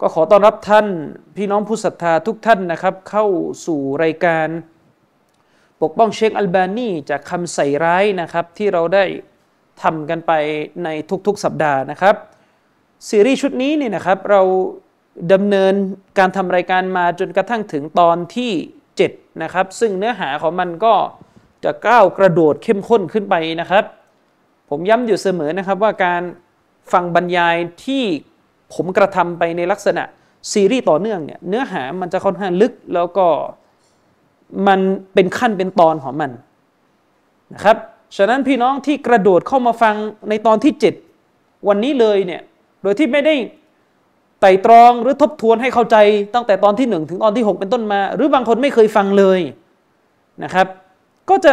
ก็ขอต้อนรับท่านพี่น้องผู้ศรัทธาทุกท่านนะครับ เข้าสู่รายการ ปกป้องเชคอัลบานีจากคำใส่ร้ายนะครับ ที่เราได้ทำกันไปในทุกๆสัปดาห์นะครับซีรีส์ชุดนี้เนี่ยนะครับเราดำเนินการทำรายการมาจนกระทั่งถึงตอนที่ 7 นะครับ ซึ่งเนื้อหาของมันก็จะก้าวกระโดดเข้มข้นขึ้นไปนะครับ ผมย้ำอยู่เสมอนะครับว่าการฟังบรรยายที่ ผมกระทำไปในลักษณะซีรีส์ต่อเนื่องเนี่ยเนื้อหามันจะค่อนข้างลึกแล้วก็มันเป็นขั้นเป็นตอนของมันนะครับฉะนั้นพี่น้องที่กระโดดเข้ามาฟังในตอนที่ 7 วันนี้เลยเนี่ยโดยที่ไม่ได้ไต่ตรองหรือทบทวนให้เข้าใจตั้งแต่ตอนที่ 1 ถึงตอนที่ 6 เป็นต้นมา หรือบางคนไม่เคยฟังเลยนะครับ ก็จะ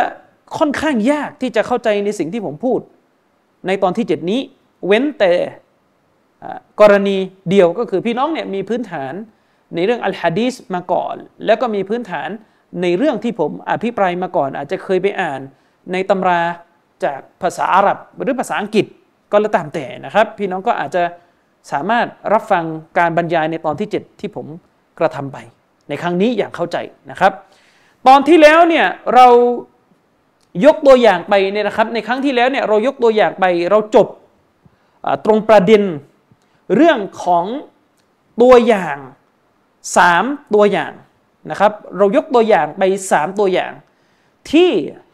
ค่อนข้างยากที่จะเข้าใจในสิ่งที่ผมพูด ในตอนที่ 7 นี้ เว้นแต่ กรณีเดียวก็คือพี่น้องเนี่ยมีพื้นฐานในเรื่องอัลฮะดีสมาก่อน แล้วก็มีพื้นฐานในเรื่องที่ผมอภิปรายมาก่อน อาจจะเคยไปอ่านในตำราจากภาษาอาหรับหรือภาษาอังกฤษก็แล้วตามแต่นะครับ พี่น้องก็อาจจะสามารถรับฟังการบรรยายในตอนที่ 7 ที่ผมกระทำไป ในครั้งนี้อย่างเข้าใจนะครับ ตอนที่แล้วเนี่ยเรายกตัวอย่างไปเนี่ยนะครับ ในครั้งที่แล้วเนี่ยเรายกตัวอย่างไปเราจบตรงประเด็น เรื่องของตัวอย่างสามตัวอย่างนะครับ เรายกตัวอย่างไปสามตัวอย่าง ที่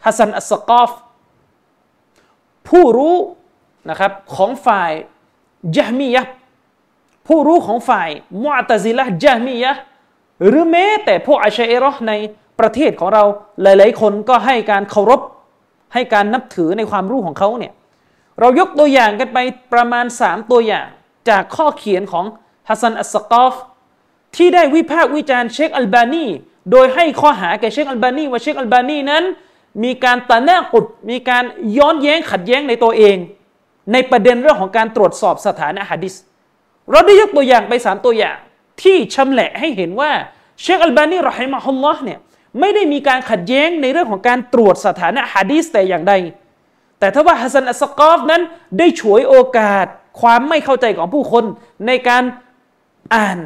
ฮัสซันอัสกอฟผู้รู้นะครับของฝ่ายยะมียะผู้รู้ของฝ่ายมุอตซิละยะมียะหรือแม้แต่พวกอาชัยรอในประเทศของเราหลาย ๆ คนก็ให้การเคารพให้การนับถือในความรู้ของเขาเนี่ยเรายกตัวอย่างกันไปประมาณสามตัวอย่าง จากข้อเขียนของฮัสซันอัสกอฟที่ได้วิพากษ์วิจารณ์เชคอัลบานีโดยให้ข้อหาแก่เชคอัลบานีว่าเชคอัลบานีนั้น มีการตะแนกุดมีการย้อนแย้งขัดแย้งในตัวเอง ในประเด็นเรื่องของการตรวจสอบสถานะฮะดิษเราได้ยกตัวอย่างไปสามตัวอย่าง ที่ชำแหละให้เห็นว่าเชคอัลบานีรอฮิมะฮุลลอฮ์เนี่ยไม่ได้มีการขัดแย้งในเรื่องของการตรวจสถานะฮะดิษแต่อย่างใด แต่ถ้าว่าฮัสซันอัสกอฟนั้นได้ฉวยโอกาส ความไม่เข้าใจของผู้คนในการอ่าน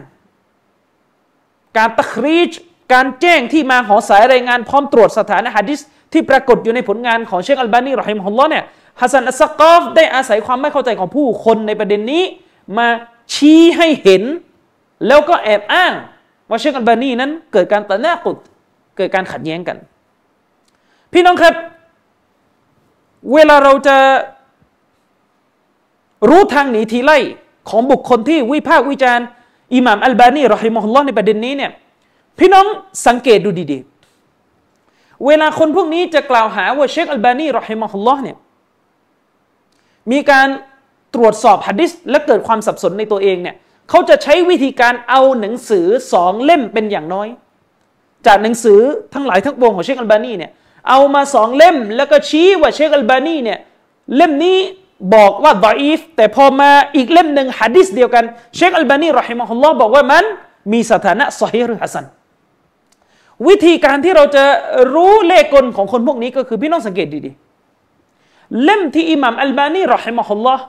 การตะครีจการแจ้งที่มาของสายรายงานพร้อมตรวจสถานะฮะดิษที่ปรากฏอยู่ในผลงานของเชคอัลบานีرحمه الله เนี่ยฮัสซันอัสกอฟได้อาศัยความไม่เข้าใจของผู้คนในประเด็นนี้ มาชี้ให้เห็น แล้วก็แอบอ้าง ว่าเชคอัลบานีนั้นเกิดการتناقضเกิดการขัดแย้งกัน พี่น้องครับ เวลาเราจะ รู้ทางหนีทีไล่ของบุคคลที่วิพากษ์วิจารณ์อิหม่ามอัลบานีرحمه اللهในประเด็นนี้เนี่ยพี่น้องสังเกตดูดีๆ เวลาคนพวกนี้จะกล่าวหาว่าเชคอัลบานีรอฮิมฮุลลอฮ์เนี่ยมีการตรวจสอบฮะดิษและเกิดความสับสนในตัวเองเนี่ยเขาจะใช้วิธีการเอาหนังสือสองเล่มเป็นอย่างน้อย จากหนังสือทั้งหลายทั้งปวงของเชคอัลบานีเนี่ยเอามาสองเล่มแล้วก็ชี้ว่าเชคอัลบานีเนี่ยเล่มนี้ บอกว่าดออีฟแต่พอมาอีกเล่มหนึ่งฮะดิษเดียวกัน เชคอัลบานีرحمه اللهบอกว่ามันมีสถานะصحيح หรือ حسنวิธีการที่เราจะรู้เล่ห์กลของคนพวกนี้ก็คือพี่น้องสังเกตดีๆ เล่มที่อิหม่ามอัลบานีرحمه الله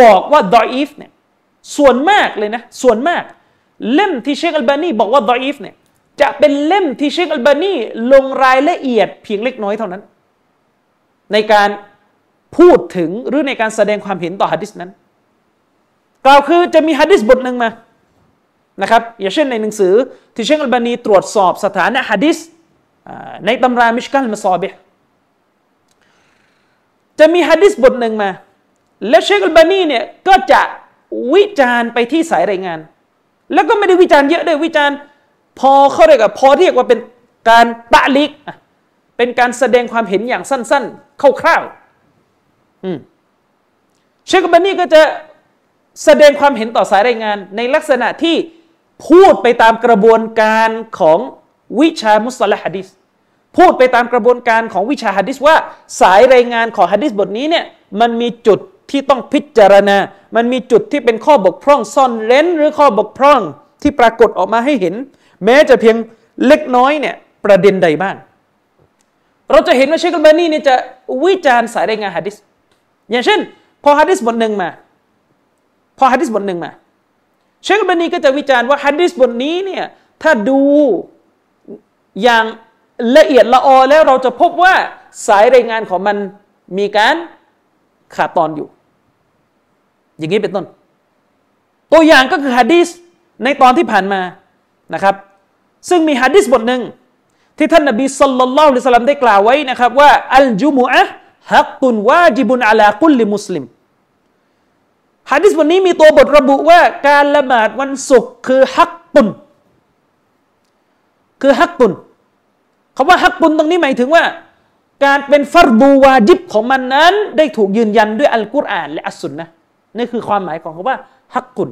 บอกว่าضعيفเนี่ยส่วนมากเลยนะ ส่วนมาก เล่มที่เชคอัลบานีบอกว่าضعيفเนี่ยจะเป็นเล่มที่เชคอัลบานีลงรายละเอียดเพียงเล็กน้อยเท่านั้น ในการ พูดถึงหรือในการแสดงความเห็นต่อฮะดิษนั้น กล่าวคือจะมีฮะดิษบทหนึ่งมานะครับอย่างเช่นในหนังสือที่เชคอัลบานีตรวจสอบสถานะฮะดิษในตำรามิชกัลมาซอบิจะมีฮะดิษบทหนึ่งมา แล้วเชคอัลบานีเนี่ยก็จะวิจารณ์ไปที่สายรายงาน แล้วก็ไม่ได้วิจารณ์เยอะด้วยวิจารณ์พอเขาเรียกว่าพอเรียกว่าเป็นการตะลิก เป็นการแสดงความเห็นอย่างสั้น ๆ คร่าวๆ เชคบันนี่ก็จะแสดงความเห็นต่อสายรายงาน ในลักษณะที่พูดไปตามกระบวนการของวิชามุสลิมฮะดิษพูดไปตามกระบวนการของวิชาฮะดิษว่าสายรายงานของฮะดิษบทนี้เนี่ยมันมีจุดที่ต้องพิจารณา มันมีจุดที่เป็นข้อบกพร่องซ่อนเร้นหรือข้อบกพร่องที่ปรากฏออกมาให้เห็น แม้จะเพียงเล็กน้อยเนี่ยประเด็นใดบ้าง เราจะเห็นว่าเชคอัลบานีเนี่ยจะวิจารณ์สายรายงานฮะดิษ อย่างเช่น พอฮะดิษบทหนึ่งมา พอฮะดิษบทหนึ่งมา เชคอัลบนีก็จะวิจารณ์ว่าฮะดิษบทนี้เนี่ยถ้าดูอย่างละเอียดละออแล้วเราจะพบว่าสายรายงานของมันมีการขาดตอนอยู่ อย่างนี้เป็นต้น ตัวอย่างก็คือฮะดีษในตอนที่ผ่านมานะครับ ซึ่งมีฮะดีษบทหนึ่งที่ท่านนบีสัลลัลลอฮุอะลัยฮิสลามได้กล่าวไว้นะครับว่าอัลจุมุอะ ฮักตุนวาจิบุนอะลาคุลลิมุสลิมฮะดิษบทนี้มีตัวบทระบุว่า การละหมาดวันศุกร์คือฮักตุน คือฮักตุนคำว่าฮักตุนตรงนี้หมายถึงว่า การเป็นฟัรบูวาจิบของมันนั้น ได้ถูกยืนยันด้วยอัลกุรอานและอัสซุนนะนี่คือความหมายของคำว่าฮักกุน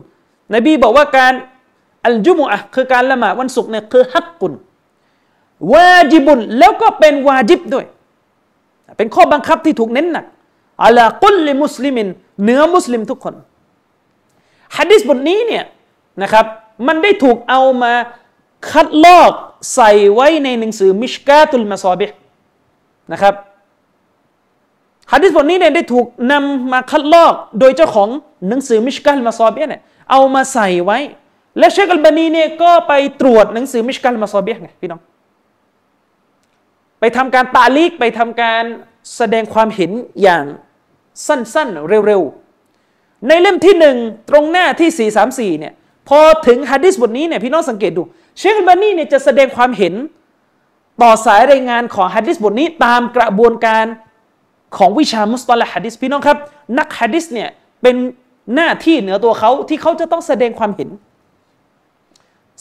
นบีบอกว่าการอัลจุมอะคือการละหมาดวันศุกร์เนี่ยคือฮักกุนวาจิบุนแล้วก็เป็นวาจิบด้วย เป็นข้อบังคับที่ถูกเน้นหนักอัลกุลลิมุสลิมินเนื้อมุสลิมทุกคนฮะดิษบทนี้เนี่ยนะครับมันได้ถูกเอามาคัดลอกใส่ไว้ในหนังสือมิชกาตุลมาซอบินะครับฮะดิษบทนี้เนี่ยได้ถูกนำมาคัดลอกโดยเจ้าของหนังสือมิชกาตุลมาซอบิเนี่ยเอามาใส่ไว้ และเชคอัลบานีเนี่ยก็ไปตรวจหนังสือมิชกาตุลมาซอบิไงพี่น้อง ไปทำการตาลีกไปทำการแสดงความเห็นอย่างสั้นๆ เร็วๆ ในเล่มที่หนึ่งตรงหน้าที่ 434 เนี่ย พอถึงฮะดิษบทนี้เนี่ยพี่น้องสังเกตดู เชคบานีเนี่ยจะแสดงความเห็นต่อสายรายงานของฮะดิษบทนี้ตามกระบวนการของวิชามุสตอลฮะดิษพี่น้องครับ นักฮะดิษเนี่ยเป็นหน้าที่เหนือตัวเขาที่เขาจะต้องแสดงความเห็น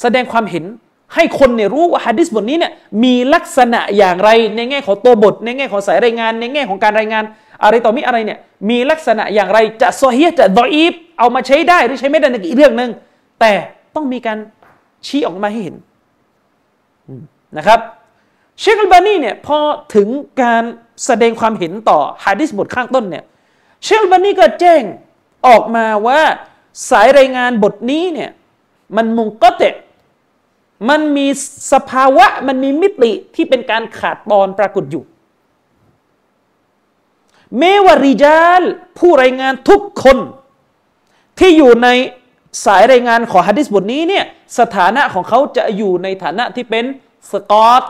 แสดงความเห็น ให้คนเนี่ยรู้ว่าฮะดิษบทนี้เนี่ยมีลักษณะอย่างไรในแง่ของตัวบท ในแง่ของสายรายงาน ในแง่ของการรายงาน อะไรต่อมีอะไรเนี่ยมีลักษณะอย่างไรจะโซเฮียจะดออีฟเอามาใช้ได้หรือใช้ไม่ได้ในอีกเรื่องหนึ่งแต่ต้องมีการชี้ออกมาให้เห็นนะครับเชคอัลบานีเนี่ยพอถึงการแสดงความเห็นต่อฮะดิษบทข้างต้นเนี่ยเชคอัลบานีก็แจ้งออกมาว่าสายรายงานบทนี้เนี่ยมันมุงก็เตะ มันมีสภาวะมันมีมิติที่เป็นการขาดตอนปรากฏอยู่เมวาริจาลผู้รายงานทุกคนที่อยู่ในสายรายงานของฮะดิษบทนี้เนี่ยสถานะของเขาจะอยู่ในฐานะที่เป็นสกอต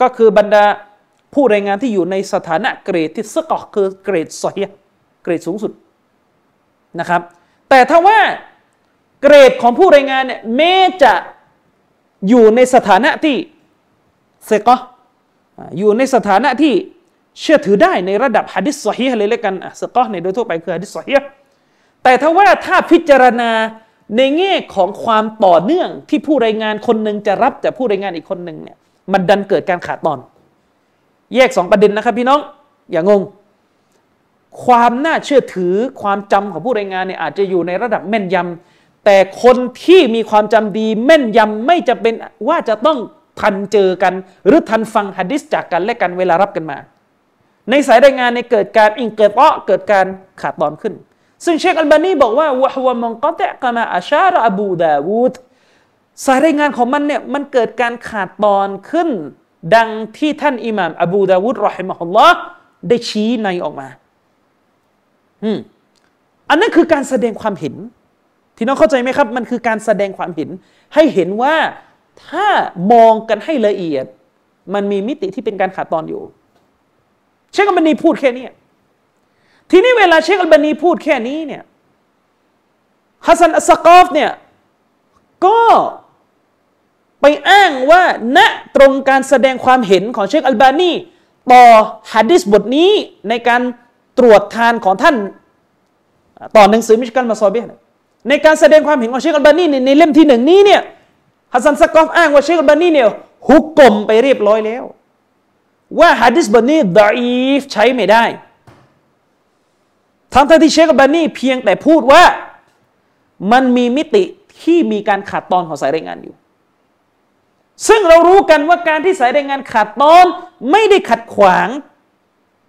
ก็คือบรรดาผู้รายงานที่อยู่ในสถานะเกรดที่สกอตคือเกรดสอยเกรดสูงสุดนะครับ แต่ถ้าว่าเกรดของผู้รายงานเนี่ยแม้จะ อยู่ในสถานะที่เซกออยู่ในสถานะที่เชื่อถือได้ในระดับฮะดิษสฮีเลยแล้วกันเซกอในโดยทั่วไปคือฮะดิษสฮีแต่ถ้าว่าถ้าพิจารณาในแง่ของความต่อเนื่องที่ผู้รายงานคนหนึ่งจะรับจากผู้รายงานอีกคนหนึ่งเนี่ยมันดันเกิดการขาดตอน แยกสองประเด็นนะครับพี่น้องอย่างงความน่าเชื่อถือความจำของผู้รายงานเนี่ยอาจจะอยู่ในระดับแม่นยำ แต่คนที่มีความจำดีแม่นยำไม่จะเป็นว่าจะต้องทันเจอกัน หรือทันฟังฮะดิษจากกันและกันเวลารับกันมา ในสายรายงานในเกิดการอิงเกิดเปาะเกิดการขาดตอนขึ้น ซึ่งเชคอัลบานีบอกว่าวะฮวมังกอตะกามาอาชาระอบูดาวูดสายรายงานของมันเนี่ยมันเกิดการขาดตอนขึ้น ดังที่ท่านอิหม่ามอบูดาวูดรอฮิมะฮุลลอฮ์ได้ชี้ในออกมา อืมอันนั้นคือการแสดงความเห็น ที่น้องเข้าใจไหมครับ มันคือการแสดงความเห็น ให้เห็นว่าถ้ามองกันให้ละเอียด มันมีมิติที่เป็นการขาดตอนอยู่ เชคอัลบานีพูดแค่นี้ทีนี้เวลาเชคอัลบานีพูดแค่นี้เนี่ยฮัสซันอัสกอฟเนี่ยก็ไปอ้างว่าณตรงการแสดงความเห็นของเชคอัลบานีต่อฮะดิษบทนี้ในการตรวจทานของท่าน ต่อหนังสือมิชกันมาซอเบีย ในการแสดงความเห็นของเชคอัลบานีในเล่มที่หนึ่งนี้เนี่ยฮัสซันสกอฟอ้างว่าเชคอัลบานีเนี่ยฮุกกลมไปเรียบร้อยแล้ว ว่าฮะดิษบทนี้ดอีฟใช้ไม่ได้ ทั้งที่เชคบานีเพียงแต่พูดว่ามันมีมิติที่มีการขาดตอนของสายรายงานอยู่ ซึ่งเรารู้กันว่าการที่สายรายงานขาดตอนไม่ได้ขัดขวาง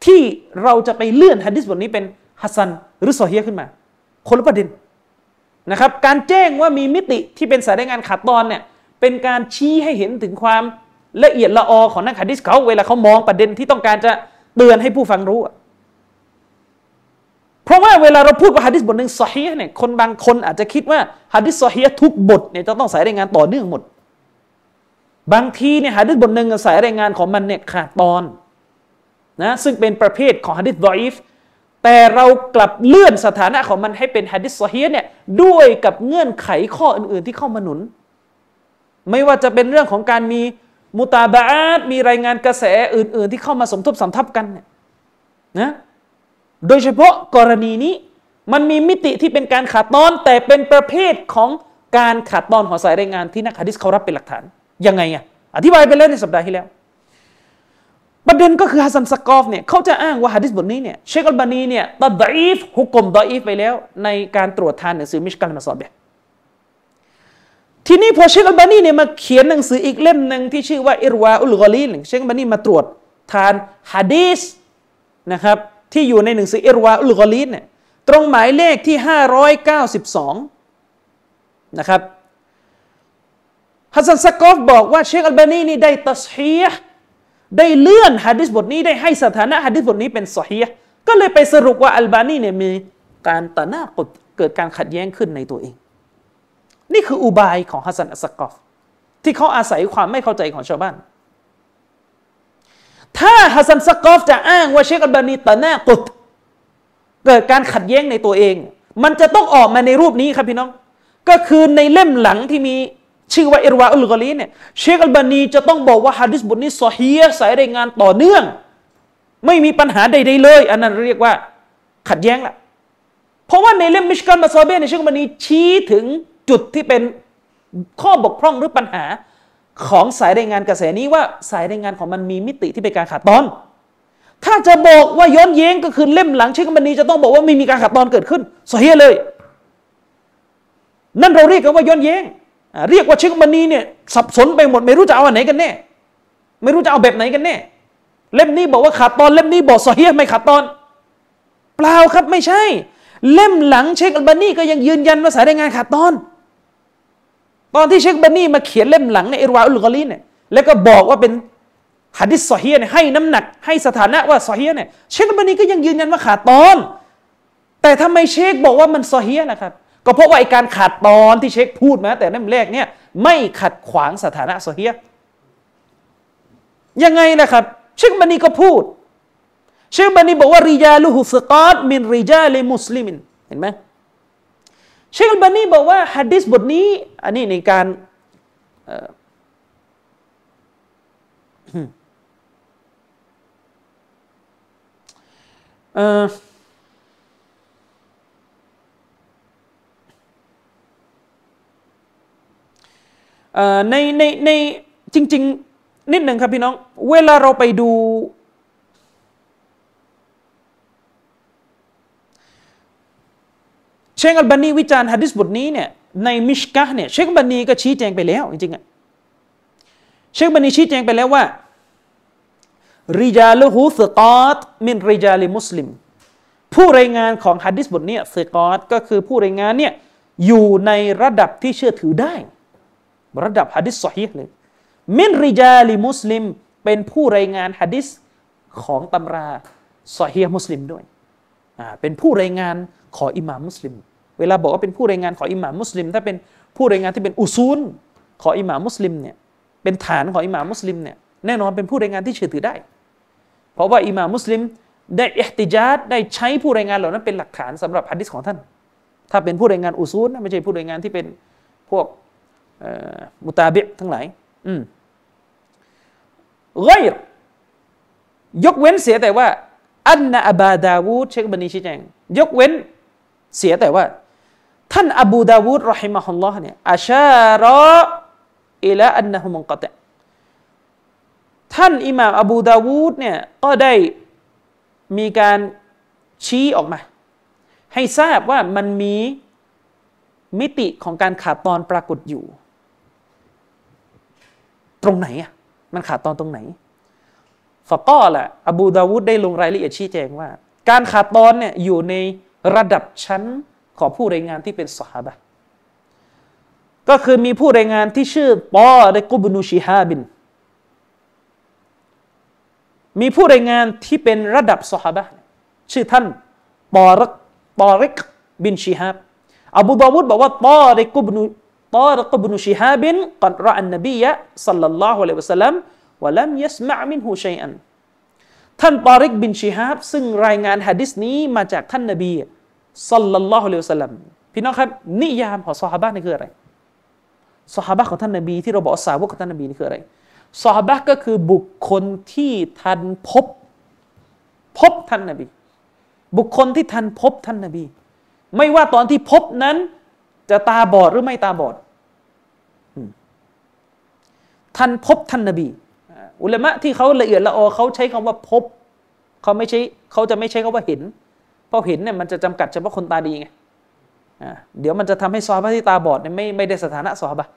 ที่เราจะไปเลื่อนฮะดิษบทนี้เป็นฮัสซันหรือซอฮียขึ้นมา คนละประเด็น นะครับการแจ้งว่ามีมิติที่เป็นสายรายงานขาดตอนเนี่ยเป็นการชี้ให้เห็นถึงความละเอียดละออของนักฮะดิษเขาเวลาเขามองประเด็นที่ต้องการจะเตือนให้ผู้ฟังรู้ เพราะว่าเวลาเราพูดว่าฮะดิษบทหนึ่งซอฮีเนี่ยคนบางคนอาจจะคิดว่าฮะดิษซอฮีทุกบทเนี่ยจะต้องสายรายงานต่อเนื่องหมด บางทีเนี่ยฮะดิษบทหนึ่งสายรายงานของมันเนี่ยขาดตอนนะซึ่งเป็นประเภทของฮะดิษดอยฟ แต่เรากลับเลื่อนสถานะของมันให้เป็นฮะดิษซอฮีเนี่ยด้วยกับเงื่อนไขข้ออื่น ๆ ที่เข้ามาหนุน ไม่ว่าจะเป็นเรื่องของการมีมุตาบาตมีรายงานกระแสอื่น ๆ ที่เข้ามาสมทบสมทับกันเนี่ยนะโดยเฉพาะกรณีนี้มันมีมิติที่เป็นการขาดตอน แต่เป็นประเภทของการขาดตอนของสายรายงานที่นักฮะดิษเขารับเป็นหลักฐานยังไงอะอธิบายไปแล้วในสัปดาห์ที่แล้ว ประเด็นก็คือฮัสซันสกอฟเนี่ยเขาจะอ้างว่าฮะดิษบทนี้เนี่ยเชคอัลบานีเนี่ยتضعيف حكم ضعيفไปแล้ว ในการตรวจทานหนังสือمشكاة المصابيح ทีนี้พอเชคอัลบานีเนี่ยมาเขียนหนังสืออีกเล่มหนึ่งที่ชื่อว่าإرواء الغليلเชคอัลบานีมาตรวจทานฮะดีสนะครับที่อยู่ในหนังสือإرواء الغليلเนี่ยตรงหมายเลขที่ 592 นะครับฮัสซันสกอฟบอกว่าเชคอัลบานีนี่ได้تصحيح ได้เลื่อนฮะดิษบทนี้ได้ให้สถานะฮะดิษบทนี้เป็นصحيح ก็เลยไปสรุปว่าอัลบานีเนี่ยมีการتناقضเกิดการขัดแย้งขึ้นในตัวเอง นี่คืออุบายของฮัสซันอัสกอฟที่เขาอาศัยความไม่เข้าใจของชาวบ้าน ถ้าฮัสซันสกอฟจะอ้างว่าเชคอัลบานีتناقضเกิดการขัดแย้งในตัวเอง มันจะต้องออกมาในรูปนี้ครับพี่น้อง ก็คือในเล่มหลังที่มี ชื่อว่าอิรวาอุลกอลีเนี่ยเชคอัลบานีจะต้องบอกว่าฮะดิษบทนี้ซอฮีสายรายงานต่อเนื่อง ไม่มีปัญหาใดๆเลย อันนั้นเรียกว่าขัดแย้งละเพราะว่าในเล่มมิชกาตุลมาซอเบียะในเชคอัลบานีชี้ถึงจุดที่เป็นข้อบกพร่องหรือปัญหาของสายรายงานกระแสนี้ว่าสายรายงานของมันมีมิติที่เป็นการขาดตอน ถ้าจะบอกว่าย้อนเย้งก็คือเล่มหลังเชคอัลบานีจะต้องบอกว่าไม่มีการขาดตอนเกิดขึ้นซอฮีเลย นั่นเราเรียกกันว่าย้อนเย้ง เรียกว่าเชคบันีเนี่ยสับสนไปหมดไม่รู้จะเอาอันไหนกันแน่ ไม่รู้จะเอาแบบไหนกันแน่ เล่มนี้บอกว่าขาดตอนเล่มนี้บอกซอฮียไม่ขาดตอน เปล่าครับไม่ใช่ เล่มหลังเชคอัลบานีก็ยังยืนยันว่าสายรายงานขาดตอน ตอนที่เชคบันีมาเขียนเล่มหลังในอิรวาอุลกอลีเนี่ยแล้วก็บอกว่าเป็นฮะดิษซอฮีเนี่ยให้น้ำหนักให้สถานะว่าซอฮียเนี่ยเชคอัลบานีก็ยังยืนยันว่าขาดตอน แต่ทำไมเชคบอกว่ามันซอฮียนะครับ ก็เพราะว่าไอ้การขาดตอนที่เชคพูดมาแต่เล่มแรกเนี่ยไม่ขัดขวางสถานะซอเฮียะยังไงนะครับ เชคบันีก็พูด เชคบันีบอกว่าرجاله ثقات من رجال مسلمเห็นไหมเชคบันีบอกว่าฮัดดิสบทนี้ อันนี้ในการเอ่อ ในในในจริง ๆ นิดหนึ่งครับพี่น้อง เวลาเราไปดู เชคอัลบานีวิจารณ์ฮะดิษบทนี้เนี่ยในมิชกะเนี่ยเชคบันีก็ชี้แจงไปแล้วจริงๆอะเชคบันีชี้แจงไปแล้วว่าริจาลฮุสกอตมินริจาลิมุสลิม ผู้รายงานของฮะดิษบทนี้สกอตก็คือผู้รายงานเนี่ยอยู่ในระดับที่เชื่อถือได้ ระดับฮะดิษสอฮีเลยมินริจาลีมุสลิม เป็นผู้รายงานฮะดิษของตำราสอฮีมุสลิมด้วยอ่าเป็นผู้รายงานขออิหม่ามมุสลิม เวลาบอกว่าเป็นผู้รายงานขออิหม่ามมุสลิม ถ้าเป็นผู้รายงานที่เป็นอุซูลขออิหม่ามมุสลิมเนี่ยเป็นฐานของอิหม่ามมุสลิมเนี่ยแน่นอนเป็นผู้รายงานที่เชื่อถือได้ เพราะว่าอิหม่ามมุสลิมได้อิติจาดได้ใช้ผู้รายงานเหล่านั้นเป็นหลักฐานสำหรับฮะดิษของท่าน ถ้าเป็นผู้รายงานอุซูลไม่ใช่ผู้รายงานที่เป็นพวก มุตาบิทั้งหลายอืมไกรยกเว้นเสียแต่ว่า อันนาอบาดาวูดเชคบันีชี้แจงยกเว้นเสียแต่ว่า ท่านอบูดาวูดรอฮิมะฮุลลอฮ์เนี่ยอาชารออิละอันนะฮุมุงกตะท่านอิหม่ามอบูดาวูดเนี่ยก็ได้มีการชี้ออกมา ให้ทราบว่ามันมีมิติของการขาดตอนปรากฏอยู่ ตรงไหนอะมันขาดตอนตรงไหนฟะก้อละอบูดาวุดได้ลงรายละเอียดชี้แจงว่า การขาดตอนเนี่ยอยู่ในระดับชั้นของผู้รายงานที่เป็นสหาบะก็คือมีผู้รายงานที่ชื่อปอเรกุบนูชิฮาบิน มีผู้รายงานที่เป็นระดับสหาบะชื่อท่านปอรักปอริกบินชิฮาบอบูดาวุดบอกว่าปอริกุบนุ ปอรกบนุชิฮาบินกัดรอันนบียะสัลลัลลอฮุอะลัยฮิวะสัลลัมวะลัมยัสมะมินฮูชัยอันท่านปาริกบินชิฮาบ ซึ่งรายงานฮะดิษนี้มาจากท่านนบีสัลลัลลอฮุอะลัยฮิวะสัลลัมพี่น้องครับ นิยามของซอฮาบะนี่คืออะไรซอฮาบะของท่านนบีที่เราบอกสาวกของท่านนบีนี่คืออะไรซอฮาบะก็คือบุคคลที่ทันพบ พบท่านนบี บุคคลที่ทันพบท่านนบี ไม่ว่าตอนที่พบนั้น จะตาบอดหรือไม่ตาบอดท่านพบท่านนบี อุลามะที่เขาละเอียดละออเขาใช้คำว่าพบเขาไม่ใช่เขาจะไม่ใช้คำว่าเห็น เพราะเห็นเนี่ยมันจะจำกัดเฉพาะคนตาดีไงเดี๋ยวมันจะทำให้ซอฮาบะที่ตาบอดเนี่ยไม่ไม่ได้สถานะซอฮาบะ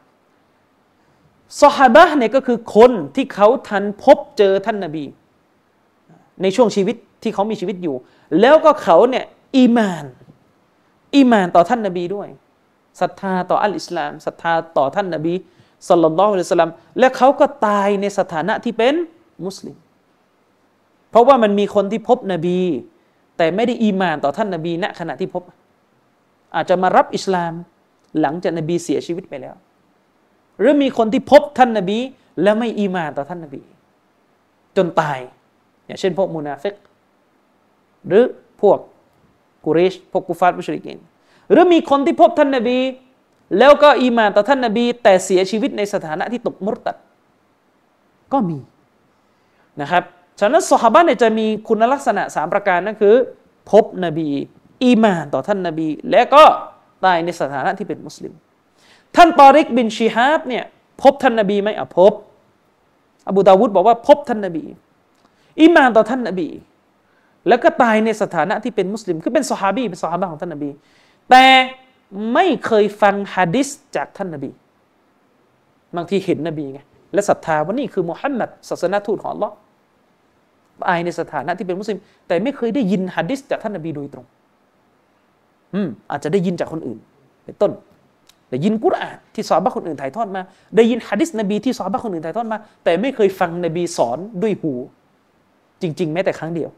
ซอฮาบะเนี่ยก็คือคนที่เขาทันพบเจอท่านนบี ในช่วงชีวิตที่เขามีชีวิตอยู่ แล้วก็เขาเนี่ยอีมาน อีมานต่อท่านนบีด้วย ศรัทธาต่ออัลอิสลามศรัทธาต่อท่านนบีสัลลัลลอฮุอะลัยฮิสลามและเขาก็ตายในสถานะที่เป็นมุสลิม เพราะว่ามันมีคนที่พบนบี แต่ไม่ได้อีมานต่อท่านนบีณขณะที่พบ อาจจะมารับอิสลามหลังจากนบีเสียชีวิตไปแล้ว หรือมีคนที่พบท่านนบี แล้วไม่อีมานต่อท่านนบี จนตายอย่างเช่นพวกมูนาฟิกหรือพวกกุเรชพวกกุฟาร์มุชริกิน หรือมีคนที่พบท่านนบี แล้วก็อีมานต่อท่านนบี แต่เสียชีวิตในสถานะที่ตกมุรตัด ก็มีนะครับฉะนั้นซอฮาบะฮ์เนี่ยจะมีคุณลักษณะสามประการนั่นคือ พบนบี อีมานต่อท่านนบี และก็ตายในสถานะที่เป็นมุสลิม ท่านตอริกบินชีฮาบเนี่ยพบท่านนบีไหมอะพบ อบูดาวุฒบอกว่าพบท่านนบี อีมานต่อท่านนบี แล้วก็ตายในสถานะที่เป็นมุสลิม คือเป็นสฮาบีเป็นสฮาบะของท่านนบี แต่ไม่เคยฟังฮะดิษจากท่านนบี บางทีเห็นนบีไงและศรัทธาว่านี่คือมุฮัมมัดศาสนาทูตของ Allah ตายในสถานะที่เป็นมุสลิม แต่ไม่เคยได้ยินฮะดิษจากท่านนบีโดยตรง อืมอาจจะได้ยินจากคนอื่น เป็นต้นได้ยินกุรอานที่สอบะคนอื่นถ่ายทอดมา ได้ยินฮะดิษนบีที่สอบะคนอื่นถ่ายทอดมา แต่ไม่เคยฟังนบีสอนด้วยหู จริง ๆ แม้แต่ครั้งเดียว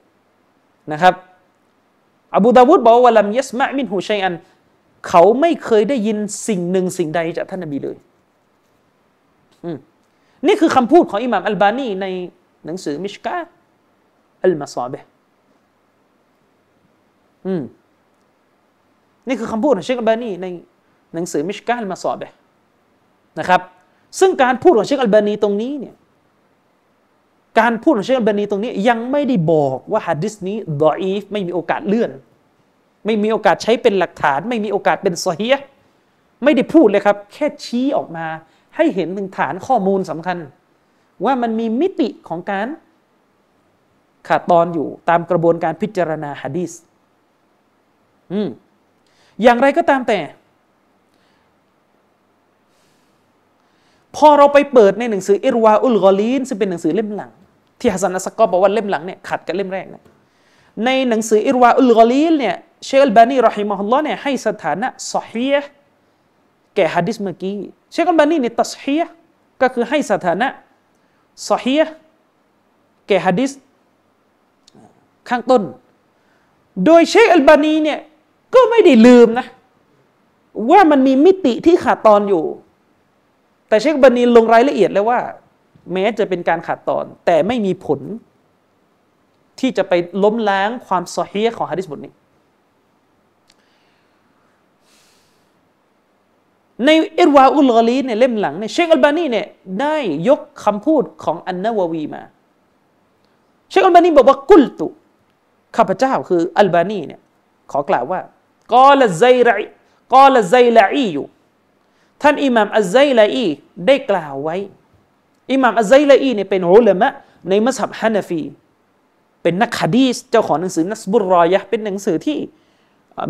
นะครับ อบูดาวุดบอกว่าลัมยัสมะมินหูชัยอัน เขาไม่เคยได้ยินสิ่งหนึ่งสิ่งใดจากท่านนบีเลยนี่คือคำพูดของอิหม่ามอัลบานีในหนังสือมิชกาอัลมาซอเบอืมนี่คือคำพูดของเชคอัลบานีในหนังสือมิชกาอัลมาซอเบนะครับ ซึ่งการพูดของเชคอัลบานีตรงนี้เนี่ย การพูดของเชคอัลบานีตรงนี้ยังไม่ได้บอกว่าฮะดิษนี้ดออีฟไม่มีโอกาสเลื่อน ไม่มีโอกาสใช้เป็นหลักฐาน ไม่มีโอกาสเป็นซอฮียไม่ได้พูดเลยครับ แค่ชี้ออกมา ให้เห็นถึงฐานข้อมูลสำคัญ ว่ามันมีมิติของการขาดตอนอยู่ตามกระบวนการพิจารณาฮะดีษอืมอย่างไรก็ตามแต่ พอเราไปเปิดในหนังสืออิรวาอุลกอลีนซึ่งเป็นหนังสือเล่มหลัง ที่ฮัสซันอัสกอบอกว่าเล่มหลังเนี่ยขัดกับเล่มแรกนะในหนังสืออิรวาอุลกอลีนเนี่ยเชคอัลบานีรอฮิมะฮุลลอฮ์เนี่ยให้สถานะสฮียแก่ฮะดิษเมื่อกี้เชคอัลบานีเนี่ยตัสฮียก็คือให้สถานะสฮียแก่ฮะดิษข้างต้น โดยเชคอัลบานีเนี่ยก็ไม่ได้ลืมนะ ว่ามันมีมิติที่ขาดตอนอยู่ แต่เชคบันีลงรายละเอียดแล้วว่า แม้จะเป็นการขาดตอน แต่ไม่มีผล ที่จะไปล้มล้างความซอฮีของฮะดิษบทนี้ ในอิรวาอุลกอลีเนี่ยเล่มหลังเนี่ยเชคอัลบานีเนี่ยได้ยกคำพูดของอันนาววีมา เชคอัลบานีบอกว่าقلتข้าพเจ้าคืออัลบานีเนี่ยขอกล่าวว่าقال الزيلعي قال الزيلعيท่านอิหม่ามอัซไซลาอีได้กล่าวไว้ อิหม่ามอัซไซลาอีเนี่ยเป็นอุลามะในมัซฮับฮานาฟี เป็นนักฮะดีสเจ้าของหนังสือนัสบุรรอยะเป็นหนังสือที่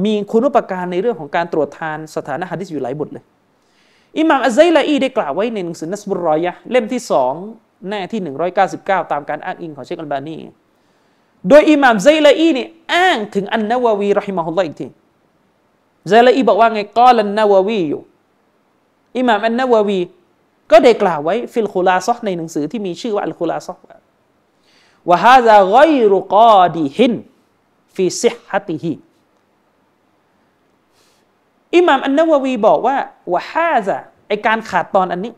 มีคุณูปการในเรื่องของการตรวจทานสถานะฮะดีสอยู่หลายบทเลย อิหม่ามอัซไซลอีได้กล่าวไว้ในหนังสือนัสบุรรอยะเล่มที่สองหน้าที่ 199 ตามการอ้างอิงของเชคอัลบานี โดยอิหม่ามไซลอีเนี่ยอ้างถึงอันนาววีرحمه اللهอีกทีไซลอีบอกว่าไงقال النوويอิหม่ามอันนาววี ก็ได้กล่าวไว้في الخلاصةในหนังสือที่มีชื่อว่าอัลคุลาซอว่าฮาซาไกรุกอดีฮินฟีซิฮัติฮิอิหม่ามอันนาววีบอกว่าวะฮาซาไอการขาดตอนอันนี้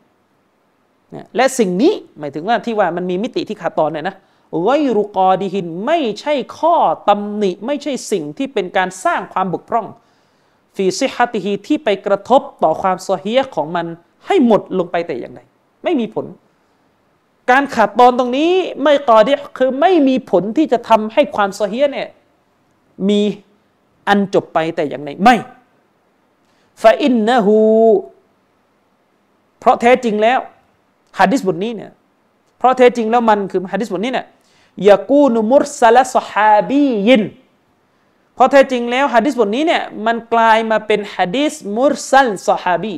และสิ่งนี้หมายถึงว่าที่ว่ามันมีมิติที่ขาดตอนเนี่ยนะไวรุกอดีหินไม่ใช่ข้อตำหนิ ไม่ใช่สิ่งที่เป็นการสร้างความบกพร่องฟีซิฮัติฮีที่ไปกระทบต่อความโซเฮียของมัน ให้หมดลงไปแต่อย่างใดไม่มีผล การขาดตอนตรงนี้ไม่ قادحคือไม่มีผลที่จะทำให้ความซอเฮียะเนี่ยมีอันจบไปแต่อย่างใดไม่ فإنهเพราะแท้จริงแล้วฮะดิษบทนี้เนี่ยเพราะแท้จริงแล้วมันคือฮะดิษบทนี้เนี่ยيكون مرسل صحابيเพราะแท้จริงแล้วฮะดิษบทนี้เนี่ยมันกลายมาเป็นฮะดิษมุรสัลสฮาบี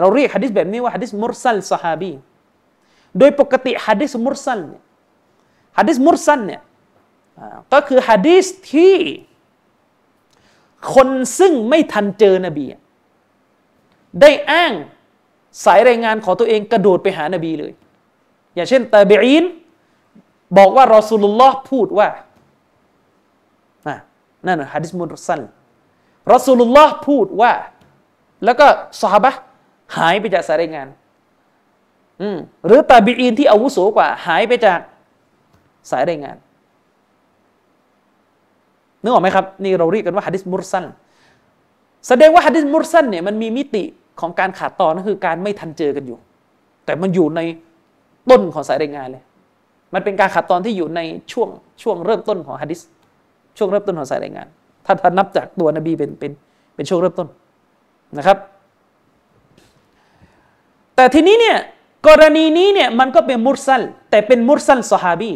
เราเรียกฮะดิษแบบนี้ว่าฮะดิษมุรสัลสฮาบี โดยปกติฮะดิษมุรสัลเนี่ยฮะดิษมุรสัลเนี่ยก็คือฮะดิษที่ คนซึ่งไม่ทันเจอนบี ได้อ้างสายรายงานของตัวเองกระโดดไปหานบีเลย อย่างเช่นตาเบอีนบอกว่ารอสูลุลลอฮ์พูดว่านั่นฮะดิษมุรสัลรอสูลุลลอฮ์พูดว่า แล้วก็สฮบะ หายไปจากสายรายงาน อืมหรือตาบีอินที่อาวุโสกว่า หายไปจากสายรายงานนึกออกไหมครับ นี่เราเรียกกันว่าฮะดิษมุรสัลแสดงว่าฮะดิษมุรสัลเนี่ยมันมีมิติของการขาดตอนก็คือการไม่ทันเจอกันอยู่ แต่มันอยู่ในต้นของสายรายงานเลย มันเป็นการขาดตอนที่อยู่ในช่วงช่วงเริ่มต้นของฮะดิษช่วงเริ่มต้นของสายรายงาน ถ้าท่านนับจากตัวนบีเป็นเป็นเป็นช่วงเริ่มต้นนะครับ แต่ทีนี้เนี่ยกรณีนี้เนี่ยมันก็เป็นมุรซัลแต่เป็นมุรซัลสฮาบี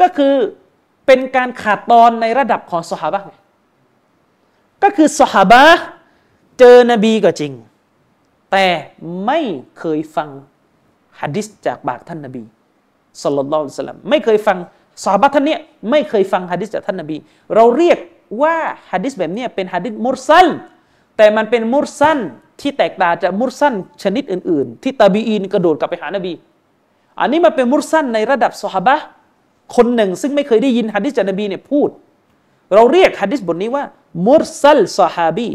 ก็คือเป็นการขาดตอนในระดับของสฮาบะก็คือสฮาบะเจอนบีก็จริง แต่ไม่เคยฟังฮะดิษจากปากท่านนบีสุลต่านสลัมไม่เคยฟังสฮาบะท่านเนี้ยไม่เคยฟังฮะดิษจากท่านนบี เราเรียกว่าฮะดิษแบบนี้เป็นฮะดิษมุรซัลแต่มันเป็นมุรซัล ที่แตกต่างจากมุรซัลชนิดอื่น ๆ ที่ตาบีอีนกระโดดกลับไปหานบี อันนี้มันเป็นมุรซัลในระดับสฮาบะคนหนึ่งซึ่งไม่เคยได้ยินฮะดิษจากนบีเนี่ยพูด เราเรียกฮะดิษบทนี้ว่า มุรซัลซอฮาบี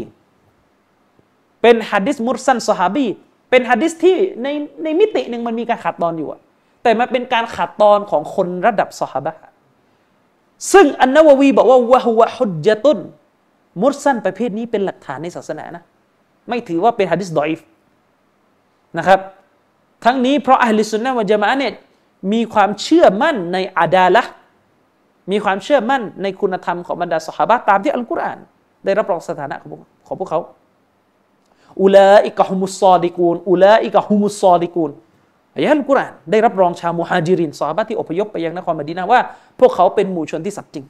เป็นฮะดิษมุรซันสฮาบี เป็นฮะดิษที่ในในมิติหนึ่งมันมีการขาดตอนอยู่อะแต่มันเป็นการขาดตอนของคนระดับสฮาบะซึ่งอันนาววีบอกว่าวะฮุวะฮุจจตุนมุรซันประเภทนี้เป็นหลักฐานในศาสนานะ ไม่ถือว่าเป็นฮะดิษดอยฟนะครับ ทั้งนี้เพราะอัลลิสุนนะวะจามะเนี่ยมีความเชื่อมั่นในอาดาละมีความเชื่อมั่นในคุณธรรมของบรรดาสหาบะตามที่อัลกุรอาน ได้รับรองสถานะของของพวกเขาอุลาอิกะฮุมุสซอดิกูนอุลาอิกะฮุมุสซอดิกูนอายะห์กุรอานได้รับรองชาวมุฮัจิรินซอฮาบะที่อพยพไปยังนครมดีนาว่า พวกเขาเป็นหมู่ชนที่สัตย์จริง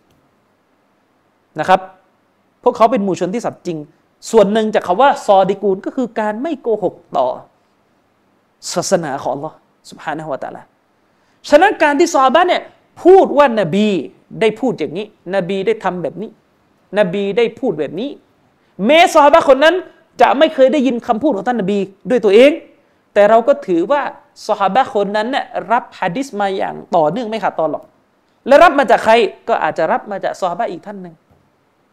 นะครับ พวกเขาเป็นหมู่ชนที่สัตย์จริง ส่วนหนึ่งจากคาว่าซอดิกูลก็คือการไม่โกหกต่อ ศาสนาของ Allah สุภานะฮวตาละฉะนั้นการที่ซอบ้านเนี่ยพูดว่านบีได้พูดอย่างนี้ นบีได้ทำแบบนี้ นบีได้พูดแบบนี้ เมซอบ้าคนนั้นจะไม่เคยได้ยินคำพูดของท่านนบีด้วยตัวเอง แต่เราก็ถือว่าสหาะคนนั้นเนี่ยรับฮะดิษมาอย่างต่อเนื่องไม่ขาดตอนหรอก และรับมาจากใครก็อาจจะรับมาจากสหาะอีกท่านหนึ่ง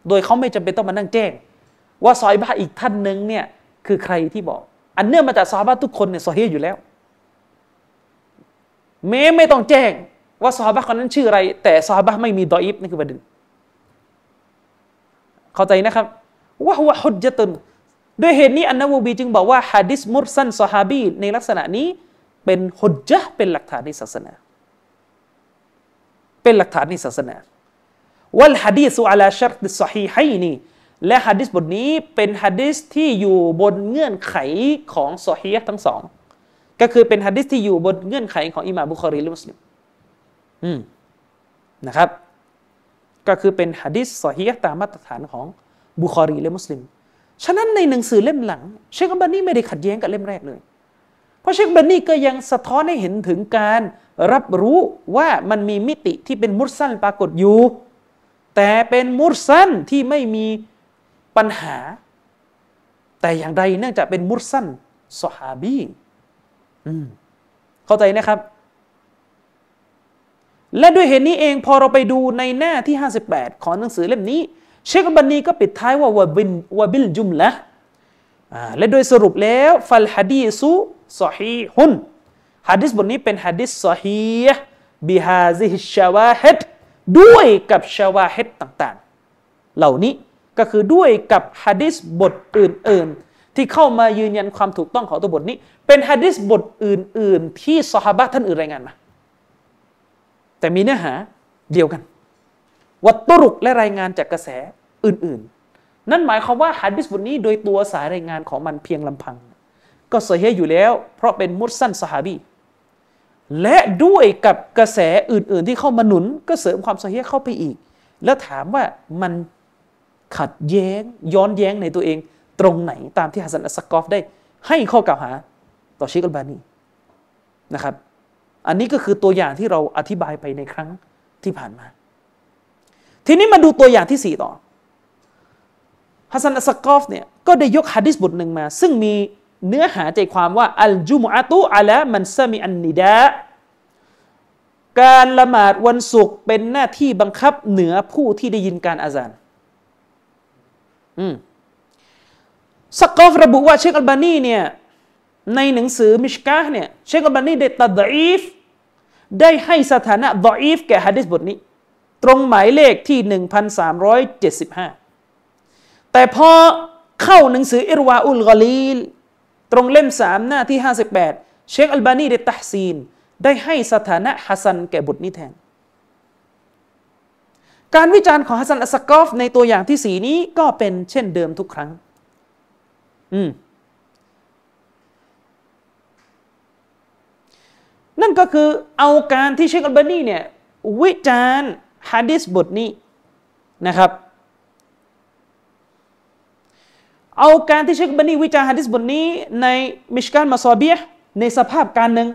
โดยเขาไม่จำเป็นต้องมานั่งแจ้ง ว่าซอยบะอีกท่านหนึ่งเนี่ยคือใครที่บอก อันเนื่องมาจากซอฮาบะทุกคนเนี่ยซอฮีอยู่แล้วแม้ไม่ต้องแจ้ง ว่าซอฮาคนนั้นชื่ออะไร แต่ซอฮาไม่มีดออิฟนี่คือประเด็นเข้าใจนะครับว่าหัวฮุจจตุนด้วยเหตุนี้อันนาวบีจึงบอกว่าฮะดิษมุรซันซอฮาบีในลักษณะนี้เป็นฮุจจ์เป็นหลักฐานในศาสนา เป็นหลักฐานในศาสนาวัลฮะดีสุอัลาชัรติสฮีให้นี่ และฮะดิษบทนี้เป็นฮะดิษที่อยู่บนเงื่อนไขของซฮีทั้งสอง ก็คือเป็นฮะดิษที่อยู่บนเงื่อนไขของอิหม่ามบุคอรีและมุสลิมอืมนะครับ ก็คือเป็นฮะดิษซฮีตามมาตรฐานของบุคอรีและมุสลิม ฉะนั้นในหนังสือเล่มหลัง เชคอัลบานีไม่ได้ขัดแย้งกับเล่มแรกเลย เพราะเชคอัลบานีก็ยังสะท้อนให้เห็นถึงการรับรู้ว่ามันมีมิติที่เป็นมุรซัลปรากฏอยู่ แต่เป็นมุรซัลที่ไม่มี ปัญหา แต่อย่างใดเนื่องจากเป็นมุสซันสฮาบีเข้าใจนะครับ และด้วยเหตุนี้เองพอเราไปดูในหน้าที่ 58 ของหนังสือเล่มนี้ เชคบันนีก็ปิดท้ายว่าวบินวบิลจุมละและโดยสรุปแล้วฟัลฮะดีซุสอฮีฮุนฮะดิษบทนี้เป็นฮะดิษสอฮีบิฮาซิฮิชาวาฮิดด้วยกับชาวาฮิดต่าง ๆ เหล่านี้ ก็คือด้วยกับฮะดิษบทอื่น ๆ ที่เข้ามายืนยันความถูกต้องของตัวบทนี้ เป็นฮะดิษบทอื่น ๆ ที่สหบะท่านอื่นรายงานมา แต่มีเนื้อหาเดียวกัน วัตตุรุกและรายงานจากกระแสอื่น ๆ นั่นหมายความว่าฮะดิษบทนี้โดยตัวสายรายงานของมันเพียงลำพัง ก็เสียอยู่แล้ว เพราะเป็นมุสซันสหาบีและด้วยกับกระแสอื่น ๆ ที่เข้ามาหนุนก็เสริมความเสียเข้าไปอีก แล้วถามว่ามัน ขัดแย้งย้อนแย้งในตัวเอง ตรงไหนตามที่ฮัสซันอัสกอฟได้ ให้ข้อกล่าวหาต่อชิกอัลบานีนะครับ อันนี้ก็คือตัวอย่างที่เราอธิบายไปในครั้งที่ผ่านมา ทีนี้มาดูตัวอย่างที่สี่ต่อฮัสซันอัสกอฟเนี่ยก็ได้ยกฮะดิษบทหนึ่งมา ซึ่งมีเนื้อหาใจความว่าอัลจุมอะตุอะลามันซามิอันนิดาการละหมาดวันศุกร์เป็นหน้าที่บังคับเหนือผู้ที่ได้ยินการอาจารอืม สกอฟระบุว่าเชคอัลบานีเนี่ยในหนังสือมิชกาเนี่ยเชคอัลบานีได้ตัดอีฟได้ให้สถานะดอีฟแก่ฮะดิษบทนี้ ตรงหมายเลขที่ 1375 แต่พอเข้าหนังสืออิรวาอุลกอลีล ตรงเล่มสามหน้าที่ 58 เชคอัลบานีได้ตักซีน ได้ให้สถานะฮัสันแก่บทนี้แทน การวิจารณ์ของฮัสซันอัสกอฟในตัวอย่างที่สีนี้ก็เป็นเช่นเดิมทุกครั้ง อืม นั่นก็คือเอาการที่เชคอัลบานีเนี่ย วิจารณ์ฮะดิษบทนี้นะครับ เอาการที่เชคอัลบานีวิจารณ์ฮะดิษบทนี้ ในมิชการมาซอเบียในสภาพการหนึ่ง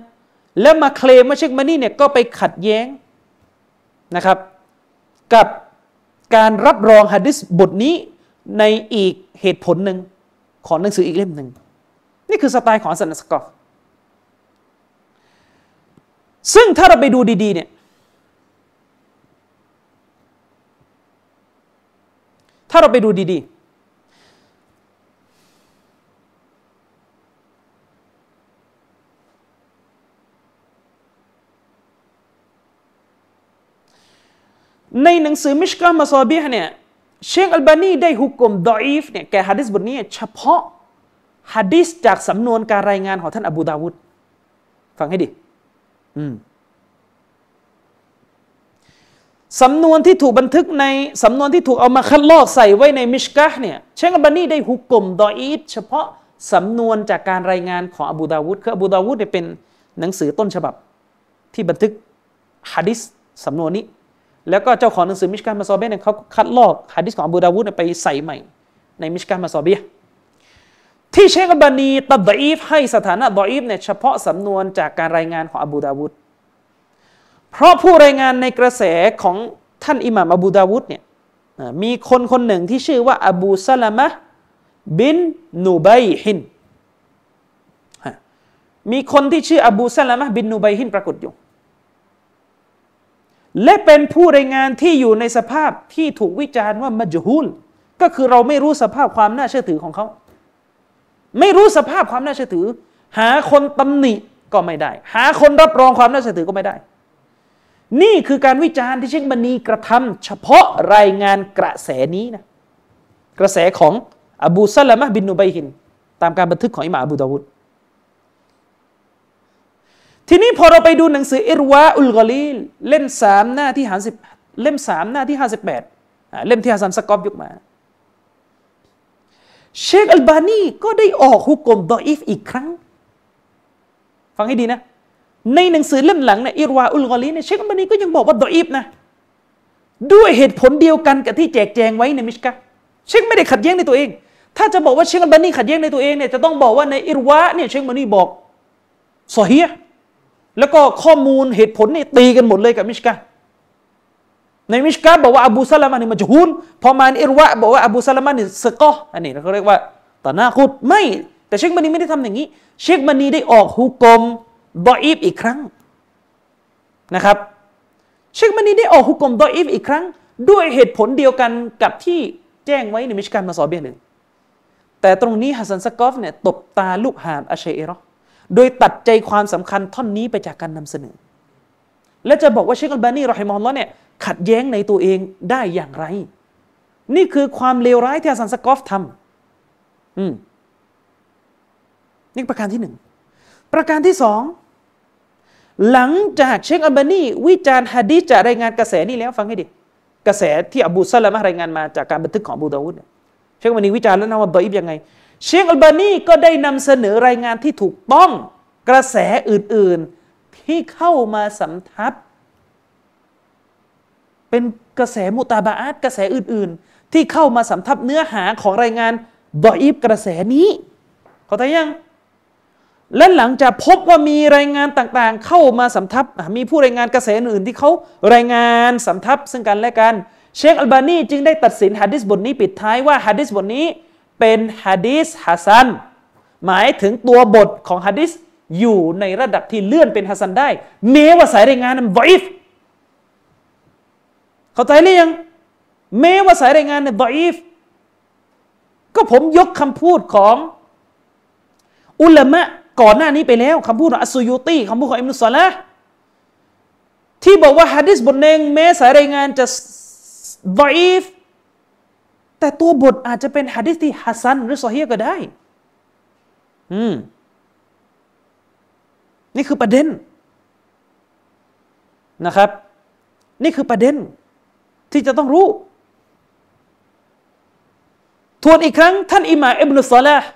แล้วมาเคลมว่าเชคอัลบานีเนี่ยก็ไปขัดแย้งนะครับ กับการรับรองฮะดิษบทนี้ในอีกเหตุผลหนึ่งของหนังสืออีกเล่มหนึ่ง นี่คือสไตล์ของสันนสกอฟซึ่งถ้าเราไปดูดี ๆ เนี่ย ถ้าเราไปดูดี ๆ ในหนังสือมิชกามาซอบีฮเนี่ยเชคอัลบานีได้ฮุกกลมดออีฟเนี่ยแก่ฮะดิษบทนี้เฉพาะฮะดิษจากสำนวนการรายงานของท่านอบูดาวุดฟังให้ดีสำนวนที่ถูกบันทึกในสำนวนที่ถูกเอามาคัดลอกใส่ไว้ในมิชกะเนี่ยเชคอับานีได้ฮุกกลมดออีดเฉพาะสำนวนจากการรายงานของอบูดาวุดคืออบูดาวุดเนี่ยเป็นหนังสือต้นฉบับที่บันทึกฮะดิษสำนวนนี้ แล้วก็เจ้าของหนังสือมิชการมาซอเบเนี่ยเขาคัดลอกฮะดิษของอบูดาวุดไปใส่ใหม่ ในมิชการมาซอเบียที่เชคอับบานีตัดอีฟให้สถานะดอีฟเนี่ยเฉพาะสำนวนจากการรายงานของอบูดาวุดเพราะผู้รายงานในกระแสของท่านอิหม่ามอบูดาวุดเนี่ยมีคนคนหนึ่งที่ชื่อว่าอบูซาลามะบินนูไบฮินมีคนที่ชื่ออบูซาลามะบินนูไบฮินปรากฏอยู่ และเป็นผู้รายงานที่อยู่ในสภาพที่ถูกวิจารณ์ว่ามัจฮูลก็คือเราไม่รู้สภาพความน่าเชื่อถือของเขา ไม่รู้สภาพความน่าเชื่อถือ หาคนตำหนิก็ไม่ได้ หาคนรับรองความน่าเชื่อถือก็ไม่ได้ นี่คือการวิจารณ์ที่เชคบันีกระทำเฉพาะรายงานกระแสนี้นะกระแสของอบูซัลามะบินนูไบฮิน ตามการบันทึกของอิหม่าอบูดาวุด ทีนี้พอเราไปดูหนังสืออิรวาอุลกอลีลเล่มสามหน้าที่ห้าสิบเล่มสามหน้าที่ห้าสิบแปดเล่มที่ฮัสซันสกอฟยกมา เชคอัลบานีก็ได้ออกฮุก่มดออีฟอีกครั้ง ฟังให้ดีนะ ในหนังสือเล่มหลังเนี่ยอิรวาอุลกอลีเนี่ยเชคอัลบานีก็ยังบอกว่าดออีฟนะด้วยเหตุผลเดียวกันกับที่แจกแจงไว้ในมิชกะเชคไม่ได้ขัดแย้งในตัวเอง ถ้าจะบอกว่าเชคอัลบานีขัดแย้งในตัวเองเนี่ยจะต้องบอกว่าในอิรวะเนี่ยเชคอัลบานีบอกสอฮี แล้วก็ข้อมูลเหตุผลนี่ตีกันหมดเลยกับมิชกาในมิชกาบอกว่าอบูซาลามานี่مجهولพอมาอิรวะบอกว่าอบูซาลามานี่ثقةอันนี้เขาเรียกว่าتناقضไม่แต่เชคบันีไม่ได้ทำอย่างนี้ เชคบันีได้ออกฮุก่มดออีฟอีกครั้งนะครับ เชคบันีได้ออกฮุก่มดออีฟอีกครั้ง ด้วยเหตุผลเดียวกันกับที่แจ้งไว้ในมิชกาตุลมาซอเบียะเลยแต่ตรงนี้ฮัสซันสกอฟเนี่ยตบตาลูกหาบอาชาอิเราะฮ์ โดยตัดใจความสำคัญท่อนนี้ไปจากการนำเสนอ และจะบอกว่าเชคอัลบานีرحمه اللهเนี่ยขัดแย้งในตัวเองได้อย่างไร นี่คือความเลวร้ายที่ฮัสซันสกอฟทำอืมนี่ประการที่หนึ่งประการที่สองหลังจากเชคอัลบานีวิจารณ์ฮะดีสจากรายงานกระแสนี้แล้วฟังให้ดีกระแสที่อบูซัลามะรายงานมาจากการบันทึกของอบูดาวูดเชคอัลบานีวิจารณ์แล้วนะว่าดออิบยังไง เชคอัลบานีก็ได้นำเสนอรายงานที่ถูกต้องกระแสอื่นๆ ที่เข้ามาสำทับ เป็นกระแสมุตาบาอัตกระแสอื่นๆ ที่เข้ามาสำทับเนื้อหาของรายงานดออิบกระแสนี้เข้าใจยัง และหลังจากพบว่ามีรายงานต่างๆ เข้ามาสำทับ มีผู้รายงานกระแสอื่นที่เขารายงานสำทับซึ่งกันและกัน เชคอัลบานีจึงได้ตัดสินฮะดิษบทนี้ปิดท้ายว่าฮะดิษบทนี้ เป็นฮะดิษฮัสันหมายถึงตัวบทของฮะดิษอยู่ในระดับที่เลื่อนเป็นฮัสันได้แม้ว่าสายรายงานนั้นไวฟเข้าใจหรือยังแม้ว่าสายรายงานนั้นไวฟก็ผมยกคำพูดของอุลามะก่อนหน้านี้ไปแล้วคำพูดของอัสซยูตีคำพูดของอิมนุสลาที่บอกว่าฮะดิษบทหนึ่งแม้สายรายงานจะไวฟ แต่ตัวบทอาจจะเป็นฮะดิษที่ฮัสซันหรือซอฮีก็ได้ อืม นี่คือประเด็นนะครับ นี่คือประเด็นที่จะต้องรู้ ทวนอีกครั้ง ท่านอิมาอิบนุสลาห์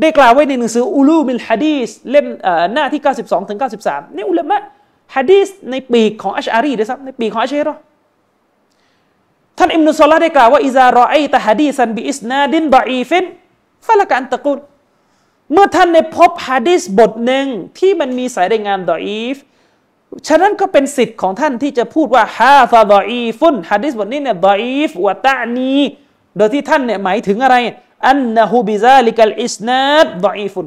ได้กล่าวไว้ในหนังสืออูลูมิลฮะดีสเล่มหน้าที่ 92ถึง93นี่อุลามะฮะดีสในปีกของอัชอารีด้วยซ้ำในปีกของอาชเราะฮ์ ท่านอิบนุซซอลาฮ์ได้กล่าวว่าإذا رأيت حديثا بإسناد ضعيف فلك أن تقولเมื่อท่านได้พบฮะดีสบทหนึ่งที่มันมีสายรายงานดออีฟฉะนั้นก็เป็นสิทธิ์ของท่านที่จะพูดว่าهذا ضعيفฮะดีสบทนี้เนี่ยดออีฟوتعنيโดยที่ท่านเนี่ยหมายถึงอะไรأنه بذلك الإسناد ضعيف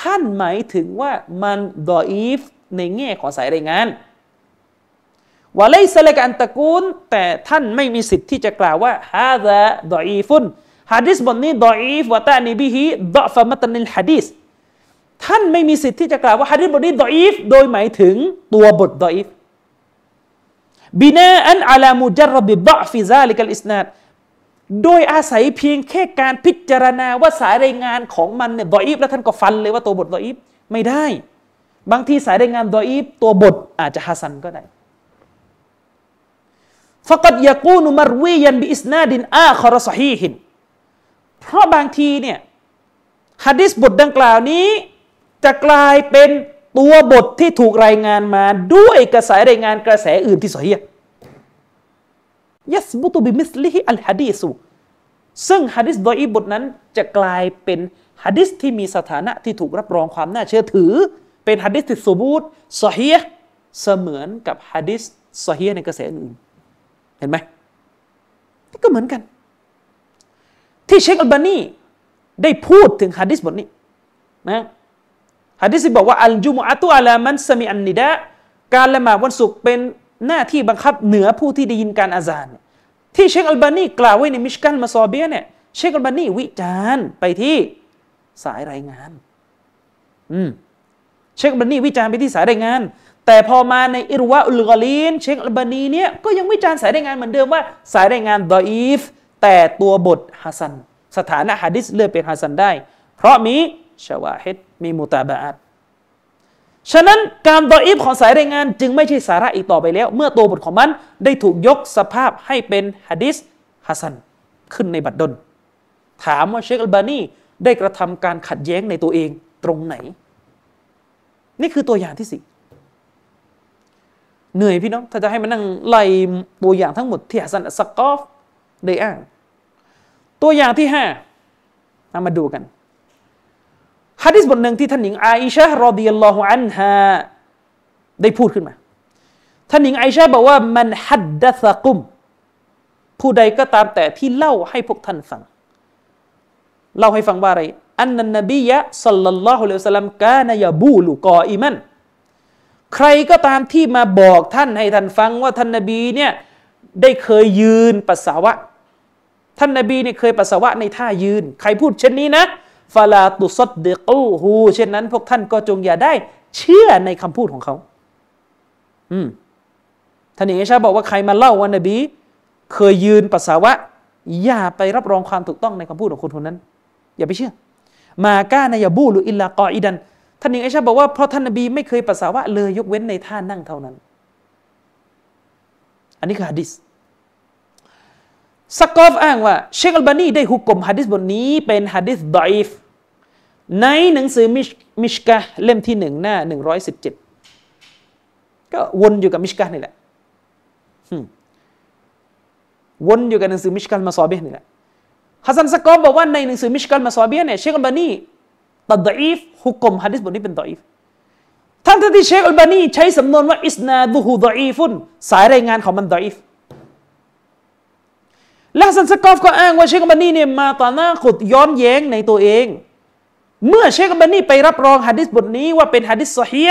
ท่านหมายถึงว่ามันดออีฟในแง่ของสายรายงาน وليس لك أن تقول แต่ท่านไม่มีสิทธิ์ที่จะกล่าวว่าهذا ضعيفฮะดิษบทนี้ดออีฟوتعني به ضعف متن الحديثท่านไม่มีสิทธิ์ที่จะกล่าวว่าฮะดิษบทนี้ดออีฟโดยหมายถึงตัวบทดออีฟبناء على مجرد ضعف ذلك الإسنادโดยอาศัยเพียงแค่การพิจารณาว่าสายรายงานของมันเนี่ยดออีฟแล้วท่านก็ฟันเลยว่าตัวบทดออีฟไม่ได้ บางทีสายรายงานดออีฟตัวบทอาจจะฮัสันก็ได้ ฟกัดยากูนุมารวียันบิอิสนาดินอาคอรสฮีหินเพราะบางทีเนี่ยฮะดิษบทดังกล่าวนี้ จะกลายเป็นตัวบทที่ถูกรายงานมาด้วยกระแสรายงานกระแสอื่นที่สฮียัสบุตุบิมิสลิฮิอัลฮะดีสุซึ่งฮะดิษโดยอีบทนั้นจะกลายเป็นฮะดิษที่มีสถานะที่ถูกรับรองความน่าเชื่อถือ เป็นฮะดิษที่สบูตสฮียเสมือนกับฮะดิษสฮียในกระแสอื่น ห็นไหมนี่ก็เหมือนกัน ที่เชคอัลบานีได้พูดถึงฮะดิษบทนี้นะฮะดิษบอกว่าอัลจุมอะตุอัลามันสมิอันนิดะการละหมาดวันศุกร์เป็นหน้าที่บังคับเหนือผู้ที่ได้ยินการอาซานที่เชคอัลบานีกล่าวไว้ในมิชกันมาซอเบียเนี่ยเชคอัลบานีวิจารณ์ไปที่สายรายงาน อืมเชคอัลบานีวิจารณ์ไปที่สายรายงาน แต่พอมาในอิรวะอุลกอลีน เชคอัลบานีเนี่ยก็ยังวิจารณ์สายรายงานเหมือนเดิมว่า สายรายงานดออีฟ แต่ตัวบทฮัสัน สถานะฮะดิษเลือนเป็นฮัสันได้ เพราะมีชาวาฮิดมีมุตาบะอัตฉะนั้นการดออีฟของสายรายงานจึงไม่ใช่สาระอีกต่อไปแล้ว เมื่อตัวบทของมันได้ถูกยกสภาพให้เป็นฮะดิษฮัสันขึ้นในบัดดลถามว่าเชคอัลบานีได้กระทำการขัดแย้งในตัวเองตรงไหน นี่คือตัวอย่างที่สี่ เหนื่อยพี่น้อง ถ้าจะให้มานั่งไล่ตัวอย่างทั้งหมดที่ฮัสันสกอฟได้อ้าง ตัวอย่างที่ห้ามาดูกันฮะดิษบทหนึ่งที่ท่านหญิงอาอิชะรอดิยัลลอฮุอันฮาได้พูดขึ้นมา ท่านหญิงอาอิชะบอกว่ามันฮัดดัสกุม ผู้ใดก็ตามแต่ที่เล่าให้พวกท่านฟัง เล่าให้ฟังว่าอะไร อันนันนบียะสัลลัลลอฮุอะลัยฮิวสัลลัมกานยาบูลุกออิมัน ใครก็ตามที่มาบอกท่านให้ท่านฟังว่าท่านนบีเนี่ยได้เคยยืนปัสสาวะ ท่านนบีเนี่ยเคยปัสสาวะในท่ายืน ใครพูดเช่นนี้นะฟาลาตุซัดเดกูฮูเช่นนั้นพวกท่านก็จงอย่าได้ เชื่อในคำพูดของเขา อืมท่านเอชาบอกว่าใครมาเล่าว่านบี เคยยืนปัสสาวะ อย่าไปรับรองความถูกต้องในคำพูดของคนคนนั้น อย่าไปเชื่อ มาก้านยาบูลุอิลลากออิดัน ท่านเอชาบอกว่าเพราะท่านนบีไม่เคยปัสสาวะเลยยกเว้นในท่านั่งเท่านั้น อันนี้คือฮะดิษซักกอฟอ้างว่าเชคอัลบานีได้ฮุก่มฮะดิษบทนี้เป็นฮะดิษดออีฟในหนังสือมิชมิชกาตเล่มที่หนึ่งหน้าหนึ่งร้อยสิบเจ็ดก็วนอยู่กับมิชกะนี่แหละวนอยู่กับหนังสือมิชกัลมาซอเบียนี่แหละฮัสซันซักกอฟบอกว่าในหนังสือมิชกัลมาซอเบียเนี่ยเชคอัลบานี ตัดอีฟฮุก่มฮะดิษบทนี้เป็นดออีฟทั้งที่เชคอัลบานีใช้สำนวนว่าإسناده ضعيفสายรายงานของมันดออีฟฮัสซันซักกอฟก็อ้างว่าเชคอัลบานีเนี่ยมาต่อหน้าขดย้อนแย้งในตัวเอง เมื่อเชคอัลบานีไปรับรองฮะดิษบทนี้ว่าเป็นฮะดิษซอฮีฮ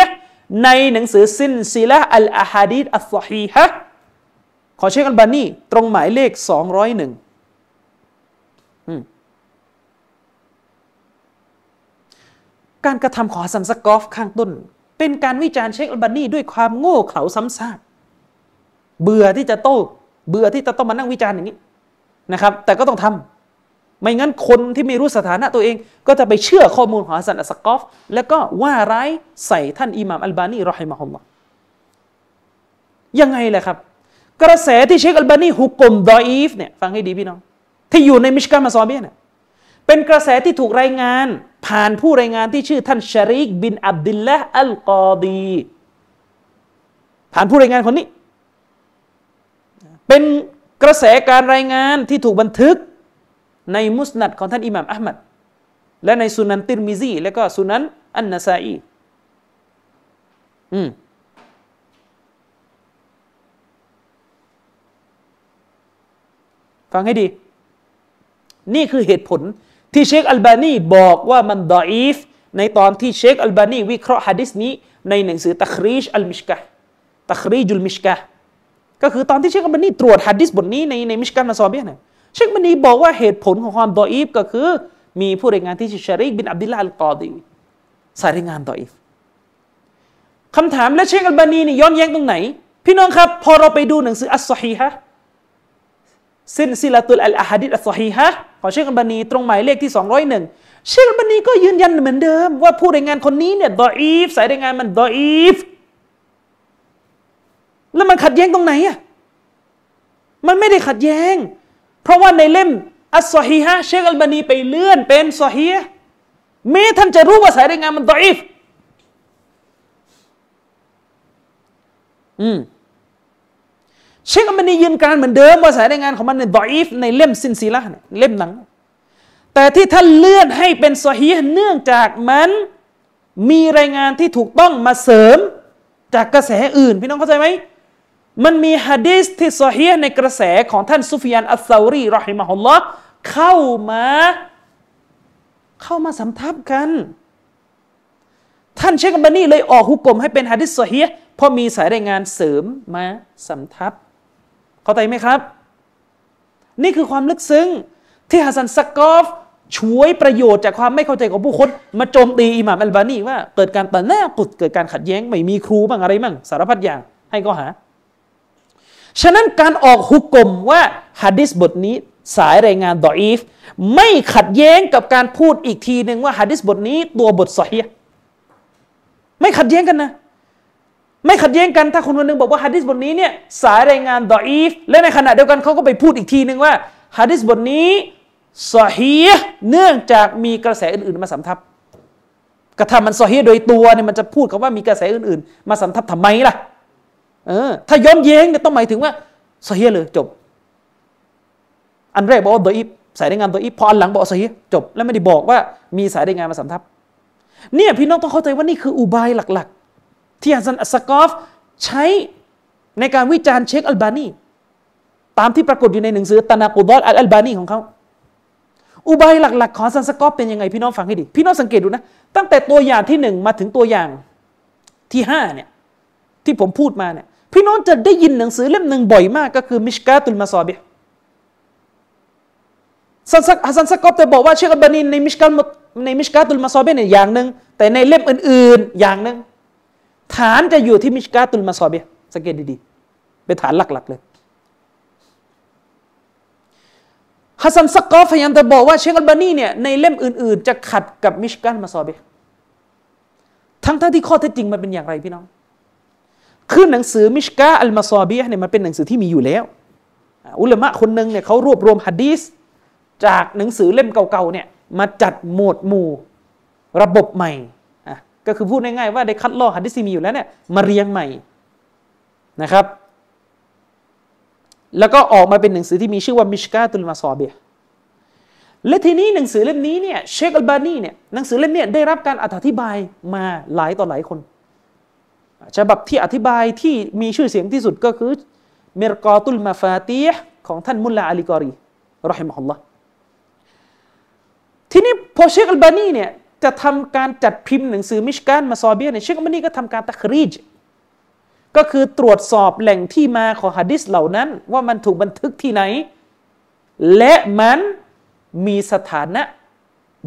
ในหนังสือسلسلة الأحاديث الصحيحةของเชคอัลบานีตรงหมายเลข 201 การกระทำของฮัสซันซักกอฟข้างต้น เป็นการวิจารณ์เชคอัลบานีด้วยความโง่เขลาซ้ำซากเบื่อที่จะโต้เบื่อที่จะต้องมานั่งวิจารณ์อย่างนี้นะครับ แต่ก็ต้องทำไม่งั้นคนที่ไม่รู้สถานะตัวเอง ก็จะไปเชื่อข้อมูลของฮัสซันอัสซักกอฟ แล้วก็ว่าร้ายใส่ท่านอิหม่ามอัลบานีرحمه الله ยังไงแหละครับ กระแสที่เชคอัลบานีฮุก่มดออีฟเนี่ยฟังให้ดีพี่น้อง ที่อยู่ในมิชกามาซอเบียเนี่ย เป็นกระแสที่ถูกรายงาน ผ่านผู้รายงานที่ชื่อท่านชาริกบินอับดุลละอัลกอดีผ่านผู้รายงานคนนี้ เป็นกระแสการรายงานที่ถูกบันทึกในมุสนัดของท่านอิหม่ามอัลมัดและในสุนันติรมิซีและก็สุนันอันนาซาอีอืมฟังให้ดี นี่คือเหตุผล ที่เชคอัลบานีบอกว่ามันดออีฟในตอนที่เชคอัลบานีวิเคราะห์ฮะดิษนี้ในหนังสือتخريج المشكاة تخريج المشكاةก็คือตอนที่เชคอัลบานีตรวจฮะดิษบทนี้ในในมิชกันมาซอเบียเนี่ยเชคอัลบานีบอกว่าเหตุผลของความดออีฟก็คือมีผู้รายงานที่ชื่อชาริกบินอับดุลลาอัลกอดีสายรายงานดออีฟคำถามและเชคอัลบานีนี่ย้อนแย้งตรงไหน พี่น้องครับ พอเราไปดูหนังสืออัสซฮีฮะ سلسلة الأحاديث الصحيحةของเชคอัลบานีตรงหมายเลขที่ 201 เชคอัลบานีก็ยืนยันเหมือนเดิม ว่าผู้รายงานคนนี้เนี่ยดออีฟสายรายงานมันดออีฟแล้วมันขัดแย้งตรงไหนอะมันไม่ได้ขัดแย้ง เพราะว่าในเล่มอัสซฮีฮะเชคอัลบานีไปเลื่อนเป็นซอฮีฮแม้ท่านจะรู้ว่าสายรายงานมันดออีฟอืม เชคอัลบานียืนการเหมือนเดิมว่าสายรายงานของมันเนี่ยดออีฟในเล่มซินซีละเล่มหนัง แต่ที่ท่านเลื่อนให้เป็นซอฮีเนื่องจากมันมีรายงานที่ถูกต้องมาเสริมจากกระแสอื่น พี่น้องเข้าใจไหมมันมีฮะดีษที่ซอฮีในกระแสของท่านซุฟยานอัลซารีรอฮิมะฮุลลอฮ์เข้ามาเข้ามาสำทับกัน ท่านเชคบันนี่เลยออกหุกกลมให้เป็นฮะดิษซอฮีเพราะมีสายรายงานเสริมมาสำทับ เข้าใจไหมครับ นี่คือความลึกซึ้งที่ฮัสซันซักกอฟช่วยประโยชน์จากความไม่เข้าใจของผู้คนมาโจมตีอิหม่ามอัลบานีว่าเกิดการตัดหน้ากุดเกิดการขัดแย้งไม่มีครูบ้างอะไรบ้างสารพัดอย่างให้ก็หา ฉะนั้นการออกฮุกกลมว่าฮะดิษบทนี้สายรายงานดออีฟไม่ขัดแย้งกับการพูดอีกทีหนึ่งว่าฮะดิษบทนี้ตัวบทสฮีไม่ขัดแย้งกันนะ ไม่ขัดแย้งกันถ้าคนคนนึงบอกว่าฮะดิษบทนี้เนี่ยสายรายงานดออีฟและในขณะเดียวกันเขาก็ไปพูดอีกทีหนึ่งว่าฮะดิษบทนี้สฮีเนื่องจากมีกระแสอื่น ๆ มาสำทับกระทำมันสฮีโดยตัวเนี่ยมันจะพูดกับว่ามีกระแสอื่น ๆ มาสำทับทำไมล่ะเออถ้าย้อนแย้งเนี่ยต้องหมายถึงว่าเสีเลยจบ อันแรกบอกว่าดออีฟสายรายงานดออีฟพออันหลังบอกซอฮีฮจบ แล้วไม่ได้บอกว่ามีสายรายงานมาสำทับ เนี่ยพี่น้องต้องเข้าใจว่านี่คืออุบายหลัก ๆ ที่ฮัสซันอัสซักกอฟใช้ในการวิจารณ์เชคอัลบานีตามที่ปรากฏอยู่ในหนังสือتناقضات الألبانيของเขาอุบายหลัก ๆ ฮัสซันซักกอฟเป็นยังไงพี่น้องฟังให้ดี พี่น้องสังเกตดูนะ ตั้งแต่ตัวอย่างที่หนึ่งมาถึงตัวอย่างที่ห้าเนี่ยที่ผมพูดมาเนี่ยพี่น้องจะได้ยินหนังสือเล่มหนึ่งบ่อยมากก็คือมิชกาตุลมาซอบิซันซักฮัสซันซักกอฟจะบอกว่าเชคอัลบานีในมิชกาในมิชกาตุลมาซอบิเนี่ยอย่างหนึ่งแต่ในเล่มอื่น ๆ อย่างหนึ่ง ฐานจะอยู่ที่มิชกาตุลมาซอบิสังเกตดีๆเป็นฐานหลักๆเลยฮัสซันซักกอฟพยายามจะบอกว่าเชคอัลบานีเนี่ยในเล่มอื่น ๆ จะขัดกับมิชกันมาซอบิทั้งท่าที่ข้อเท็จจริงมันเป็นอย่างไรพี่น้องคือหนังสือมิชกาอัลมาซอบีเนี่ยมันเป็นหนังสือที่มีอยู่แล้ว อุลามะคนหนึ่งเนี่ยเขารวบรวมฮะดีสจากหนังสือเล่มเก่าๆเนี่ยมาจัดหมวดหมู่ระบบใหม่ ก็คือพูดง่ายๆว่าได้คัดลอกฮะดีสที่มีอยู่แล้วเนี่ยมาเรียงใหม่นะครับ แล้วก็ออกมาเป็นหนังสือที่มีชื่อว่ามิชกาตุลมาซอเบียและทีนี้หนังสือเล่มนี้เนี่ยเชคอัลบานีเนี่ยหนังสือเล่มนี้ได้รับการอธิบายมาหลายต่อหลายคนฉบับที่อธิบายที่มีชื่อเสียงที่สุดก็คือเมรกอตุลมาฟาตีห์ของท่านมุลลาอาลีกอรีรอฮิมฮุลลอทีนี้พอเชคอัลบานีเนี่ย จะทำการจัดพิมพ์หนังสือมิชการมาซอเบียเนี่ยเชคอัลบานีก็ทำการตักรีจก็คือตรวจสอบแหล่งที่มาของฮะดิษเหล่านั้น ว่ามันถูกบันทึกที่ไหน และมันมีสถานะ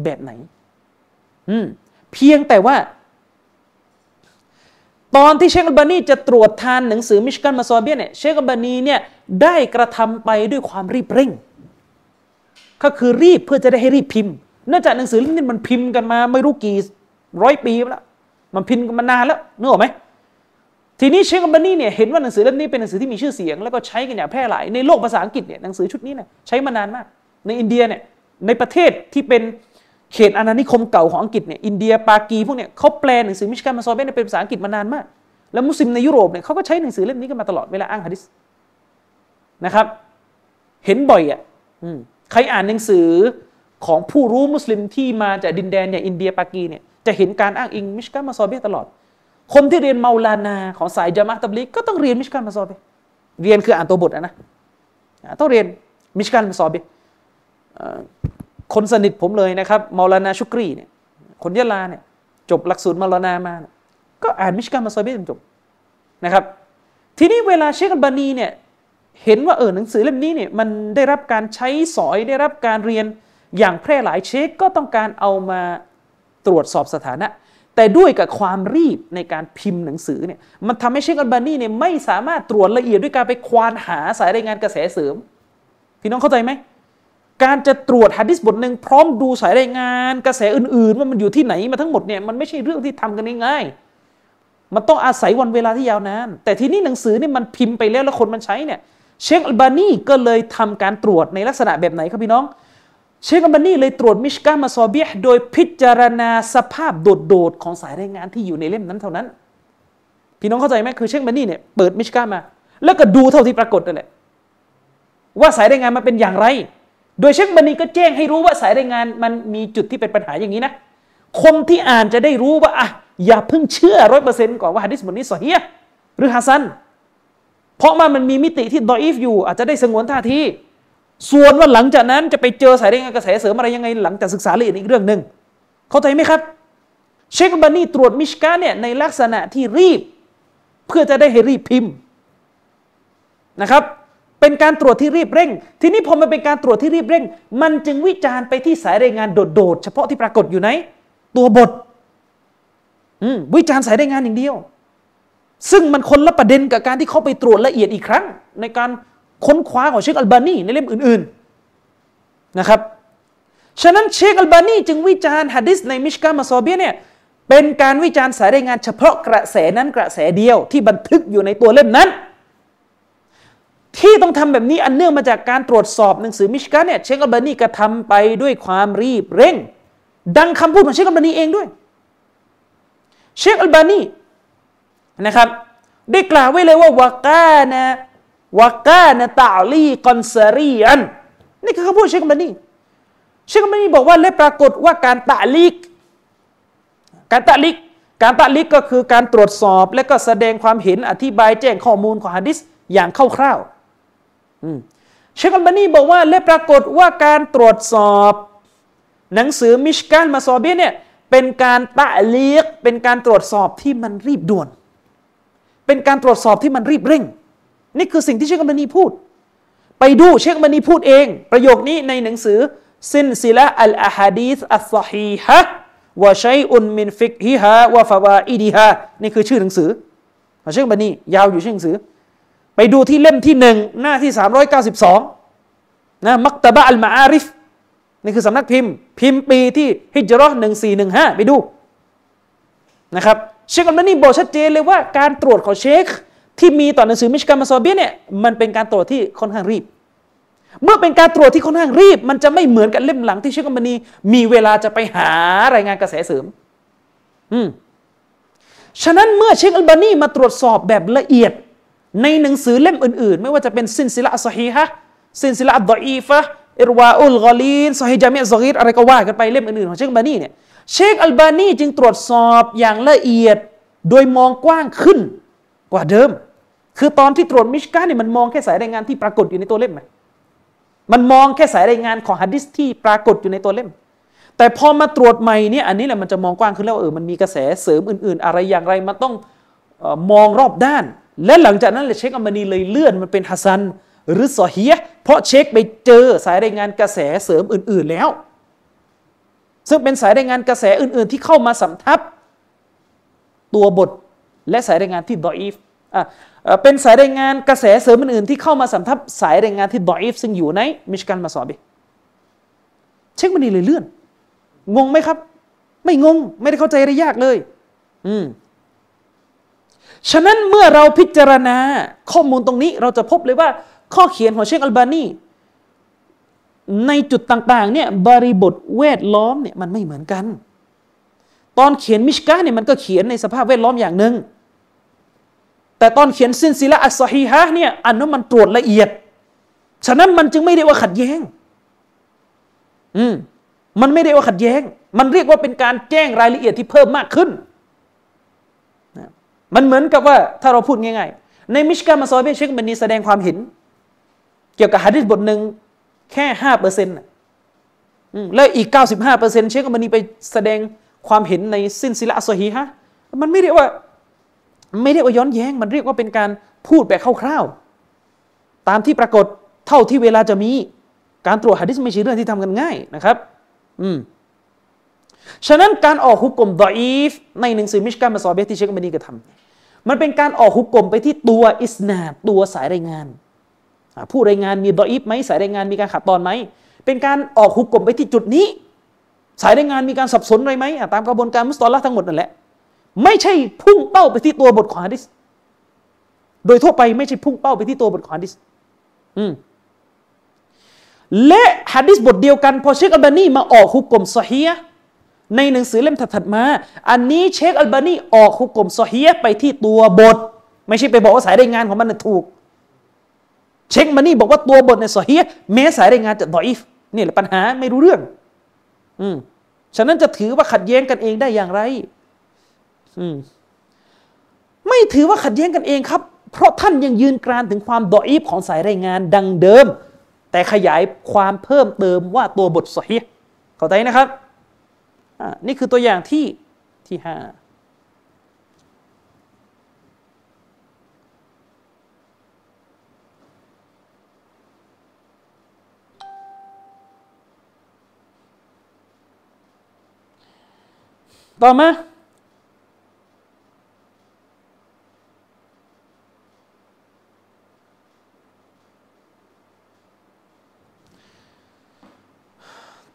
แบบไหน อืมเพียงแต่ว่า ตอนที่เชคอัลบานีจะตรวจทานหนังสือมิชกันมาซอเบียเนี่ยเชคอัลบานีเนี่ยได้กระทำไปด้วยความรีบเร่ง ก็คือรีบเพื่อจะได้ให้รีบพิมพ์ เนื่องจากหนังสือเล่มนี้มันพิมพ์กันมาไม่รู้กี่ร้อยปีแล้ว มันพิมพ์กันมานานแล้วนึกออกไหมทีนี้เชคอัลบานีเนี่ยเห็นว่าหนังสือเล่มนี้เป็นหนังสือที่มีชื่อเสียง แล้วก็ใช้กันอย่างแพร่หลายในโลกภาษาอังกฤษเนี่ยหนังสือชุดนี้เนี่ยใช้มานานมาก ในอินเดียเนี่ยในประเทศที่เป็นเขตอาณานิคมเก่าของอังกฤษเนี่ยอินเดียปากีพวกเนี่ยเขาแปลหนังสือมิชกันมาซอเบนเป็นภาษาอังกฤษมานานมาก แล้วมุสลิมในยุโรปเนี่ยเขาก็ใช้หนังสือเล่มนี้กันมาตลอดเวลาอ้างฮะดิษนะครับ เห็นบ่อยอะใครอ่านหนังสือ ของผู้รู้มุสลิมที่มาจากดินแดนอย่างอินเดียปากีเนี่ยจะเห็นการอ้างอิงมิชกันมาซอเบตลอด คนที่เรียนเมาลานาของสายจามะตับลิกก็ต้องเรียนมิชกันมาซอเบเรียนคืออ่านตัวบทนะต้องเรียนมิชกันมาซอเบคนสนิทผมเลยนะครับมาลานาชุกรีเนี่ยคนยะลาเนี่ยจบหลักสูตรมาลานามา ก็อ่านมิชกันมาซอเบจนจบนะครับ ทีนี้เวลาเชคอัลบานีเนี่ยเห็นว่าเออหนังสือเล่มนี้เนี่ยมันได้รับการใช้สอยได้รับการเรียน อย่างแพร่หลายเชคก็ต้องการเอามาตรวจสอบสถานะ แต่ด้วยกับความรีบในการพิมพ์หนังสือเนี่ยมันทำให้เชคอัลบานีเนี่ยไม่สามารถตรวจละเอียดด้วยการไปควานหาสายรายงานกระแสเสริม พี่น้องเข้าใจไหมการจะตรวจฮะดิษบทหนึ่งพร้อมดูสายรายงานกระแสอื่นๆว่ามันอยู่ที่ไหนมาทั้งหมดเนี่ยมันไม่ใช่เรื่องที่ทำกันง่ายๆมันต้องอาศัยวันเวลาที่ยาวนานแต่ทีนี้หนังสือนี่มันพิมพ์ไปแล้วแล้วคนมันใช้เนี่ยเชคอัลบานีก็เลยทำการตรวจในลักษณะแบบไหนครับพี่น้อง เชคอัลบานีเลยตรวจมิชกามาซอเบียโดยพิจารณาสภาพโดดๆของสายรายงานที่อยู่ในเล่มนั้นเท่านั้น พี่น้องเข้าใจไหมคือเชคอัลบานีเนี่ยเปิดมิชกามา แล้วก็ดูเท่าที่ปรากฏนั่นแหละว่าสายรายงานมันเป็นอย่างไร โดยเชคบันีก็แจ้งให้รู้ว่าสายรายงานมันมีจุดที่เป็นปัญหาอย่างนี้นะ คนที่อ่านจะได้รู้ว่าอะอย่าเพิ่งเชื่อร้อยเปอร์เซ็นต์ก่อนว่าฮะดิษบทนี้สอเฮียหรือฮัสัน เพราะมันมันมีมิติที่ดออีฟอยู่ อาจจะได้สงวนท่าที ส่วนว่าหลังจากนั้นจะไปเจอสายรายงานกระแสเสริมอะไรยังไงหลังจากศึกษาละเอียดอีกเรื่องหนึ่งเข้าใจไหมครับ เชคบันนี่ตรวจมิชกาเนี่ยในลักษณะที่รีบ เพื่อจะได้ให้รีบพิมพ์นะครับ เป็นการตรวจที่รีบเร่ง ทีนี้พอมันเป็นการตรวจที่รีบเร่ง มันจึงวิจารณ์ไปที่สายรายงานโดดๆเฉพาะที่ปรากฏอยู่ในตัวบทวิจารณ์สายรายงานอย่างเดียว ซึ่งมันคนละประเด็นกับการที่เขาไปตรวจละเอียดอีกครั้ง ในการ ค้นคว้าของเชคอัลบานีในเล่มอื่น ๆนะครับ ฉะนั้นเชคอัลบานีจึงวิจารณ์ฮะดิษในมิชกามาซอเบียเนี่ยเป็นการวิจารณ์สายรายงานเฉพาะกระแสนั้นกระแสเดียวที่บันทึกอยู่ในตัวเล่มนั้น ที่ต้องทำแบบนี้อันเนื่องมาจากการตรวจสอบหนังสือมิชกาเนี่ยเชคอัลบานีกระทำไปด้วยความรีบเร่ง ดังคำพูดของเชคอัลบานีเองด้วย เชคอัลบานีนะครับได้กล่าวไว้เลยว่าวากานะ วากานตาลีกอนซารีอันนี่คือคำพูดเชคอัลบานีเชคอัลบานีบอกว่าและปรากฏว่าการตะลิก การตะลิก การตะลิกก็คือการตรวจสอบ และก็แสดงความเห็นอธิบายแจ้งข้อมูลของฮะดิษอย่างคร่าวๆเชคอัลบานีบอกว่าและปรากฏว่าการตรวจสอบ หนังสือมิชการมาซอเบียเนี่ยเป็นการตะลีกเป็นการตรวจสอบที่มันรีบด่วน เป็นการตรวจสอบที่มันรีบเร่ง นี่คือสิ่งที่เชคอัลบานีพูด ไปดูเชคอัลบานีพูดเอง ประโยคนี้ในหนังสือسلسلة الأحاديث الصحيحة وشيء من فقهها وفوائدهاนี่คือชื่อหนังสือของเชคอัลบานียาวอยู่ชื่อหนังสือ ไปดูที่เล่มที่หนึ่งหน้าที่ 392นะمكتبة المعارفนี่คือสำนักพิมพ์ พิมพ์ปีที่ฮิจรัหนึ่งสี่หนึ่งห้าไปดูนะครับเชคอัลบานีบอกชัดเจนเลยว่าการตรวจของเชค ที่มีต่อหนังสือมิชกามาซอเบียเนี่ยมันเป็นการตรวจที่ค่อนข้างรีบ เมื่อเป็นการตรวจที่ค่อนข้างรีบ มันจะไม่เหมือนกับเล่มหลังที่เชคอัลบานีมีเวลาจะไปหารายงานกระแสเสริม อืมฉะนั้นเมื่อเชคอัลบานีมาตรวจสอบแบบละเอียดในหนังสือเล่มอื่น ๆ ไม่ว่าจะเป็นسلسلة الصحيحة سلسلة الضعيفة إرواء الغليل صحيح الجامع الصغيرอะไรก็ว่ากันไปเล่มอื่น ๆ ของเชคอัลบานีเนี่ยเชคอัลบานีจึงตรวจสอบอย่างละเอียดโดยมองกว้างขึ้นกว่าเดิม คือตอนที่ตรวจมิชกาเนี่ยมันมองแค่สายรายงานที่ปรากฏอยู่ในตัวเล่มไหมมันมองแค่สายรายงานของฮะดิษที่ปรากฏอยู่ในตัวเล่ม แต่พอมาตรวจใหม่เนี่ยอันนี้แหละมันจะมองกว้างขึ้นแล้วเออมันมีกระแสเสริมอื่น ๆ อะไรอย่างไรมันต้องมองรอบด้าน และหลังจากนั้นเลยเชคอัมมานีเลยเลื่อนมันเป็นฮัสซันหรือซอฮียเพราะเช็คไปเจอสายรายงานกระแสเสริมอื่น ๆแล้ว ซึ่งเป็นสายรายงานกระแสอื่น ๆ ที่เข้ามาสำทับ ตัวบทและสายรายงานที่ดออีฟ เป็นสายรายงานกระแสเสริมอื่นๆที่เข้ามาสำทับสายรายงานที่ดออีฟซึ่งอยู่ในมิชกันมาสอบีเช็คมันดีเลยเลื่อน งงไหมครับ ไม่งง ไม่ได้เข้าใจอะไรยากเลย อืมฉะนั้นเมื่อเราพิจารณาข้อมูลตรงนี้เราจะพบเลยว่า ข้อเขียนของเชคอัลบานีในจุดต่างๆเนี่ยบริบทแวดล้อมเนี่ยมันไม่เหมือนกัน ตอนเขียนมิชกาเนี่ยมันก็เขียนในสภาพแวดล้อมอย่างหนึ่ง แต่ตอนเขียนซินซิละอัสฮีฮะเนี่ยอันนั้นมันตรวจละเอียด ฉะนั้นมันจึงไม่ได้ว่าขัดแย้ง อืมมันไม่ได้ว่าขัดแย้ง มันเรียกว่าเป็นการแจ้งรายละเอียดที่เพิ่มมากขึ้นมันเหมือนกับว่าถ้าเราพูดง่ายๆ ในมิชกามาซอยเบเชคบันนีแสดงความเห็น เกี่ยวกับฮะดิษบทหนึ่งแค่ห้าเปอร์เซ็นต์แล้วอีกเก้าสิบห้าเปอร์เซ็นต์เชคบันนีไปแสดงความเห็นในสินซิละอัสฮีฮะมันไม่เรียกว่า ไม่เรียกว่าย้อนแย้ง มันเรียกว่าเป็นการพูดแบบคร่าวๆตามที่ปรากฏเท่าที่เวลาจะมีการตรวจหะดิษไม่ใช่เรื่องที่ทำกันง่ายนะครับ อืมฉะนั้นการออกฮุกกลมดออีฟในหนังสือมิชกามาซอเบที่เชคบันีกระทำมันเป็นการออกฮุกกลมไปที่ตัวอิสนาตัวสายรายงานผู้รายงานมีดออีฟไหมสายรายงานมีการขัดตอนไหมเป็นการออกฮุกกลมไปที่จุดนี้ สายรายงานมีการสับสนอะไรไหมตามกระบวนการมุสตอละทั้งหมดนั่นแหละ ไม่ใช่พุ่งเป้าไปที่ตัวบทของฮะดิษโดยทั่วไปไม่ใช่พุ่งเป้าไปที่ตัวบทของฮะดิษอืมและฮะดิษบทเดียวกัน พอเชคอัลบานีมาออกฮุกกลมซอฮีในหนังสือเล่มถัดมา อันนี้เชคอัลบานีออกฮุกกลมซอฮีไปที่ตัวบท ไม่ใช่ไปบอกว่าสายรายงานของมันถูก เชคมานี่บอกว่าตัวบทในซอฮีแม้สายรายงานจะดออีฟนี่แหละปัญหาไม่รู้เรื่อง อืมฉะนั้นจะถือว่าขัดแย้งกันเองได้อย่างไร ไม่ถือว่าขัดแย้งกันเองครับ เพราะท่านยังยืนกรานถึงความดออีฟของสายรายงานดังเดิม แต่ขยายความเพิ่มเติมว่าตัวบทสฮีเข้าใจนะครับนี่คือตัวอย่างที่ที่ห้าต่อมา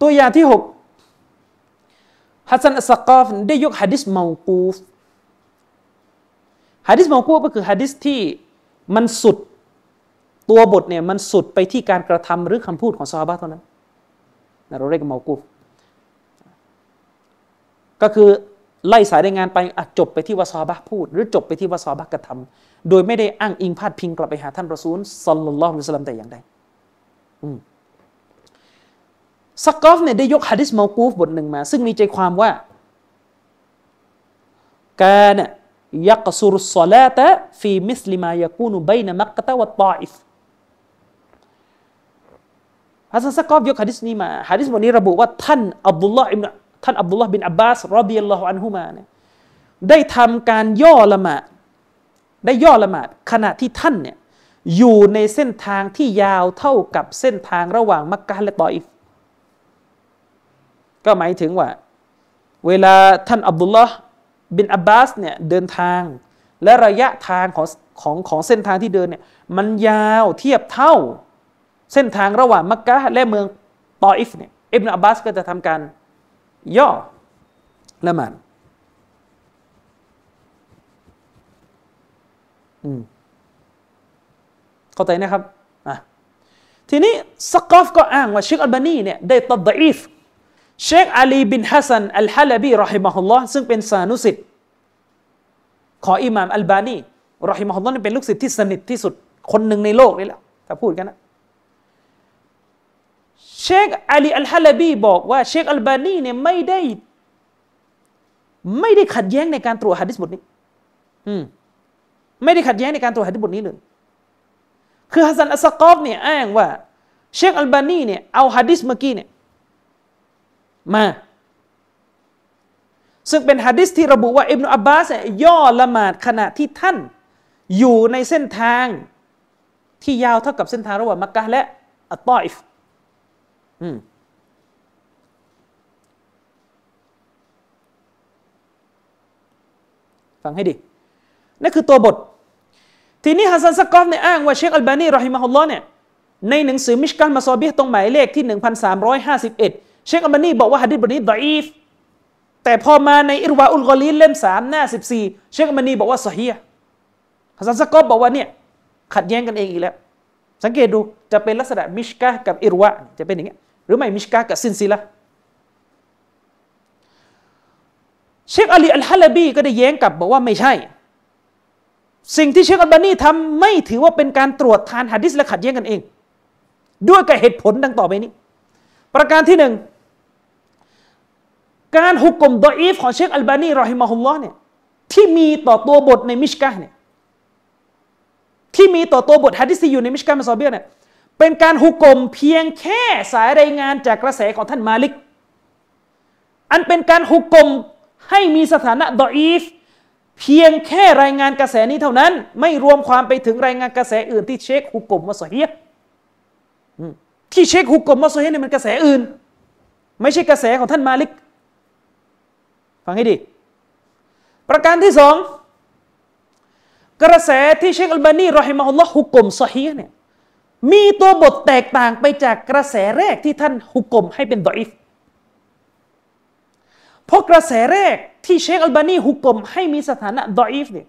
ตัวอย่างที่หกฮัสซันอัสกอฟได้ยกฮะดิษมากูฟฮะดิษมากูฟก็คือฮะดิษที่มันสุดตัวบทเนี่ยมันสุดไปที่การกระทำหรือคำพูดของซาบะเท่านั้นเราเรียกมากูฟก็คือไล่สายรายงานไปจบไปที่ซอฮาบะพูด หรือจบไปที่ซอฮาบะกระทำโดยไม่ได้อ้างอิงพาดพิงกลับไปหาท่านรอซูล صلى الله عليه وسلمแต่อย่างใด ซักกอฟเนี่ยได้ยกฮะดิษมากูฟบทหนึ่งมา ซึ่งมีใจความว่าكان يقصر الصلاة في مثل ما يكون بين مكة والطائفฮัสซันซักกอฟยกฮะดิษนี้มาฮะดิษบทนี้ระบุว่าท่านอับดุลลาห์อิบนท่านอับดุลลาห์บินอับบาสرضي الله عنهماเนี่ยได้ทำการย่อละหมาดได้ย่อละหมาดขณะที่ท่านเนี่ยอยู่ในเส้นทางที่ยาวเท่ากับเส้นทางระหว่างมักกะและตออิฟ ก็หมายถึงว่า เวลาท่านอับดุลลาห์บินอับบาสเนี่ยเดินทาง และระยะทางของของของเส้นทางที่เดินเนี่ยมันยาวเทียบเท่า เส้นทางระหว่างมักกะและเมืองตออิฟเนี่ยอิบนาอับบาสก็จะทำการย่อละหมาดอืมเข้าใจนะครับอะทีนี้ซักกอฟก็อ้างว่าเชคอัลบานีเนี่ยได้ตัดอีฟ เชคอาลีบินฮัสซันอัลฮะลบีرحمه اللهซึ่งเป็นสานุศิษย์ของอิหม่ามอัลบานีرحمه اللهเป็นลูกศิษย์ที่สนิทที่สุดคนหนึ่งในโลกนี่แหละถ้าพูดกันนะเชคอาลีอัลฮะลบีบอกว่าเชคอัลบานีเนี่ยไม่ได้ ไม่ได้ขัดแย้งในการตรวจฮะดิษบทนี้ อืมไม่ได้ขัดแย้งในการตรวจฮะดิษบทนี้เลยคือฮัสซันอัสกอฟเนี่ยอ้างว่า เชคอัลบานีเนี่ยเอาฮะดิษเมื่อกี้เนี่ย มา ซึ่งเป็นฮะดิษที่ระบุว่าอิบนุอับบาสย่อละหมาดขณะที่ท่าน อยู่ในเส้นทางที่ยาวเท่ากับเส้นทางระหว่างมักกะและอัตตอิฟฟังให้ดีนั่นคือตัวบท ทีนี้ฮัสซันซักอฟเนี่ยอ้างว่าเชคอัลบานีرحمه اللهเนี่ยในหนังสือมิชกันมาซอบีตรงหมายเลขที่ 1351 เชคอัลบานีบอกว่าฮะดิษบทนี้ضعيفแต่พอมาในอิรวาอุลกอลีนเล่ม3หน้า14เชคอัลบานีบอกว่าصحيح ฮัสซันซักอฟบอกว่าเนี่ยขัดแย้งกันเองอีกแล้ว สังเกตดูจะเป็นลักษณะมิชกะกับอิรวะจะเป็นอย่างเงี้ยหรือไม่มิชกะกับซินซิละเชคอาลีอัลฮะลบีก็ได้แย้งกลับบอกว่าไม่ใช่ สิ่งที่เชคอัลบานีทำไม่ถือว่าเป็นการตรวจทานหะดิษและขัดแย้งกันเอง ด้วยกับเหตุผลดังต่อไปนี้ ประการที่หนึ่ง การ حكم ضعيف ของเชคอัลบานีرحمه اللهเนี่ยที่มีต่อตัวบทในมิชกะเนี่ยที่มีต่อตัวบทฮะดิษที่อยู่ในมิชกะมซอเบียเนี่ยเป็นการ حكم เพียงแค่สายรายงานจากกระแสของท่านมาลิก อันเป็นการ حكم ให้มีสถานะ ضعيف เพียงแค่รายงานกระแสนี้เท่านั้น ไม่รวมความไปถึงรายงานกระแสอื่นที่เชคฮุกกลมมาสเฮียที่เชคฮุกกลมมาสเฮียเนี่ยมันกระแสอื่น ไม่ใช่กระแสของท่านมาลิก ฟังให้ดี ประการที่สองกระแสที่เชคอัลบานีرحمه الله حكم صحيح เนี่ยมีตัวบทแตกต่างไปจากกระแสแรกที่ท่าน حكم ให้เป็น ضعيف เพราะกระแสแรกที่เชคอัลบานี حكم ให้มีสถานะ ضعيف เนี่ย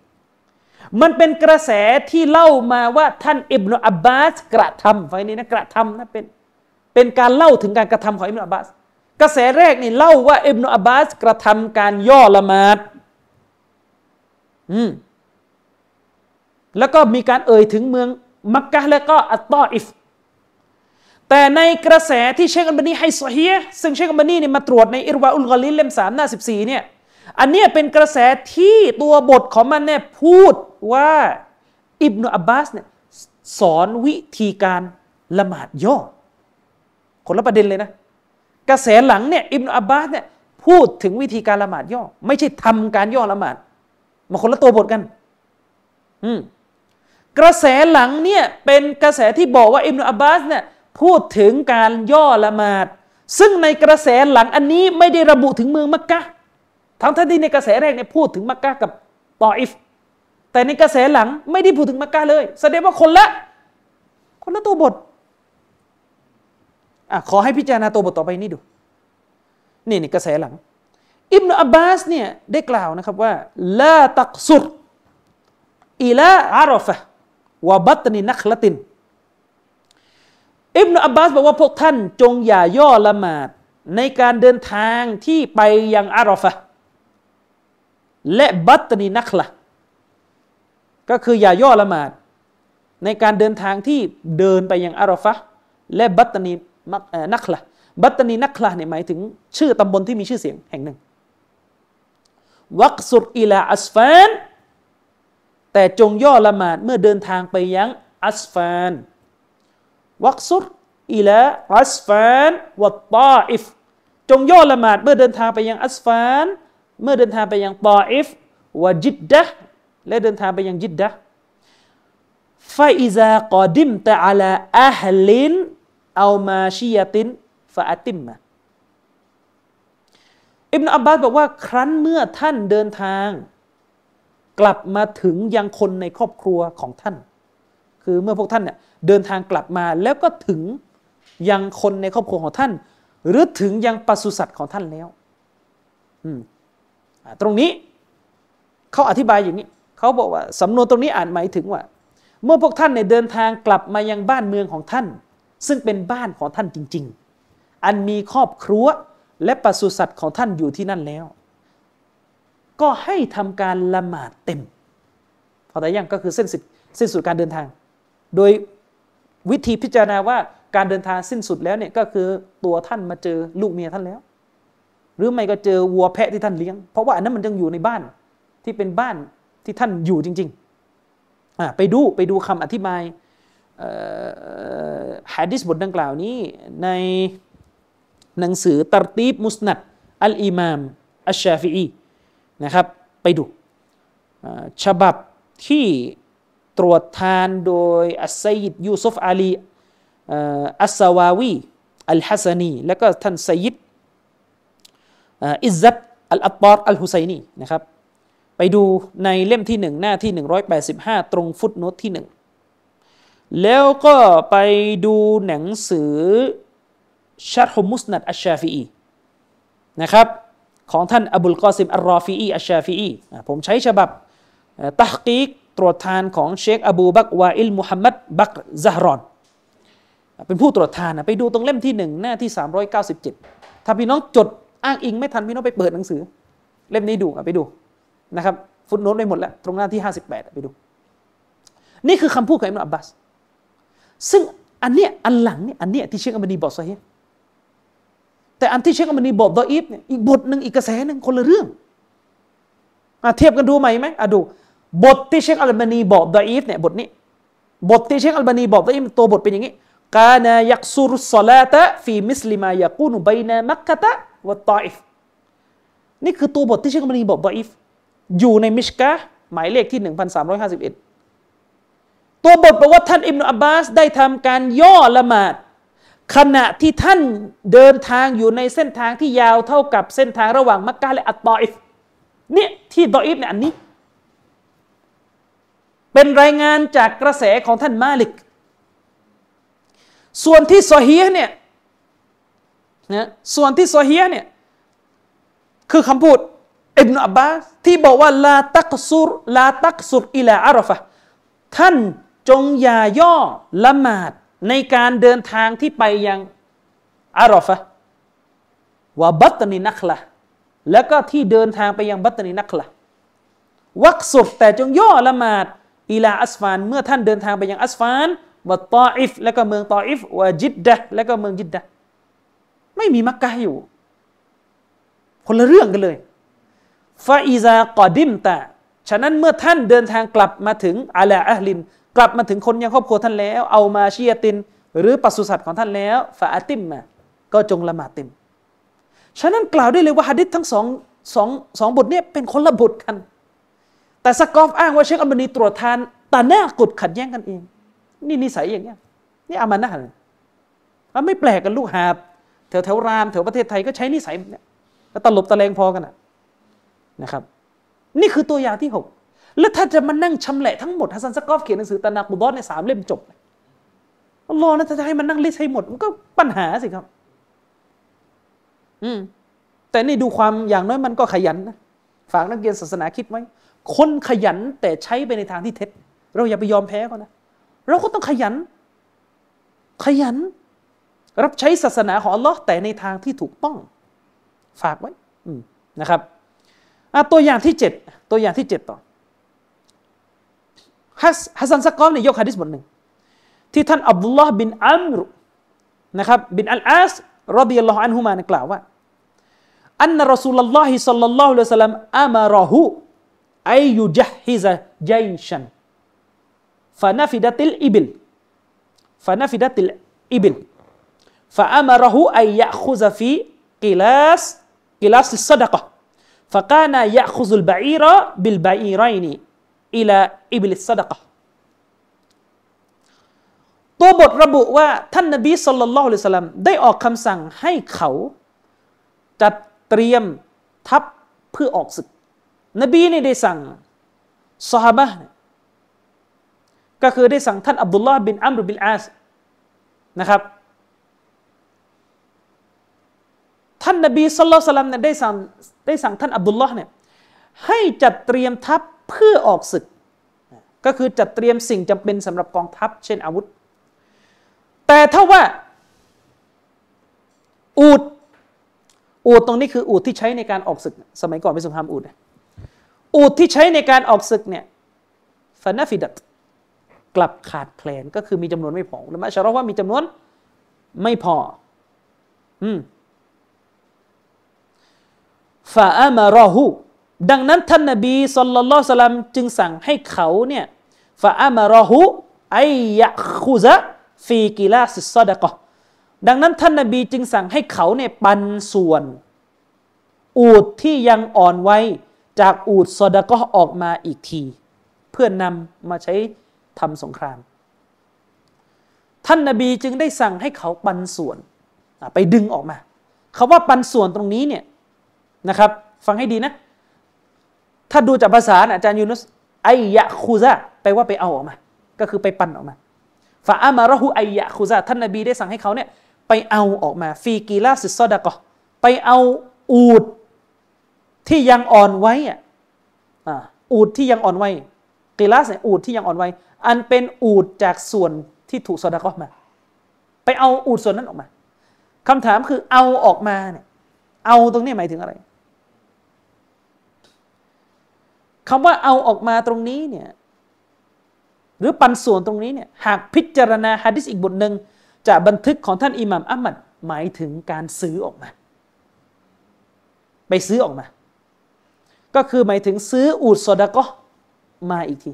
มันเป็นกระแสที่เล่ามาว่าท่านอิบนุอับบาสกระทำไฟนี้นะกระทำนะเป็นเป็นการเล่าถึงการกระทำของอิบนุอับบาส กระแสแรกนี่เล่าว่าอิบนุอับบาสกระทำการย่อละมาดอืมแล้วก็มีการเอ่ยถึงเมืองมักกะแล้วก็อัตตออิฟแต่ในกระแสที่เชคอัลบานีให้สเฮีซึ่งเชคอัลบานีเนี่ยมาตรวจในอิรวาอุลกอลินเล่มสามหน้าสิบสี่เนี่ยอันนี้เป็นกระแสที่ตัวบทของมันเนี่ยพูดว่าอิบนุอับบาสเนี่ยสอนวิธีการละหมาดย่อคนละประเด็นเลยนะ กระแสหลังเนี่ยอิบนอับบาสเนี่ยพูดถึงวิธีการละหมาดย่อ ไม่ใช่ทำการย่อละหมาดมาคนละตัวบทกัน อืมกระแสหลังเนี่ยเป็นกระแสที่บอกว่าอิบนอับบาสเนี่ยพูดถึงการย่อละหมาด ซึ่งในกระแสหลังอันนี้ไม่ได้ระบุถึงเมืองมักกะทั้งที่ในกระแสแรกเนี่ยพูดถึงมักกะกับตออิฟแต่ในกระแสหลังไม่ได้พูดถึงมักกะเลย แสดงว่าคนละ คนละตัวบท อะขอให้พิจารณาตัวบทต่อไปนี้ดู นี่นี่กระแสหลัง อิบนาอับบาสเนี่ยได้กล่าวนะครับว่าลาตักสุดอิลาอารอฟะวะบัตนินักละติน อิบนาอับบาสบอกว่าพวกท่านจงอย่าย่อละหมาดในการเดินทางที่ไปยังอารอฟะและบัตนีนักละก็คืออย่าย่อละหมาด ในการเดินทางที่เดินไปยังอารอฟะและบัตนี นักละบัตนีนักลาเนี่ยหมายถึงชื่อตำบลที่มีชื่อเสียงแห่งหนึ่ง วักสุดอิลาอัสฟาน แต่จงย่อละหมาดเมื่อเดินทางไปยังอัสฟาน วักสุดอิลาอัสฟานวัตตาอิฟ จงย่อละหมาดเมื่อเดินทางไปยังอัสฟาน เมื่อเดินทางไปยังตาอิฟวจิดดะและเดินทางไปยังจิดดะฟาอิซากอดิมตะอัลาอัฮลิน เอามาชียตินฟาติมมาอิบนาอับบาสบอกว่าครั้นเมื่อท่านเดินทาง กลับมาถึงยังคนในครอบครัวของท่าน คือเมื่อพวกท่านเนี่ยเดินทางกลับมาแล้วก็ถึงยังคนในครอบครัวของท่าน หรือถึงยังปศุสัตว์ของท่านแล้วตรงนี้เขาอธิบายอย่างนี้เขาบอกว่าสำนวนตรงนี้อ่านหมายถึงว่า เมื่อพวกท่านในเดินทางกลับมายังบ้านเมืองของท่าน ซึ่งเป็นบ้านของท่านจริง ๆ อันมีครอบครัวและปศุสัตว์ของท่านอยู่ที่นั่นแล้ว ก็ให้ทำการละหมาดเต็มพอแต่ยังก็คือเส้นสุดสิ้นสุดการเดินทาง โดยวิธีพิจารณาว่าการเดินทางสิ้นสุดแล้วเนี่ยก็คือตัวท่านมาเจอลูกเมียท่านแล้ว หรือไม่ก็เจอวัวแพะที่ท่านเลี้ยง เพราะว่าอันนั้นมันยังอยู่ในบ้านที่เป็นบ้านที่ท่านอยู่จริงๆไปดูไปดูคำอธิบาย ฮะดิษบทดังกล่าวนี้ในหนังสือตรตีบมุสนัดอัลอิมามอัชชาฟีอีนะครับไปดูฉบับที่ตรวจทานโดยอัสซัยดยูซุฟอาลีอัสซาวาวีอัลฮัสนีและก็ท่านซัยิดอิซัตอัลอัตตารอัลฮุไซนีนะครับไปดูในเล่มที่หนึ่งหน้าที่ 185 ตรง footnote ที่หนึ่ง แล้วก็ไปดูหนังสือชัดฮุมุสนัดอัชชาฟีอีนะครับของท่านอบุลกอซิมอัลรอฟีอีอัชชาฟีอีผมใช้ฉบับتحقيقตรวจทานของเชคอบูบักวาอิลมุฮัมมัดบักซาฮรอน เป็นผู้ตรวจทานไปดูตรงเล่มที่หนึ่งหน้าที่ 397 ถ้าพี่น้องจดอ้างอิงไม่ทันพี่น้องไปเปิดหนังสือ เล่มนี้ดูไปดูนะครับfootnote ไปหมดแล้ว ตรงหน้าที่ 58 ไปดู นี่คือคำพูดของอิบนุอับบาส ซึ่งอันเนี้ยอันหลังเนี่ยอันเนี้ยที่เชคอัลบานีบอก صحيح แต่อันที่เชคอัลบานีบอก ضعيف เนี่ยอีกบทหนึ่งอีกกระแสหนึ่งคนละเรื่องมาเทียบกันดูไหมไหมอะดู บทที่เชคอัลบานีบอก ضعيف เนี่ยบทนี้ บทที่เชคอัลบานีบอก ضعيف ตัวบทเป็นอย่างนี้كان يقصر الصلاة في مثل ما يكون بين مكة والطائف นี่คือตัวบทที่เชคอัลบานีบอก ضعيف อยู่ในมิชกะหมายเลขที่ 1351 ตัวบทบอกว่าท่านอิบนุอับบาสได้ทำการย่อละหมาด ขณะที่ท่านเดินทางอยู่ในเส้นทางที่ยาวเท่ากับเส้นทางระหว่างมักกะและอัตตออิฟเนี่ยที่ ضعيف เนี่ยอันนี้ เป็นรายงานจากกระแสของท่านมาลิก ส่วนที่ซอฮีเนี่ยนะส่วนที่ซอฮีเนี่ยคือคำพูดอิบนาอับบาสที่บอกว่าลาตักซุรลาตักซุรอิลาอารฟะท่าน จงอย่าย่อละหมาดในการเดินทางที่ไปยังอารอฟะว่าบัตนีนักละแล้วก็ที่เดินทางไปยังบัตนีนักละวักสุดแต่จงย่อละหมาดอิลาอัสฟาน เมื่อท่านเดินทางไปยังอัสฟานวัตตออิฟ และก็เมืองตออิฟวะจิดดะและก็เมืองจิดดะไม่มีมักกะอยู่ คนละเรื่องกันเลยฟาอิซากอดิมตะฉะนั้นเมื่อท่านเดินทางกลับมาถึงอาลาอัลลิน กลับมาถึงคนยังครอบครัวท่านแล้ว เอามาเชียติน หรือปศุสัตว์ของท่านแล้วฟาติมมาก็จงละหมาดเต็มฉะนั้นกล่าวได้เลยว่าฮะดิษทั้งสองสองสองบทนี้เป็นคนละบทกัน แต่สกอฟอ้างว่าเชคอัลบานีตรวจทานتناقض ขัดแย้งกันเอง นี่นิสัยอย่างเงี้ยนี่أمانةเลยไม่แปลกกันลูกหาบแถวแถวรามแถวประเทศไทยก็ใช้นิสัยเนี่ยตลบตะเลงพอกันอะนะครับ นี่คือตัวอย่างที่หก แล้วถ้าจะมานั่งชำแหละทั้งหมดฮัสซันสกอฟเขียนหนังสือตานากุบอสในสามเล่มจบอัลลอฮ์นะถ้าจะให้มันนั่ง list ให้หมดมันก็ปัญหาสิครับ อืมแต่นี่ดูความอย่างน้อยมันก็ขยันนะฝากนักเรียนศาสนาคิดไว้คนขยันแต่ใช้ไปในทางที่เท็จ เราอย่าไปยอมแพ้เขานะ เราก็ต้องขยัน ขยัน รับใช้ศาสนาของอัลลอฮ์แต่ในทางที่ถูกต้อง ฝากไว้นะครับตัวอย่างที่เจ็ดตัวอย่างที่เจ็ดต่อ ฮัสซันซักกอฟเนี่ยยกฮะดิษบทหนึ่งที่ท่านอับดุลลอฮ์บินอัมรุนะครับบินอัลอาส รดิยัลลอฮุอันฮุมากล่าวว่าอันนรอสูลลอฮิสัลลัลลอฮุอะลัยฮิสลามอามารหูอายุจฮิซะจัยชันฟานาฟิดัติลอิบิลฟานาฟิดัติลอิบิล فأمره أن يأخذ في قلاس قلاس الصدقة فكان يأخذ البعير بالبعيرين อิลาอิบลิสซาดะกะตัวบทระบุว่าท่านนบีสุลต่านละสลัมได้ออกคำสั่งให้เขาจัดเตรียมทัพเพื่อออกศึก นบีนี่ได้สั่งสฮาบะก็คือได้สั่งท่านอับดุลลาห์บินอัมรุบิลอาสนะครับ ท่านนบีสุลต่านละสลัมเนี่ยได้สั่งได้สั่งท่านอับดุลลาห์เนี่ยให้จัดเตรียมทัพ เพื่อออกศึก ก็คือจัดเตรียมสิ่งจำเป็นสำหรับกองทัพ เช่นอาวุธ แต่ถ้าว่า อูดอูดตรงนี้คืออูดที่ใช้ในการออกศึก สมัยก่อนเป็นสงครามอูดอูดที่ใช้ในการออกศึกเนี่ยฟานาฟิดัตกลับขาดแคลนก็คือมีจำนวนไม่พอและมาชาร์ว่ามีจำนวนไม่พอ อืมฟาอามารอฮู ดังนั้นท่านนบีสุลต่านละลัมจึงสั่งให้เขาเนี่ยฟาอามารอฮูไอยะคุซะฟีกิลาสิซอดะกะดังนั้นท่านนบีจึงสั่งให้เขาเนี่ยปันส่วน อูดที่ยังอ่อนไว้จากอูดซอดะกะออกมาอีกที เพื่อนนำมาใช้ทำสงคราม ท่านนบีจึงได้สั่งให้เขาปันส่วนไปดึงออกมาคาว่าปันส่วนตรงนี้เนี่ยนะครับ ฟังให้ดีนะ ถ้าดูจากภาษาอาจารย์ยูนุสไอยะคูซาแปลว่าไปเอาออกมา ก็คือไปปันออกมาฟาอามารหูไอยะคูซาท่านนบีได้สั่งให้เขาเนี่ยไปเอาออกมาฟีกีลาสิซอดะกอไปเอาอูดที่ยังอ่อนไว้อะอูดที่ยังอ่อนไว้กีลาสเนี่ยอูดที่ยังอ่อนไว้ อันเป็นอูดจากส่วนที่ถูกซอดะกอมา ไปเอาอูดส่วนนั้นออกมาคำถามคือเอาออกมาเนี่ยเอาตรงนี้หมายถึงอะไร คำว่าเอาออกมาตรงนี้เนี่ยหรือปันส่วนตรงนี้เนี่ยหากพิจารณาฮะดิษอีกบทหนึ่งจากบันทึกของท่านอิหม่ามอัมมัดหมายถึงการซื้อออกมา ไปซื้อออกมา ก็คือหมายถึงซื้ออูดโซดาก็มาอีกที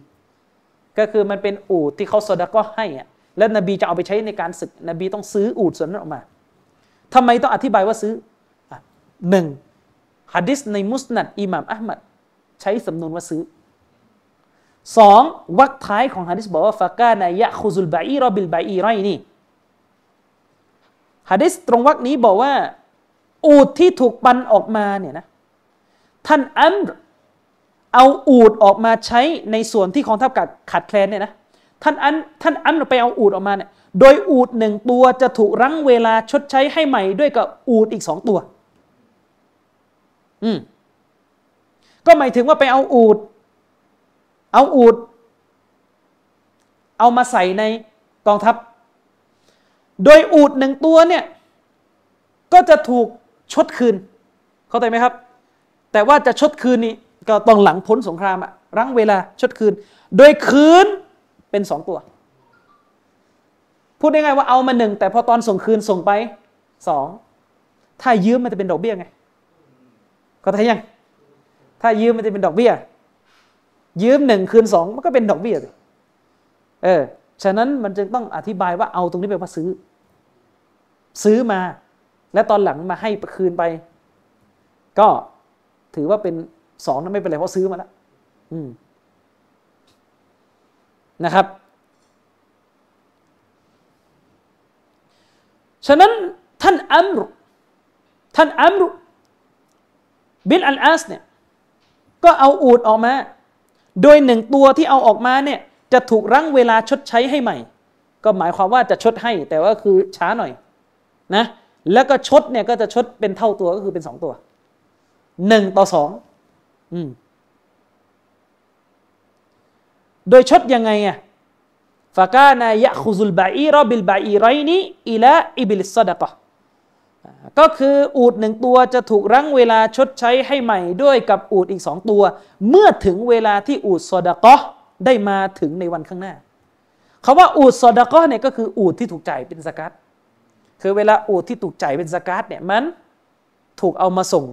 ก็คือมันเป็นอูดที่เขาโซดาก็ให้อะแล้วนบีจะเอาไปใช้ในการศึก นบีต้องซื้ออูดส่วนนั้นออกมาทำไมต้องอธิบายว่าซื้อหนึ่งฮะดิษในมุสนัดอิหม่ามอัลมัด ใช้สำนวนว่าซื้อสองวรรคท้ายของฮะดิษบอกว่าฟากานายะคุซุลบอีรอบิลบอีไรนี่ฮะดิษตรงวรรคนี้บอกว่า อูดที่ถูกปันออกมาเนี่ยนะท่านอัมเอาอูดออกมาใช้ในส่วนที่ของทัพขาดแคลนเนี่ยนะท่านอันท่านอัมไปเอาอูดออกมาเนี่ยโดยอูดหนึ่งตัวจะถูกรั้งเวลาชดใช้ให้ใหม่ด้วยกับอูดอีกสองตัว อืม ก็หมายถึงว่าไปเอาอูด เอาอูด เอามาใส่ในกองทัพ โดยอูดหนึ่งตัวเนี่ย ก็จะถูกชดคืน เข้าใจไหมครับ แต่ว่าจะชดคืนนี่ก็ต้องหลังพ้นสงครามอะรั้งเวลาชดคืน โดยคืนเป็นสองตัว พูดง่ายๆว่าเอามาหนึ่งแต่พอตอนส่งคืนส่งไปสองถ้ายืมมันจะเป็นดอกเบี้ยไง ก็ทายัง ถ้ายืมมันจะเป็นดอกเบี้ย ยืมหนึ่งคืนสองมันก็เป็นดอกเบี้ยสิเออ ฉะนั้นมันจึงต้องอธิบายว่าเอาตรงนี้ไปว่าซื้อ ซื้อมา และตอนหลังมาให้คืนไป ก็ถือว่าเป็นสองนั้นไม่เป็นไรเพราะซื้อมาแล้วนะครับ ฉะนั้นท่านอัมรุท่านอัมรุบิลอัลอาสเนี่ย ก็เอาอูดออกมา โดยหนึ่งตัวที่เอาออกมาเนี่ยจะถูกรั้งเวลาชดใช้ให้ใหม่ ก็หมายความว่าจะชดให้ แต่ว่าคือช้าหน่อยนะแล้วก็ชดเนี่ยก็จะชดเป็นเท่าตัวก็คือเป็นสองตัวหนึ่งต่อสองอืมโดยชดยังไงอะฟากานายะคุซุลบาอีรอบิลบาอีไรนี้อิละอิบิลสดะกะ ก็คืออูดหนึ่งตัวจะถูกรั้งเวลาชดใช้ให้ใหม่ด้วยกับอูดอีกสองตัว เมื่อถึงเวลาที่อูดซอดะกะได้มาถึงในวันข้างหน้าเขาว่าอูดซอดะกะเนี่ยก็คืออูดที่ถูกจ่ายเป็นสกัดคือเวลาอูดที่ถูกจ่ายเป็นสกาดเนี่ยมันถูกเอามาส่ง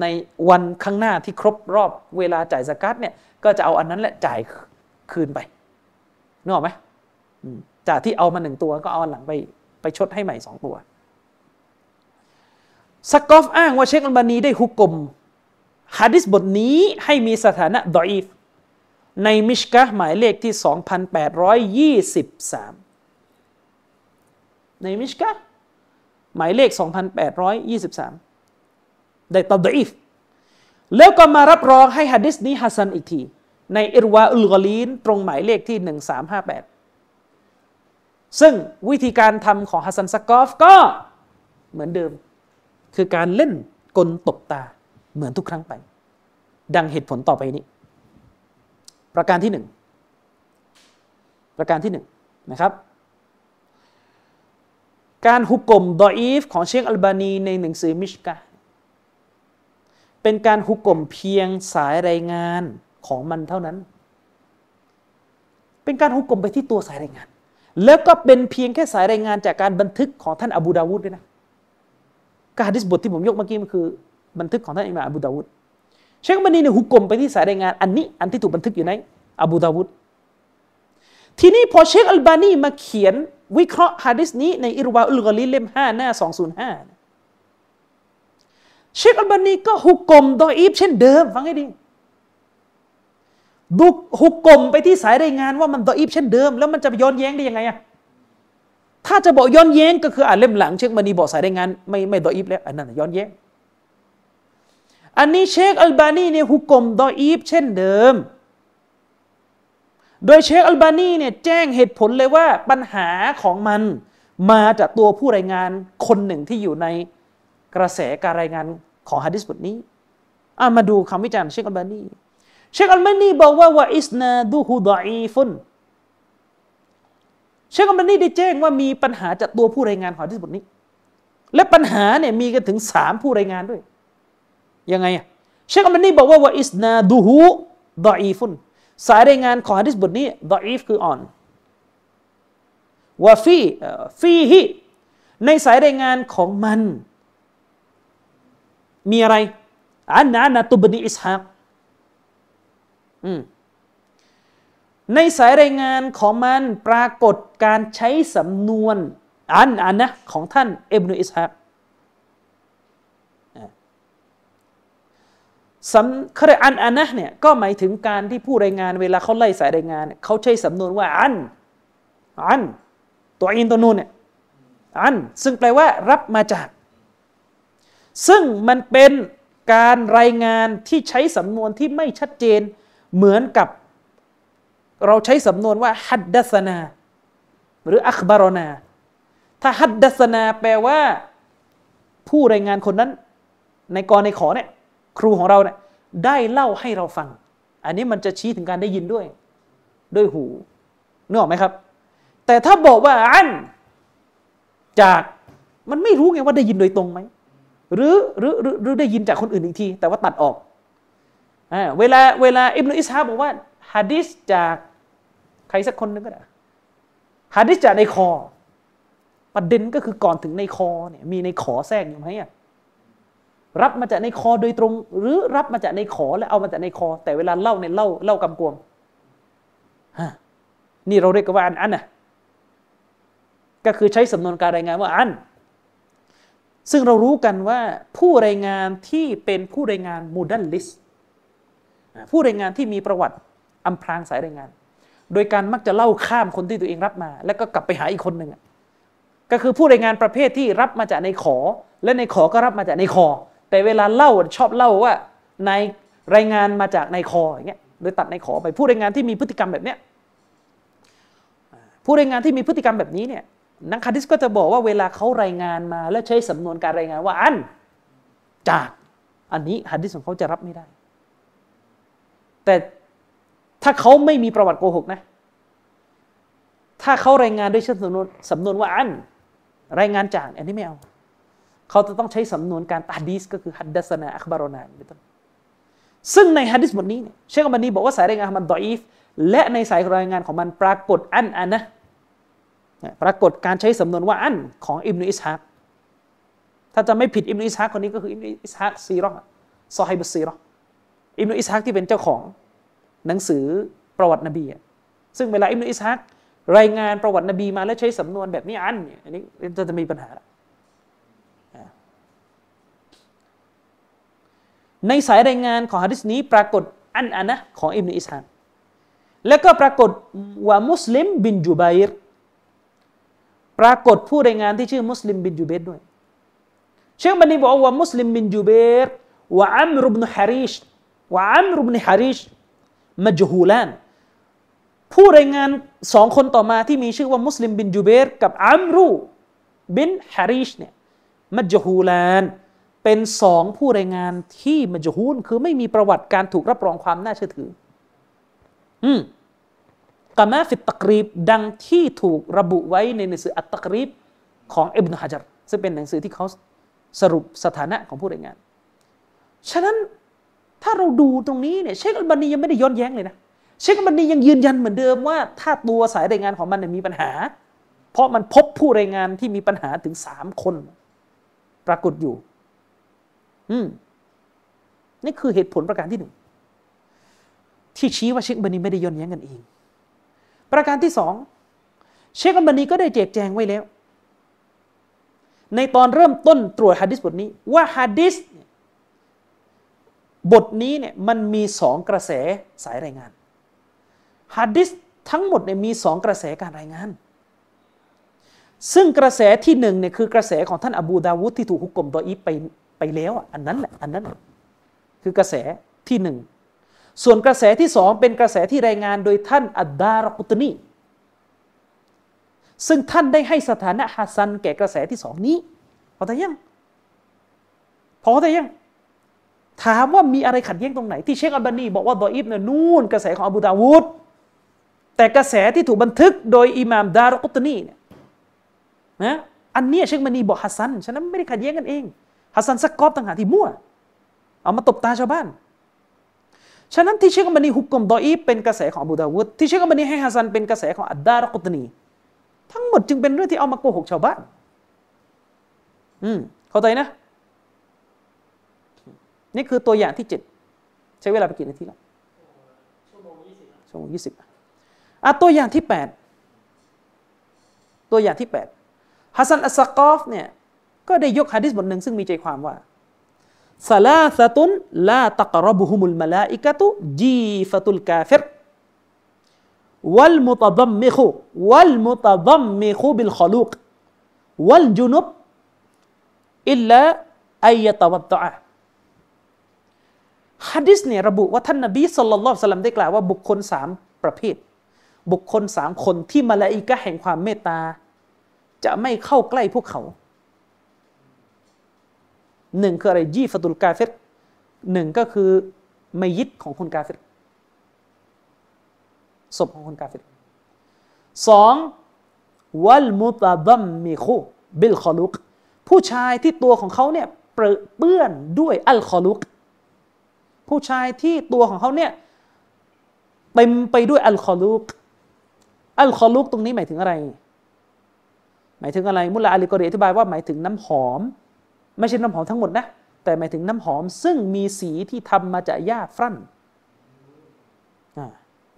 ในวันข้างหน้าที่ครบรอบเวลาจ่ายสกาดเนี่ยก็จะเอาอันนั้นแหละจ่ายคืนไปนึกออกไหมจากที่เอามาหนึ่งตัวก็เอาหลังไปไปชดให้ใหม่สองตัว สกอฟอ้างว่าเชคอัลบานีได้ฮุกกลมฮะดิษบทนี้ให้มีสถานะดออีฟในมิชกะหมายเลขที่ 2823 ในมิชกะหมายเลข 2823 ได้ตอดออีฟแล้วก็มารับรองให้ฮะดิษนี้ฮัสซันอีกที ในอิรวาอุลกลีนตรงหมายเลขที่ 1358 ซึ่งวิธีการทำของฮัสซันสกอฟก็เหมือนเดิม คือการเล่นกลตบตาเหมือนทุกครั้งไป ดังเหตุผลต่อไปนี้ ประการที่หนึ่งประการที่หนึ่งนะครับ การฮุกกลมดออีฟของเชคอัลบานีในหนังสือมิชกะเป็นการฮุกกลมเพียงสายรายงานของมันเท่านั้น เป็นการฮุกกลมไปที่ตัวสายรายงาน แล้วก็เป็นเพียงแค่สายรายงานจากการบันทึกของท่านอบูดาวุดด้วยนะ การดิสบทที่ผมยกเมื่อกี้มันคือ บันทึกของท่านอิมามอบูดาวุดเชคบันีเนี่ยหุกกลมไปที่สายรายงานอันนี้อันที่ถูกบันทึกอยู่ในอบูดาวุดทีนี้พอเชคอัลบานีมาเขียนวิเคราะห์ฮะดิษนี้ในอิรวาอุลกอลีเล่มห้าหน้าสองศูนย์ห้าเชคอัลบานีก็ حكم ضعيف เช่นเดิมฟังให้ดีดู حكم ไปที่สายรายงานว่ามัน ضعيف เช่นเดิม แล้วมันจะย้อนแย้งได้ยังไงอะ ถ้าจะบอกย้อนแย้งก็คืออ่านเล่มหลังเชคอัลบานีบอกสายรายงานไม่ไม่ ضعيف แล้วอันนั้นย้อนแย้งอันนี้เชคอัลบานีเนี่ยحكم ضعيف เช่นเดิม โดยเชคอัลบานีเนี่ยแจ้งเหตุผลเลยว่าปัญหาของมันมาจากตัวผู้รายงานคนหนึ่งที่อยู่ในกระแสการรายงานของฮะดิษบทนี้อามาดูคำวิจารณ์เชคอัลบานี เชคอัลบานีบอกว่าว่าอิสนาดูฮูดอีฟุน เชคอัลบานีได้แจ้งว่ามีปัญหาจากตัวผู้รายงานของฮะดิษบทนี้ และปัญหาเนี่ยมีกันถึงสามผู้รายงานด้วย ยังไงอะเชคอัลมานีบอกว่าว่าอิสนาดูฮูดออีฟุนสายรายงานของฮะดิษบทนี้ดออีฟคืออ่อนว่าฟีฟีฮิในสายรายงานของมัน มีอะไรอันนานาตุบนีอิสฮาก ในสายรายงานของมันปรากฏการใช้สำนวนอันอันนะของท่านเอบนุอิสฮากสำคาอันอันนะเนี่ยก็หมายถึงการที่ผู้รายงานเวลาเขาไล่สายรายงานเขาใช้สำนวนว่าอันอัน ตัวอินตัวนูนเนี่ยอันซึ่งแปลว่ารับมาจาก ซึ่งมันเป็นการรายงานที่ใช้สำนวนที่ไม่ชัดเจนเหมือนกับ เราใช้สำนวนว่าฮัดดัสนา หรืออัคบารนา ถ้าฮัดดัสนาแปลว่า ผู้รายงานคนนั้น ในกรในขอเนี่ยครูของเราเนี่ยได้เล่าให้เราฟัง อันนี้มันจะชี้ถึงการได้ยินด้วย ด้วยหูนึกออกไหมครับ แต่ถ้าบอกว่าอัน จากมันไม่รู้ไงว่าได้ยินโดยตรงไหมหรือหรือหรือได้ยินจากคนอื่นอีกที แต่ว่าตัดออกอเวลาเวลาอิบนุอิสฮาบอกว่า ฮะดิษจากใครสักคนนึงก็ได้ฮะดิษจากในคอ ประเด็นก็คือก่อนถึงในคอเนี่ยมีในขอแทรกอยู่ไหมอะรับมาจากในคอโดยตรง หรือรับมาจากในขอแล้วเอามาจากในคอ แต่เวลาเล่าในเล่าเล่ากำกวมฮะนี่เราเรียกว่าอันอันนะก็คือใช้สำนวนการรายงานว่าอัน ซึ่งเรารู้กันว่าผู้รายงานที่เป็นผู้รายงานมูดันลิส ผู้รายงานที่มีประวัติ อำพรางสายรายงาน โดยการมักจะเล่าข้ามคนที่ตัวเองรับมา แล้วก็กลับไปหาอีกคนหนึ่งก็คือผู้รายงานประเภทที่รับมาจากในขอ และในขอก็รับมาจากในคอ แต่เวลาเล่าชอบเล่าว่าในรายงานมาจากในคออย่างเงี้ยโดยตัดในขอไปผู้รายงานที่มีพฤติกรรมแบบเนี้ยผู้รายงานที่มีพฤติกรรมแบบนี้เนี่ยนักคดิษก็จะบอกว่าเวลาเขารายงานมา แล้วใช้สำนวนการรายงานว่าอันจากอันนี้ฮัดดิษของเขาจะรับไม่ได้ แต่ ถ้าเขาไม่มีประวัติโกหกนะ ถ้าเขารายงานด้วยสำนวนสำนวนว่าอัน รายงานจากอันนี้ไม่เอา เขาจะต้องใช้สำนวนการตาดีสก็คือฮัดดัสนาอัคบารอนาเป็นต้นซึ่งในฮัดดิสบทนี้เชคบันนีบอกว่าสายรายงานมันดออีฟและในสายรายงานของมันปรากฏอันอันนะปรากฏการใช้สำนวนว่าอันของอิบนุอิสฮากถ้าจะไม่ผิดอิบนุอิสฮากคนนี้ก็คืออิบนุอิสฮากซีรอซอฮิบุซีรออิบนุอิสฮากที่เป็นเจ้าของ หนังสือประวัตินบีซึ่งเวลาอิบนุอิสฮากรายงานประวัตินบีมาแล้วใช้สำนวนแบบนี้อันเนี่ยอันนี้จะจะมีปัญหา ในสายรายงานของฮะดิษนี้ปรากฏอันอันนะของอิบนุอิสฮากแล้วก็ปรากฏومسلم بن جبير ปรากฏผู้รายงานที่ชื่อมุสลิมบินจูเบรด้วย เชคบันนีบอกว่ามุสลิมบินจูเบรว่าอัมรุบนุฮาริชว่าอัมรุบนุฮาริช มัจฮูลานผู้รายงานสองคนต่อมาที่มีชื่อว่ามุสลิมบินจูเบรกับอัมรูบินฮาริชเนี่ย مجهولان เป็นสองผู้รายงานที่ مجهول คือไม่มีประวัติการถูกรับรองความน่าเชื่อถือ อืม كما في التقريب ดังที่ถูกระบุไว้ในหนังสืออัตตกรีบของอิบนุฮะจัรซึ่งเป็นหนังสือที่เขาสรุปสถานะของผู้รายงาน ฉะนั้น ถ้าเราดูตรงนี้เนี่ยเชคอัลบานียังไม่ได้ย้อนแย้งเลยนะเชคอัลบานียังยืนยันเหมือนเดิมว่า ถ้าตัวสายรายงานของมันมีปัญหา เพราะมันพบผู้รายงานที่มีปัญหาถึงสามคน ปรากฏอยู่ อืมนี่คือเหตุผลประการที่หนึ่งที่ชี้ว่าเชคบันีไม่ได้ย้อนแย้งกันเอง ประการที่สองเชคอัลบานีก็ได้แจกแจงไว้แล้ว ในตอนเริ่มต้นตรวจฮะดิษบทนี้ ว่าฮะดิษ บทนี้เนี่ยมันมีสองกระแสสายรายงานฮะดิษทั้งหมดเนี่ยมีสองกระแสการรายงาน ซึ่งกระแสที่หนึ่งเนี่ยคือกระแสของท่านอบูดาวุฒที่ถูกหุกกลมตออีไปไปแล้วอันนั้นแหละอันนั้นคือกระแสที่หนึ่งส่วนกระแสที่สองเป็นกระแสที่รายงานโดยท่านอัดดารกุตนีซึ่งท่านได้ให้สถานะฮัสซันแก่กระแสที่สองนี้พอแต่ยังพอแต่ยัง ถามว่ามีอะไรขัดแย้งตรงไหน ที่เชคอัลบานีบอกว่าดออิบเนี่ยนู่นกระแสของอบูดาวูดแต่กระแสที่ถูกบันทึกโดยอิหม่ามดารกุตนีเนี่ยนะอันนี้เชคอัลบานีบอก حسن ฉะนั้นไม่ได้ขัดแย้งกันเองฮัสซันสกอฟต่างหากที่มั่ว เอามาตบตาชาวบ้าน ฉะนั้นที่เชคอัลบานี حكم ضعيف เป็นกระแสของอบูดาวุดที่เชคอัลบานีให้ حسن เป็นกระแสของอัดดารกุตนี ทั้งหมดจึงเป็นเรื่องที่เอามาโกหกชาวบ้าน อืมเข้าใจนะ นี่คือตัวอย่างที่เจ็ดใช้เวลาไปกี่นาทีแล้วชั่วโมงยี่สิบชั่วโมงยี่สิบอะตัวอย่างที่แปดตัวอย่างที่แปดฮัสซันอัสกอฟเนี่ยก็ได้ยกฮะดิษบทหนึ่งซึ่งมีใจความว่าซาลาสตุนลาตักรบุฮุมุลมาลาอิกะตุจีฟตุลกาฟิรวัลมุตดัมมิคุวัลมุตดัมมิคุบิลขลุกวัลจุนุบอิลลาอัยตวัตตะ ฮะดิษเนี่ยระบุว่าท่านนบี صلى الله عليه وسلم ได้กล่าวว่าบุคคลสามประเภท บุคคลสามคนที่มาลาอิกะแห่งความเมตตา จะไม่เข้าใกล้พวกเขาหนึ่งคืออะไรجيفة الكافر หนึ่งก็คือไมยิดของคนกาเฟตศพของคนกาเฟตสองวัลมุตาดัมมิคูบิลคอลุกผู้ชายที่ตัวของเขาเนี่ยเปื้อนด้วย الخلوق ผู้ชายที่ตัวของเขาเนี่ยเต็มไปด้วย الخلوق الخلوق ตรงนี้หมายถึงอะไร หมายถึงอะไร มุลลาอาลีกอรีอธิบายว่าหมายถึงน้ำหอม ไม่ใช่น้ำหอมทั้งหมดนะ แต่หมายถึงน้ำหอม ซึ่งมีสีที่ทำมาจากหญ้าฝรั่น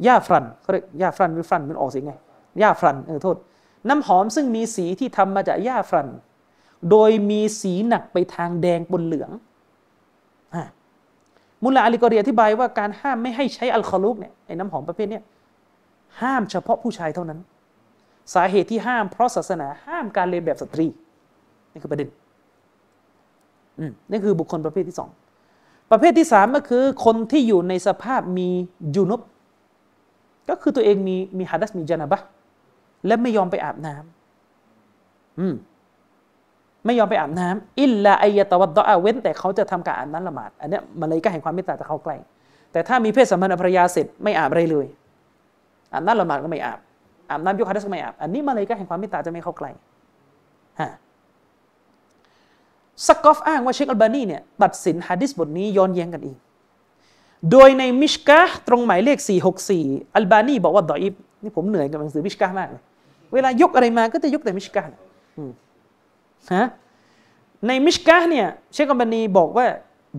หญ้าฝรั่นเขาเรียกหญ้าฝรั่นหรือฝรั่นมันออกเสียงไงหญ้าฝรั่นเออโทษ น้ำหอมซึ่งมีสีที่ทำมาจากหญ้าฝรั่นโดยมีสีหนักไปทางแดงบนเหลือง มุลลาอาลีกอรีอธิบายว่าการห้ามไม่ให้ใช้ الخلوق เนี่ยไอ้น้ำหอมประเภทเนี้ยห้ามเฉพาะผู้ชายเท่านั้น สาเหตุที่ห้ามเพราะศาสนาห้ามการเลียนแบบสตรีนี่คือประเด็นนี่คือบุคคลประเภทที่สองประเภทที่สามก็คือคนที่อยู่ในสภาพมียูนุบก็คือตัวเองมีมีฮัดัสมีจานะบะและไม่ยอมไปอาบน้ำอืม ไม่ยอมไปอาบน้ำอิลลาอัยตะวัดดอเว้น แต่เขาจะทำการอาบน้ำละหมาด อันนี้มาเลยก็แห่งความเมตตาจะเข้าใกล้ แต่ถ้ามีเพศสัมพันธ์ภรรยาเสร็จไม่อาบอะไรเลยอาบน้ำละหมาดก็ไม่อาบอาบน้ำยกฮัดัสก็ไม่อาบอันนี้มาเลยก็แห่งความเมตตาจะไม่เข้าใกล้ฮะสกอฟอ้างว่าเชคอัลบานีเนี่ยตัดสินฮะดิษบทนี้ย้อนแย้งกันเองโดยในมิชกะตรงหมายเลข 464 อัลบานีบอกว่าดออิบนี่ผมเหนื่อยกับหนังสือมิชกะมากเลยเวลายกอะไรมาก็จะยกแต่มิชกา ฮะในมิชกาเนี่ยเชคกัมบานีบอกว่า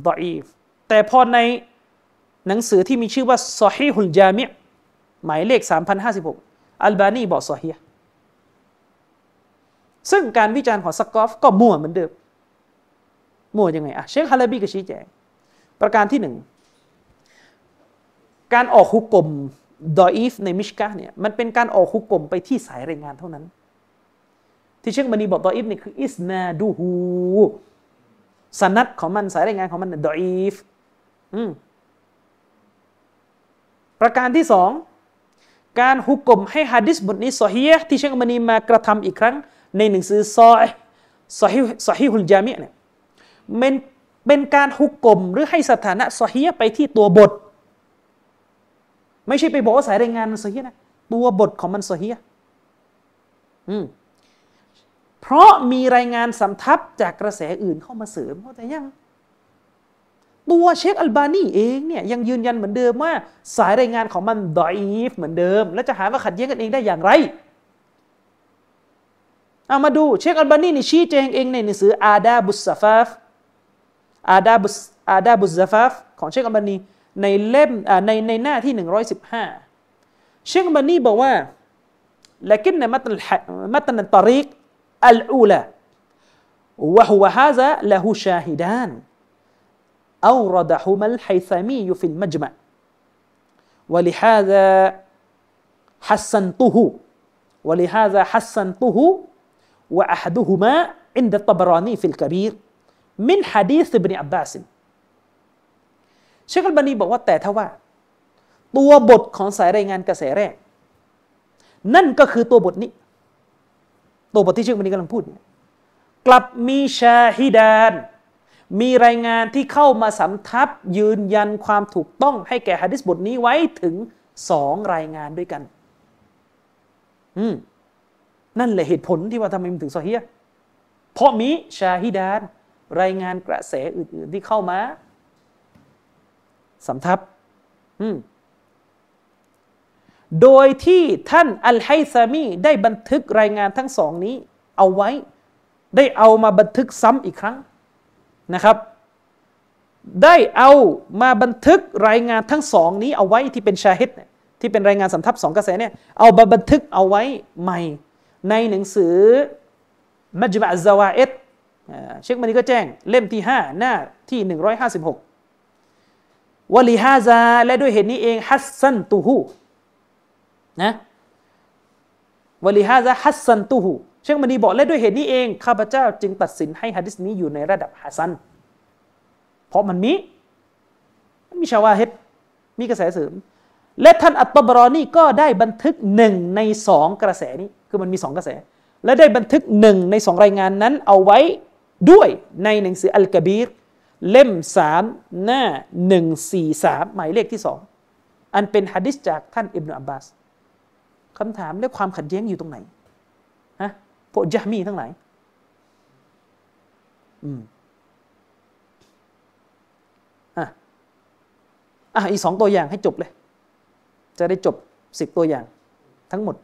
ดออีฟแต่พอในหนังสือที่มีชื่อว่าซอฮีฮุลจามิหมายเลข 3056 อัลบานีบอกซอฮีซึ่งการวิจารณ์ของสกอฟก็มั่วเหมือนเดิม มั่วยังไงอะเชคฮาลาบีก็ชี้แจง ประการที่หนึ่ง การออกฮุกกลมดออีฟในมิชกาเนี่ยมันเป็นการออกฮุกกลมไปที่สายรายงานเท่านั้น ที่เชคบันีบอกดออีฟนี่คืออิสนาดูฮูสนัดของมันสายรายงานของมันดออีฟประการที่สองการฮุกกลมให้ฮะดิษบทนี้ซอฮีที่เชคบันีมากระทำอีกครั้ง ในหนังสือซอซอฮีซอฮีฮุลจามิเนี่ยเป็นเป็นการฮุกกลมหรือให้สถานะซอฮีไปที่ตัวบท ไม่ใช่ไปบอกว่าสายรายงานมันซอฮีนะตัวบทของมันซอฮีอืม เพราะมีรายงานสำทับจากกระแสอื่นเข้ามาเสริมเข้าใจยัง ตัวเชคอัลบานีเองเนี่ยยังยืนยันเหมือนเดิมว่า สายรายงานของมันดอยฟเหมือนเดิม แล้วจะหาว่าขัดแย้งกันเองได้อย่างไรเอามาดูเชคอัลบานีนี่ชี้แจงเองในหนังสืออาดาบุสซาฟาฟอาดาบุสอาดาบุสซาฟาฟของเชคอัลบานีในเล่มในในหน้าที่ 115 เชคอัลบานีบอกว่า لكن متن متن الطريق الأولى وهو هذا له شاهدان أوردهما الحيثمي في المجمع ولهذا حسنته ولهذا حسنته وأحدهما عند الطبراني في الكبير من حديث ابن عباس เชคอัลบานีบอกว่าแต่ถ้าว่า ตัวบทของสายรายงานกระแสแรก นั่นก็คือตัวบทนี้ ตัวบทที่เชคอัลบานีกำลังพูดเนี่ยกลับมีชาฮิดาน มีรายงานที่เข้ามาสำทับยืนยันความถูกต้องให้แก่ฮะดิษบทนี้ไว้ถึงสองรายงานด้วยกัน อืมนั่นแหละเหตุผลที่ว่าทำไมมันถึงซอฮีเพราะมีชาฮิดาน รายงานกระแสอื่น ๆ ที่เข้ามาสำทับ โดยที่ท่านอัลไฮซามีได้บันทึกรายงานทั้งสองนี้ เอาไว้ ได้เอามาบันทึกซ้ำอีกครั้งนะครับ ได้เอามาบันทึกรายงานทั้งสองนี้เอาไว้ที่เป็น شاهد ที่เป็นรายงานสำทับสองกระแสเนี่ยเอามาบันทึกเอาไว้ใหม่ ในหนังสือมัจมะอุซซาวาอิดเชคอัลบานีก็แจ้งเล่มที่ 5 หน้าที่ 156 ولهذا และด้วยเหตุนี้เองحسنته นะวลีฮาซาฮัสซันตูฮูเชคมานีบอกและด้วยเหตุนี้เองข้าพเจ้าจึงตัดสินให้ฮะดิษนี้อยู่ในระดับ حسن เพราะมันมีมันมี شواهد มีกระแสเสริม และท่านอัตตบรอนี่ก็ได้บันทึกหนึ่งในสองกระแสนี้คือมันมีสองกระแส และได้บันทึกหนึ่งในสองรายงานนั้นเอาไว้ด้วยในหนังสืออัลกบีรเล่มสามหน้าหนึ่งสี่สามหมายเลขที่สองอันเป็นฮะดิษจากท่านอิบนุอับบาส คำถามและความขัดแย้งอยู่ตรงไหนฮะพวกยะมีทั้งหลายอืมอะอะอีกสองตัวอย่างให้จบเลย จะได้จบสิบตัวอย่างทั้งหมด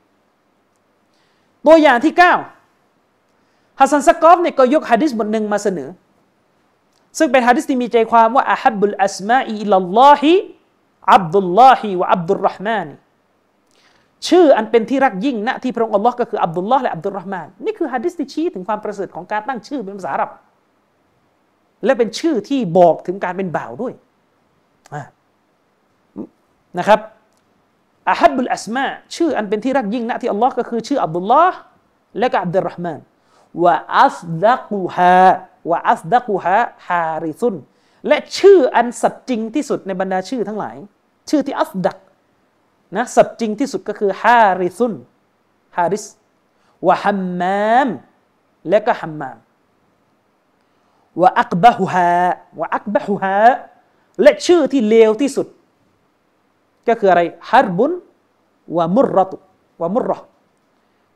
ตัวอย่างที่9ฮัสซันสกอฟเนี่ยก็ยกฮะดิษบทหนึ่งมาเสนอ ซึ่งเป็นฮะดิษที่มีใจความว่าอาฮับุลอัสมาอิลลอฮิอับดุลลอฮิวะอับดุลรหมาน ชื่ออันเป็นที่รักยิ่งณที่พระองค์อัลลอฮ์ก็คืออับดุลลอฮ์และอับดุลรหมานนี่คือฮะดิษที่ชี้ถึงความประเสริฐของการตั้งชื่อเป็นภาษาอาหรับ และเป็นชื่อที่บอกถึงการเป็นบ่าวด้วยนะครับอาฮับุลอัสมาชื่ออันเป็นที่รักยิ่งนะที่อัลลอฮ์ก็คือชื่ออับดุลลอฮ์และก็อับดุลรหมานวะอัสดักูฮาวะอัสดักูฮาฮาริซุนและชื่ออันสัตจริงที่สุดในบรรดาชื่อทั้งหลาย ชื่อที่อัสดัก นะสัตจริงที่สุดก็คือฮาริซุนฮาริสวะฮัมมามและก็ฮัมมามวะอักบะฮุฮาวะอักบะฮุฮาและชื่อที่เลวที่สุด ก็คืออะไรฮารบุนวะมุรรตุวะมุรร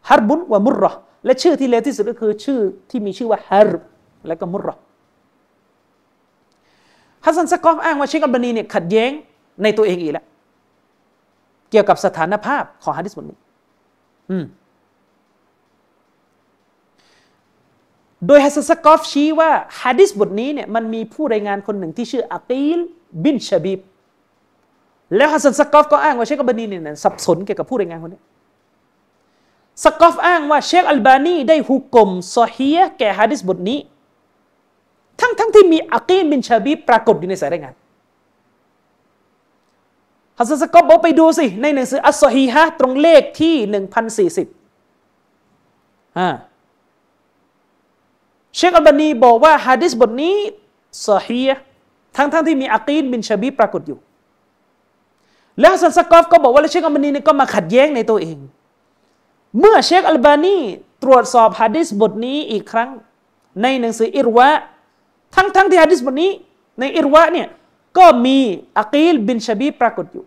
ฮารบุนวะมุรรและชื่อที่เลวที่สุดก็คือชื่อที่มีชื่อว่าฮารบและก็มุรรฮัสซันสกอฟอ้างว่าเชคอัลบานีเนี่ยขัดแย้งในตัวเองอีกแล้ว เกี่ยวกับสถานภาพของฮะดิษบทนี้โดยฮัสซักกอฟชี้ว่าฮะดิษบทนี้เนี่ยมันมีผู้รายงานคนหนึ่งที่ชื่ออากีลบินชบีบ แล้วฮัสซันสกอฟก็อ้างว่าเชคอัลบานีเนี่ยสับสนเกี่ยวกับผู้รายงานคนนี้สกอฟอ้างว่าเชคอัลบานีได้ حكم صحيح แก่ฮะดิษบทนี้ ทั้งทั้งที่มีอากีลบินชบีบปรากฏอยู่ในสายรายงาน ฮัสซันสกอฟบอกไปดูสิ ในหนังสืออัสซอฮีฮะตรงเลขที่หนึ่งพันสี่สิบอ่าเชคอัลบานีบอกว่าฮะดิษบทนี้ صحيح ทั้งทั้งที่มีอากีลบินชบีบปรากฏอยู่ แล้วฮัสซันสกอฟก็บอกว่าเชคอัลบานีนี่ก็มาขัดแย้งในตัวเอง เมื่อเชคอัลบานีตรวจสอบฮะดิษบทนี้อีกครั้ง ในหนังสืออิรวะทั้งทั้งที่ฮะดิษบทนี้ ในอิรวะเนี่ย ก็มีอากีลบินชบีบปรากฏอยู่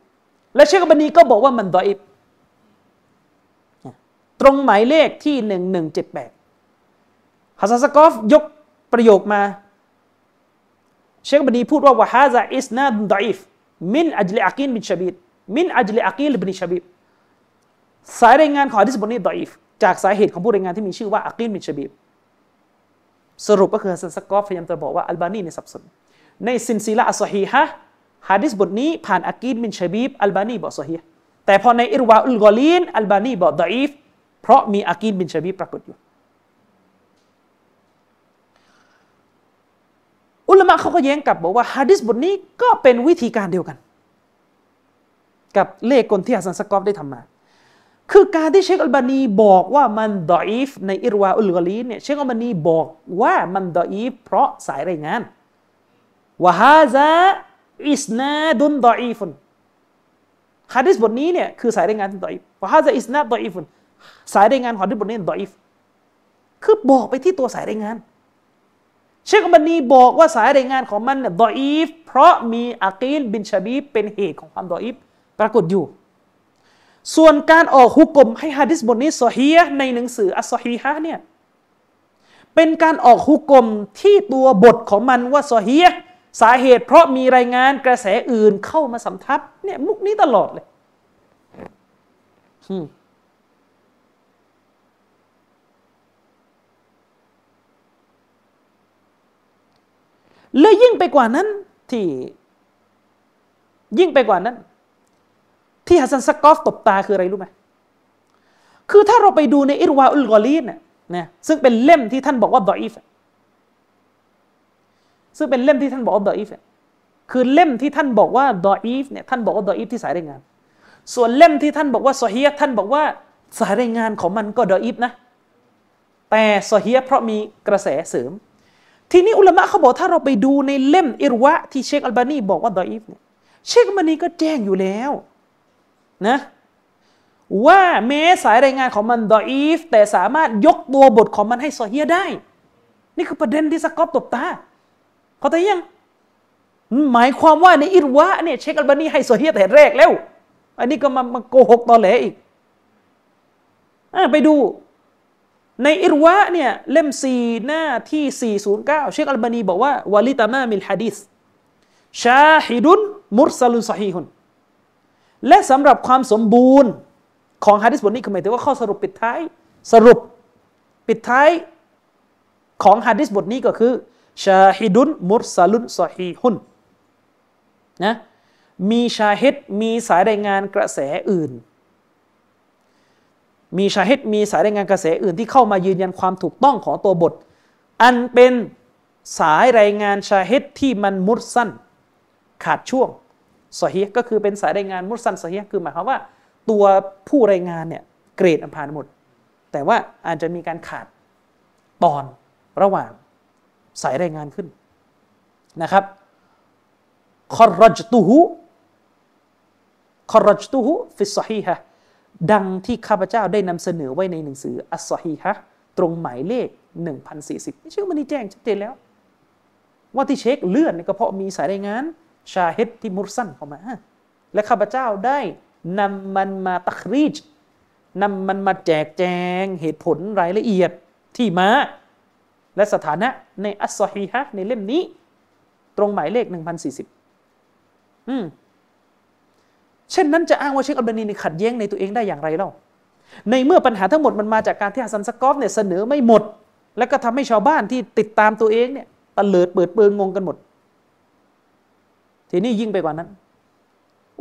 และเชคอัลบานีก็บอกว่ามัน ضعيفตรงหมายเลขที่หนึ่งหนึ่งเจ็ดแปดฮัสซันสกอฟยกประโยคมา เชคบันีพูดว่าวะฮาซาอิสนาดดอิฟมินอัจลิอากีนบินชบีมินอัจลิอากีลบินชบีสายรายงานของฮะดิษบทนี้ ضعيف จากสาเหตุของผู้รายงานที่มีชื่อว่าอากีลบินชบีบสรุปก็คือฮัสซันสกอฟพยายามจะบอกว่าอัลบานีเนี่ยสับสน ในซินซีละอัสฮีฮะฮะดิษบทนี้ผ่านอากีลบินชบีบอัลบานีบอก صحيحแต่พอในอิรวาอุลกอลีนอัลบานีบอก ضعيف เพราะมีอากีลบินชบีบปรากฏอยู่ อุลมะเขาก็แย้งกลับบอกว่าฮะดิษบทนี้ก็เป็นวิธีการเดียวกัน กับเล่ห์กลที่ฮัสซันสกอฟได้ทำมา คือการที่เชคอัลบานีบอกว่ามัน ضعيف ในอิรวาอุลกอลีนเนี่ยเชคอัลบานีบอกว่ามัน ضعيف เพราะสายรายงาน وهذا إسناد ضعيف ฮะดิษบทนี้เนี่ยคือสายรายงานที่ดออีฟ وهذا إسناد ضعيف สายรายงานของฮะดิษบทนี้ดออีฟคือบอกไปที่ตัวสายรายงาน เชคอัลบานีบอกว่าสายรายงานของมันเนี่ยดออีฟเพราะมีอากีลบินชาบีบเป็นเหตุของความดออีฟปรากฏอยู่ ส่วนการออกฮุก่มให้ฮะดิษบทนี้ซอฮีฮ์ในหนังสืออัสซอฮีฮะเนี่ยเป็นการออกฮุก่มที่ตัวบทของมันว่าซอฮีย สาเหตุเพราะมีรายงานกระแสอื่นเข้ามาสำทับเนี่ยมุกนี้ตลอดเลยและยิ่งไปกว่านั้นที่ยิ่งไปกว่านั้น ที่ฮัสซันสกอฟตบตาคืออะไรรู้ไหมคือถ้าเราไปดูในอิรวาอุลกอลีนเนี่ยนะซึ่งเป็นเล่มที่ท่านบอกว่าดออีฟ ซึ่งเป็นเล่มที่ท่านบอกว่าดออีฟคือเล่มที่ท่านบอกว่าดออีฟเนี่ยท่านบอกว่าดออีฟที่สายรายงาน ส่วนเล่มที่ท่านบอกว่าซอฮีฮ์ท่านบอกว่าสายรายงานของมันก็ดออีฟนะ แต่ซอฮีฮ์เพราะมีกระแสเสริม ทีนี้อุลามะเขาบอกถ้าเราไปดูในเล่มอิรวะที่เชคอัลบานีบอกว่าดออีฟเนี่ยเชคอัลบานีก็แจ้งอยู่แล้วนะว่าแม้สายรายงานของมันดออีฟแต่สามารถยกตัวบทของมันให้โซอฮีได้ นี่คือประเด็นที่สกอบตบตา เขาแต่ยัง หมายความว่าในอิรวะเนี่ยเชคอัลบานีให้ซอฮีแต่แรกแล้ว อันนี้ก็มามาโกหกตอแหลอีกอไปดู ในอิรวะเนี่ยเล่มสี่หน้าที่ 409 เชคอัลบานีบอกว่าวาลิตามามิลฮะดิษชาฮิดุนมุรซาลุนซอฮีฮุนและสำหรับความสมบูรณ์ของฮะดิษบทนี้คือหมายถึงว่าข้อสรุปปิดท้าย สรุปปิดท้ายของฮะดิษบทนี้ก็คือ ชาฮิดุนมุรซาลุนซอฮีฮุนนะมีชาฮิดมีสายรายงานกระแสอื่น มีชาฮิดมีสายรายงานกระแสอื่นที่เข้ามายืนยันความถูกต้องของตัวบท อันเป็นสายรายงานชาฮิดที่มันมุดสั้น ขาดช่วงสฮีก็คือเป็นสายรายงานมุดสั้นสฮีคือหมายความว่า ตัวผู้รายงานเนี่ยเกรดอันผ่านหมด แต่ว่าอาจจะมีการขาดตอนระหว่าง สายรายงานขึ้นนะครับคอรจตุฮุคอรจตุฮุฟิสซฮีฮะดังที่ข้าพเจ้าได้นำเสนอไว้ในหนังสืออัสซอฮีฮะตรงหมายเลข 1040นี่เชคมันนี่แจ้งชัดเจนแล้ว ว่าที่เช็คเลื่อนก็เพราะมีสายรายงาน ชาเฮดที่มุรสันเข้ามา และข้าพเจ้าได้นำมันมาตักรีจนำมันมาแจกแจงเหตุผลรายละเอียดที่มา และสถานะในอัสซอฮีฮะในเล่มนี้ ตรงหมายเลข 1040 อืมเช่นนั้นจะอ้างว่าเชคอัลบานีนี่ขัดแย้งในตัวเองได้อย่างไรเล่า ในเมื่อปัญหาทั้งหมดมันมาจากการที่ฮัสซันสกอฟเนี่ยเสนอไม่หมด แล้วก็ทำให้ชาวบ้านที่ติดตามตัวเองเนี่ยเตลิดเปิดเปิงงงกันหมด ทีนี้ยิ่งไปกว่านั้น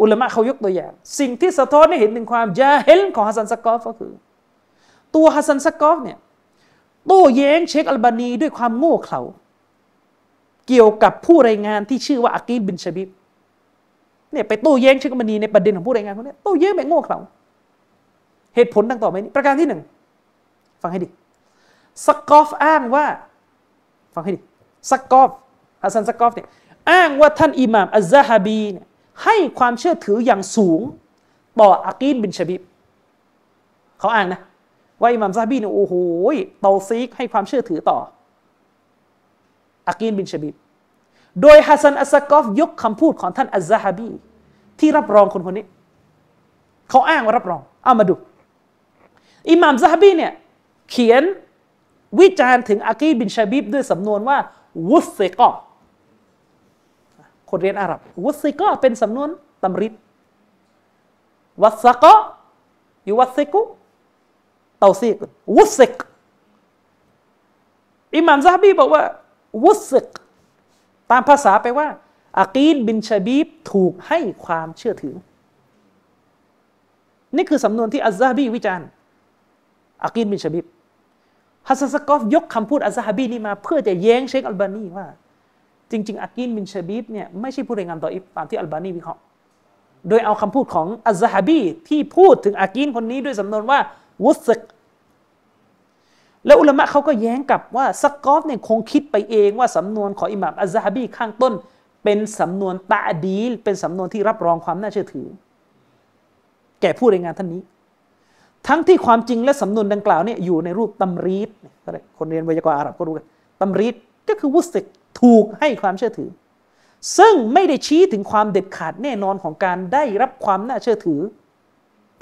อุลามะเขายกตัวอย่าง สิ่งที่สะท้อนให้เห็นถึงความยาเฮลของฮัสซันสกอฟก็คือ ตัวฮัสซันสกอฟเนี่ย โต้แย้งเชคอัลบานีด้วยความโง่เขลาเกี่ยวกับผู้รายงานที่ชื่อว่าอากีลบินชบิบเนี่ยไปโต้แย้งเชคอัลบานีในประเด็นของผู้รายงานคนนี้โต้แย้งแบบโง่เขลาเหตุผลดังต่อไปนี้ประการที่หนึ่งฟังให้ดีสกอฟอ้างว่าฟังให้ดีสกอฟฮัสซันสกอฟเนี่ยอ้างว่าท่านอิหม่ามอัลซาฮบีเนี่ยให้ความเชื่อถืออย่างสูง ต่ออากีนบินชบิบเขาอ้างนะ ว่าอิหม่ามซาบีเนี่ยโอ้โหเตาซีกให้ความเชื่อถือต่ออากีลบินชบิบโดยฮัสซันอัสกอฟยกคำพูดของท่านอัลซาฮบี ที่รับรองคนคนนี้ เขาอ้างว่ารับรอง เอามาดู อิหม่ามซาฮบีเนี่ยเขียนวิจารณ์ถึงอากีบินชาบิบด้วยสำนวนว่าوثق คนเรียนอาหรับ وثق เป็นสำนวนตำริด وثق يوثق توثيق وثق อิหม่ามซาฮบีบอกว่า วุสเซกตามภาษาไปว่าอากีนบินชาบีบถูกให้ความเชื่อถือ นี่คือสำนวนที่อัลซาฮบีวิจารณ์อากีลบินชาบีบฮัสซันสกอฟยกคำพูดอัลซาฮบีนี่มาเพื่อจะแย้งเชคอัลบานีว่า จริง ๆอากีลบินชาบีบเนี่ยไม่ใช่ผู้รายงานดออีฟตามที่อัลบานีวิเคราะห์โดยเอาคำพูดของอัลซาฮบีที่พูดถึงอากีนคนนี้ด้วยสำนวนว่า วุสกแล้วอุลามะเขาก็แย้งกับว่าสกอฟเนี่ยคงคิดไปเองว่าสำนวนของอิหม่ามอัซาฮบีข้างต้น เป็นสำนวนตะดีล เป็นสำนวนที่รับรองความน่าเชื่อถือ แก่ผู้รายงานท่านนี้ ทั้งที่ความจริงและสำนวนดังกล่าวเนี่ยอยู่ในรูปตำรีดคนเรียนวิทยากรอาหรับก็รู้กันตำรีดก็คือวุสติกถูกให้ความเชื่อถือ ซึ่งไม่ได้ชี้ถึงความเด็ดขาดแน่นอนของการได้รับความน่าเชื่อถือ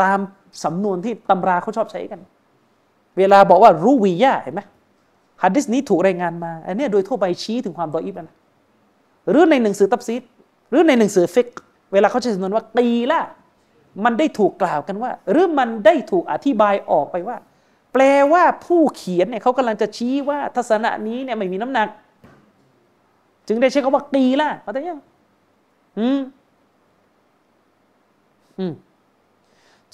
ตาม สำนวนที่ตำราเขาชอบใช้กัน เวลาบอกว่ารู้วียะเห็นไหมฮัดดิสนี้ถูกรายงานมา อันนี้โดยทั่วไปชี้ถึงความดออิบนะหรือในหนังสือตับซีดหรือในหนังสือฟิกเวลาเขาใช้สำนวนว่าตีละมันได้ถูกกล่าวกันว่า หรือมันได้ถูกอธิบายออกไปว่า แปลว่าผู้เขียนเนี่ยเขากำลังจะชี้ว่าทัศนะนี้เนี่ยไม่มีน้ำหนัก จึงได้ใช้คำว่าตีละเข้าใจยังอืมอืม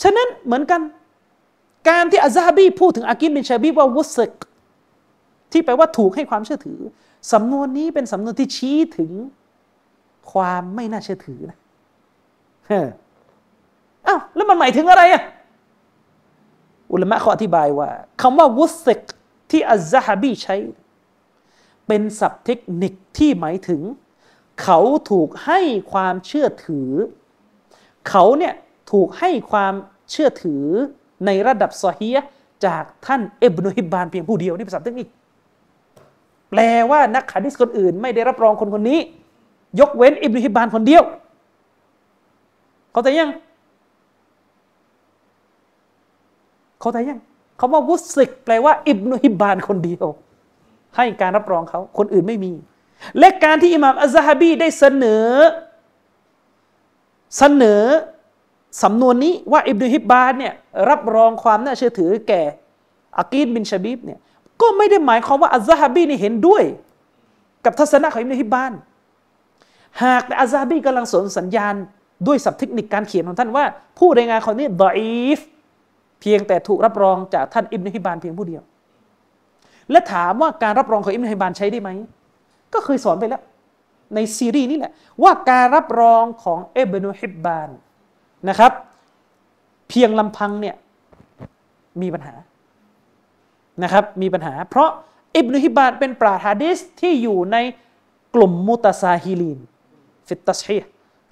ฉะนั้นเหมือนกัน การที่อัซฮบีพูดถึงอากินบินชาบีว่าวุสกที่แปลว่าถูกให้ความเชื่อถือ สำนวนนี้เป็นสำนวนที่ชี้ถึงความไม่น่าเชื่อถือนะอ้าวแล้วมันหมายถึงอะไรอะอุลามะเขาอธิบายว่าคำว่าวุสกที่อัลซาฮบีใช้ เป็นศัพท์เทคนิคที่หมายถึง เขาถูกให้ความเชื่อถือ เขาเนี่ย ถูกให้ความเชื่อถือในระดับซอฮีจากท่านเอบนุฮิบบานเพียงผู้เดียวนี่เป็นศัพท์เทคนิคแปลว่านักฮะดิษคนอื่น ไม่ได้รับรองคนคนนี้ ยกเว้นอิบนุฮิบบานคนเดียวเขาแต่ยังเขาใจยังเขาว่าวุสิกแปลว่า อิบนุฮิบานคนเดียว ให้การรับรองเขาคนอื่นไม่มี และการที่อิหม่ามอัซฮะบีได้เสนอ เสนอ สำนวนนี้ว่าอิบนุฮิบบานเนี่ยรับรองความน่าเชื่อถือแก่อากีดบินชาบีบเนี่ยก็ไม่ได้หมายความว่าอัซฮะบีนี่เห็นด้วย กับทัศนะของอิบนุฮิบบาน หากแต่อัซฮะบีกำลังสนสัญญาณด้วยสับเทคนิคการเขียนของท่านว่า ผู้รายงานคนนี้ดอีฟเพียงแต่ถูกรับรองจากท่านอิบนุฮิบานเพียงผู้เดียว และถามว่าการรับรองของอิบนุฮิบานใช้ได้ไหม ก็เคยสอนไปแล้ว ในซีรีส์นี้แหละว่าการรับรองของอิบนุฮิบาน นะครับ เพียงลำพังเนี่ยมีปัญหานะครับมีปัญหา เพราะอิบนุฮิบานเป็นปราฮาดิสที่อยู่ในกลุ่ม متساهلين في التصحيح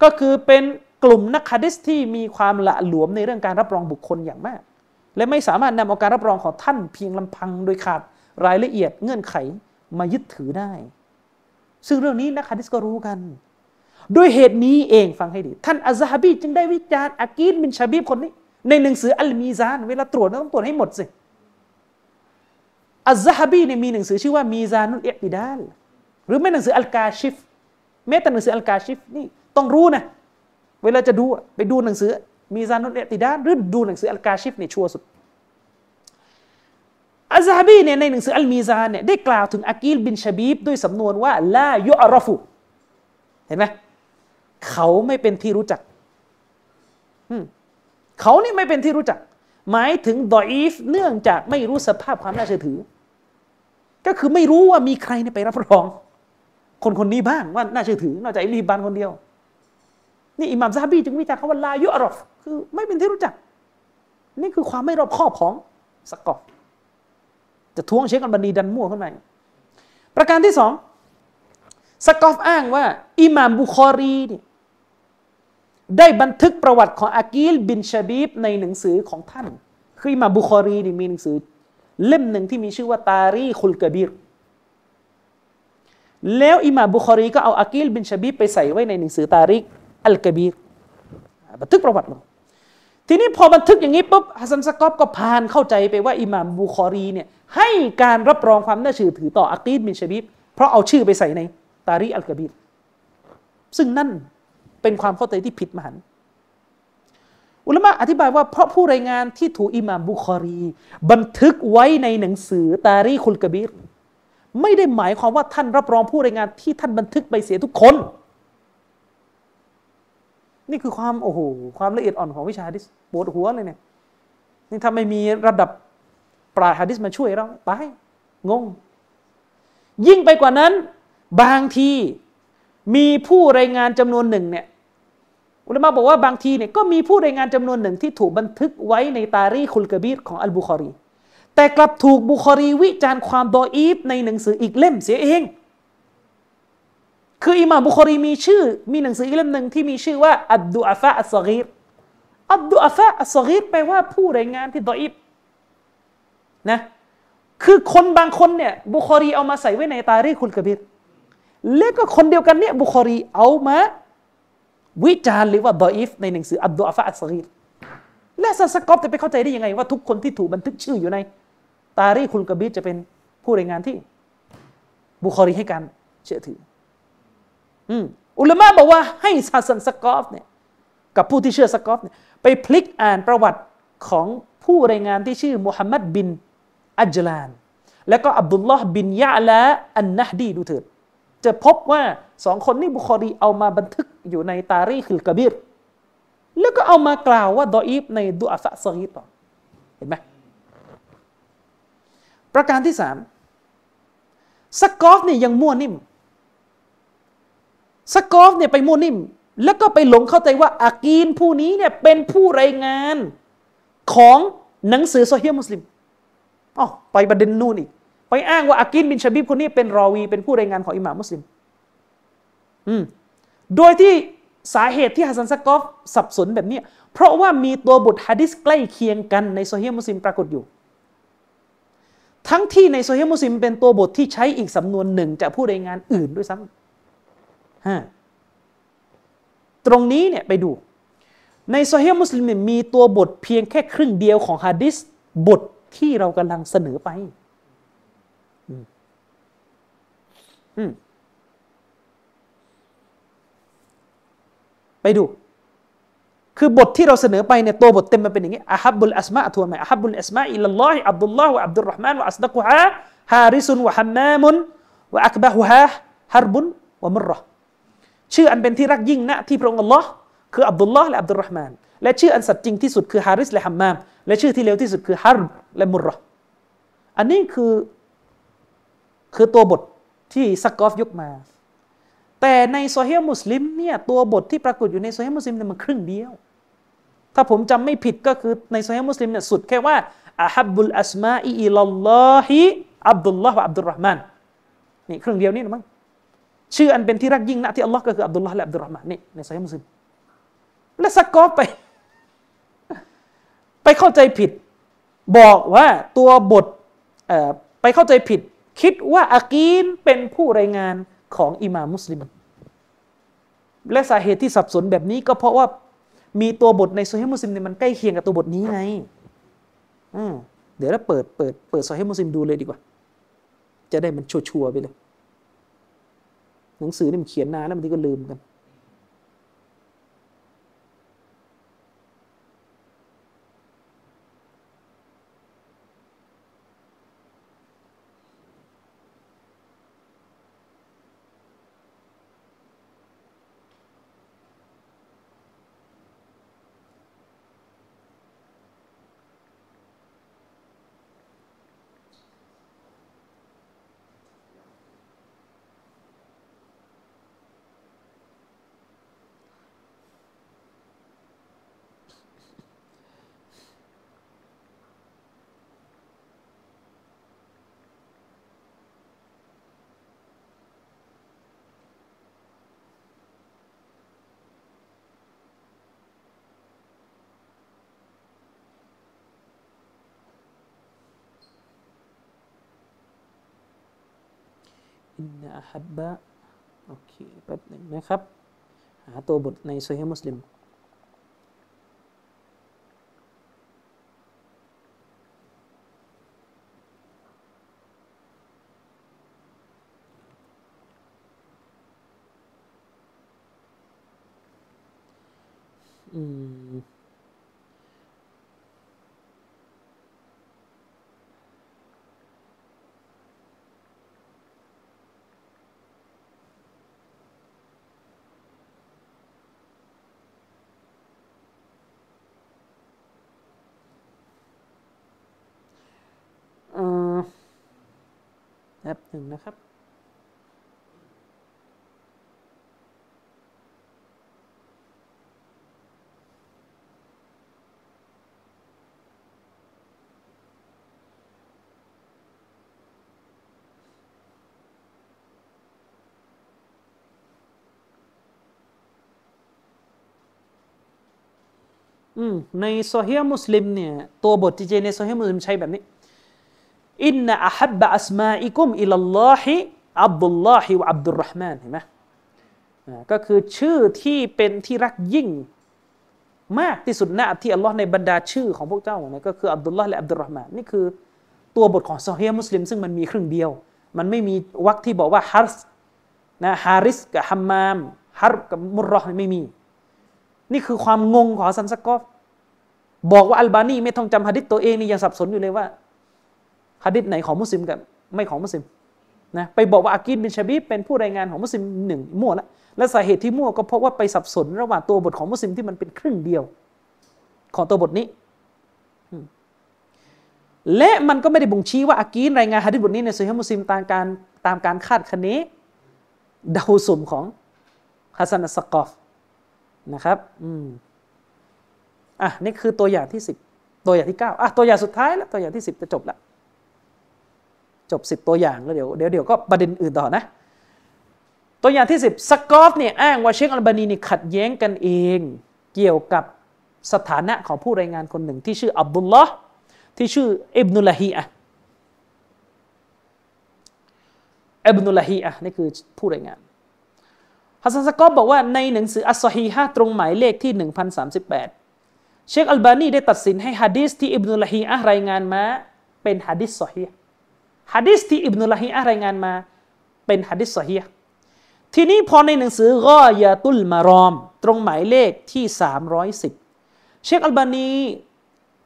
ก็คือเป็นกลุ่มนักฮะดิษที่มีความละหลวมในเรื่องการรับรองบุคคลอย่างมาก และไม่สามารถนำเอาการรับรองของท่านเพียงลำพังโดยขาดรายละเอียดเงื่อนไขมายึดถือได้ ซึ่งเรื่องนี้นักฮะดิษก็รู้กัน ด้วยเหตุนี้เองฟังให้ดี ท่านอัซฮะบีจึงได้วิจารณ์อากีลบินชาบีบคนนี้ ในหนังสืออัลมีซาน เวลาตรวจต้องตรวจให้หมดสิอัซฮะบีเนี่ยมีหนังสือชื่อว่ามีซานุลเอติดาลหรือไม่หนังสืออัลกาชิฟแม้แต่หนังสืออัลกาชิฟนี่ต้องรู้นะ เวลาจะดูไปดูหนังสือมีซานุเอติดาหรือดูหนังสืออัลกาชิฟนี่ชัวร์สุดอัซฮะบีเนี่ยในหนังสืออัลมีซานเนี่ยได้กล่าวถึงอากีลบินชาบีบด้วยสำนวนว่าลายุอรฟุเห็นไหม เขาไม่เป็นที่รู้จักเขานี่ไม่เป็นที่รู้จัก หมายถึงดออีฟเนื่องจากไม่รู้สภาพความน่าเชื่อถือ ก็คือไม่รู้ว่ามีใครไปรับรอง คนคนนี้บ้างว่าน่าเชื่อถือนอกจากอิบลีบันคนเดียว นี่อิหม่ามซาบีจึงวิจารณ์เขาว่าลายุอรอฟคือไม่เป็นที่รู้จัก นี่คือความไม่รอบคอบของสกอฟจะท้วงเช็คกันบันีดันมั่วขึ้นมาประการที่สองสกอฟอ้างว่าอิหม่ามบุคอรีเนี่ย ได้บันทึกประวัติของอากีลบินชาบีบในหนังสือของท่าน คืออิหม่ามบุคอรีนี่มีหนังสือ เล่มหนึ่งที่มีชื่อว่าตารีคุลกบีรแล้วอิหม่าบุคอรีก็เอาอากีลบินชาบีบไปใส่ไว้ในหนังสือตารีคอัลกบีรบันทึกประวัติลงทีนี้พอบันทึกอย่างนี้ปุ๊บฮัสซันสกอฟก็พานเข้าใจไปว่าอิหม่ามบุคอรีเนี่ยให้การรับรองความน่าเชื่อถือต่ออากีลบินชาบีบเพราะเอาชื่อไปใส่ในตารีอัลกบีรซึ่งนั่น เป็นความเข้าใจที่ผิดมหันอุลามะอธิบายว่าเพราะผู้รายงานที่ถูกอิหม่ามบุคอรี บันทึกไว้ในหนังสือตารีคุลกบีรไม่ได้หมายความว่าท่านรับรองผู้รายงานที่ท่านบันทึกไปเสียทุกคน นี่คือความโอ้โหความละเอียดอ่อนของวิชาฮะดิษปวดหัวเลยเนี่ยนี่ถ้าไม่มีระดับปราฮะดิษมาช่วยเราไปงง ยิ่งไปกว่านั้น บางทีมีผู้รายงานจำนวนหนึ่งเนี่ย อุลามะบอกว่าบางทีเนี่ยก็มีผู้รายงานจำนวนหนึ่งที่ถูกบันทึกไว้ในตารีคุลกบีรของอัลบุคอรี แต่กลับถูกบุคอรีวิจารณ์ความดออีฟในหนังสืออีกเล่มเสียเอง คืออิหม่ามบุคอรีมีชื่อ มีหนังสืออีกเล่มหนึ่งที่มีชื่อว่าอัดดุอาฟะอัสซกีรอัดดุอาฟะอัสซกีรแปลว่าผู้รายงานที่ดออิบนะคือคนบางคนเนี่ยบุคอรีเอามาใส่ไว้ในตารีคุลกบิรแล้วก็คนเดียวกันเนี่ยบุคอรีเอามา วิจารณ์หรือว่าดออีฟในหนังสืออัดดุอาฟะอัสซีรและซัสกอบจะไปเข้าใจได้ยังไงว่าทุกคนที่ถูกบันทึกชื่ออยู่ใน ตารีคุลกบิรจะเป็นผู้รายงานที่ บุคอรีให้การเชื่อถืออุลามะบอกว่าให้ฮัสซันสกอฟเนี่ยกับผู้ที่เชื่อสกอฟเนี่ยไปพลิกอ่านประวัติของผู้รายงานที่ชื่อมุฮัมมัดบินอัจลาน แล้วก็อับดุลลอฮ์บินยะละอันนะดีดูเถิดจะพบว่าสองคนนี้บุคอรีเอามาบันทึก อยู่ในตารีคุลกบิรแล้วก็เอามากล่าวว่าดออีฟในดุอาฟะซกีต่อเห็นไหมประการที่สามสกอฟนี่ยังมั่วนิ่มสกอฟเนี่ยไปมั่วนิ่ม แล้วก็ไปหลงเข้าใจว่าอากีลผู้นี้เนี่ยเป็นผู้รายงานของหนังสือซอเฮียะมุสลิมอ๋อไปประเด็นนู่นอีก ไปอ้างว่าอากีลบินชาบิบคนนี้เป็นรอวี เป็นผู้รายงานของอิหม่ามมุสลิม อืม โดยที่สาเหตุที่ฮัสซันสกอฟสับสนแบบนี้ เพราะว่ามีตัวบทฮะดิษใกล้เคียงกันในซอเฮียะมุสลิมปรากฏอยู่ ทั้งที่ในซอเฮียะมุสลิมเป็นตัวบทที่ใช้อีกสำนวนหนึ่งจากผู้รายงานอื่นด้วยซ้ำตรงนี้เนี่ยไปดู ในโซเฮีมุสลิมมีตัวบทเพียงแค่ครึ่งเดียวของฮะดิษบทที่เรากำลังเสนอไป ไปดู คือบทที่เราเสนอไปเนี่ยตัวบทเต็มมันเป็นอย่างนี้อะฮับบุลอัสมาทวนไหมอะฮับบุลอัสมาอิลลอฮิอับดุลลอฮ์วะอับดุลรห์มานวะอัสดักุฮะฮาริสุนวะฮัมมามุนوأقبحها حرب ومرة ชื่ออันเป็นที่รักยิ่งนะที่พระองค์อัลลอฮ์คืออับดุลลอฮ์และอับดุลรห์มานและชื่ออันสัตย์จริงที่สุดคือฮาริสและฮัมมามและชื่อที่เลวที่สุดคือฮารบและมุรห์อันนี้คือคือตัวบทที่ซักกอฟยกมา แต่ในซอเฮียะมุสลิมเนี่ยตัวบทที่ปรากฏอยู่ในซอเฮียะมุสลิมเนี่ยมันครึ่งเดียว ถ้าผมจำไม่ผิดก็คือในซอเฮียะมุสลิมเนี่ยสุดแค่ว่าอะฮับบุลอัสมาอิอิลลอฮิอับดุลลอฮ์อับดุลรห์มานนี่ครึ่งเดียวนี่นะมั้งชื่ออันเป็นที่รักยิ่งนะที่อัลลอฮ์ก็คืออับดุลลาห์และอับดุลรห์มานนี่ในสายมุสลิมและสกอไป ไปเข้าใจผิด บอกว่าตัวบทไปเข้าใจผิด คิดว่าอากีนเป็นผู้รายงาน ของอิหม่ามุสลิม และสาเหตุที่สับสนแบบนี้ก็เพราะว่ามีตัวบทในโซฮีมุสลิมเนี่ยมันใกล้เคียงกับตัวบทนี้ไงเดี๋ยวเราเปิดเปิดเปิดโซฮีมุสลิมดูเลยดีกว่า จะได้มันชัวร์ไปเลย หนังสือนี่มันเขียนนานแล้วบางทีก็ลืมกัน อินนาฮับบะโอเคแป๊บหนึ่งนะครับ หาตัวบทในโซฮีมุสลิมอืม แป๊บหนึ่งนะครับในโซเฮียมุสลิมเนี่ยตัวบทที่เจอในซอเฮียะมุสลิมใช้แบบนี้ إن أحب أسمائكم إلى الله عبد الله وعبد الرحمن เห็นไหมก็คือชื่อที่เป็นที่รักยิ่ง มากที่สุดนะที่อัลลอฮ์ในบรรดาชื่อของพวกเจ้าเนี่ยก็คืออับดุลลอฮ์และอับดุลรห์มานนี่คือตัวบทของซอเฮียะมุสลิมซึ่งมันมีครึ่งเดียว มันไม่มีวรรคที่บอกว่าฮาร์สนะฮาริสกับฮัมมามฮารบ์กับมุรเราะห์ไม่มี นี่คือความงงของซันสกอฟบอกว่าอัลบานีไม่ต้องจำฮะดิษตัวเองนี่ยังสับสนอยู่เลยว่า ฮะดิษไหนของมุสลิมกับไม่ของมุสลิมนะไปบอกว่าอากีดบินชาบีเป็นผู้รายงานของมุสลิมหนึ่งมั่วล้วและสาเหตุที่มั่วก็เพราะว่าไปสับสนระหว่างตัวบทของมุสลิมที่มันเป็นครึ่งเดียว ของตัวบทนี้ และมันก็ไม่ได้บ่งชี้ว่าอากีนรายงานฮะดิษบทนี้ในสุฮีมุสลิมตามการตามการคาดคะเนเดาสมของฮัสซันอัสกอฟนะครับอืมอะนี่คือตัวอย่างที่สิบตัวอย่างที่เก้าอะตัวอย่างสุดท้ายแล้วตัวอย่างที่สิบจะจบละ จบสิบตัวอย่างแล้วเดี๋ยวเดี๋ยวเดี๋ยวก็ประเด็นอื่นต่อนะ ตัวอย่างที่สิบสกอฟเนี่ยอ้างว่าเชคอัลบานีนี่ขัดแย้งกันเองเกี่ยวกับสถานะของผู้รายงานคนหนึ่งที่ชื่ออับดุลลอฮ์ที่ชื่ออิบนุลฮีอะอิบนุลฮีอะนี่คือผู้รายงานฮัสซันสกอฟบอกว่าในหนังสืออัสซฮีฮะตรงหมายเลขที่ 1038 เชคอัลบานีได้ตัดสินให้ฮะดีษที่อิบนุลฮีอะรายงานมาเป็นฮะดีษสอฮีฮ์ฮะดีษที่อิบนุลฮีอะรายงานมา เป็นฮะดีษสอฮีฮ์ทีนี้พอในหนังสือกอยาตุลมารอม ตรงหมายเลขที่ 310 เชคอัลบานี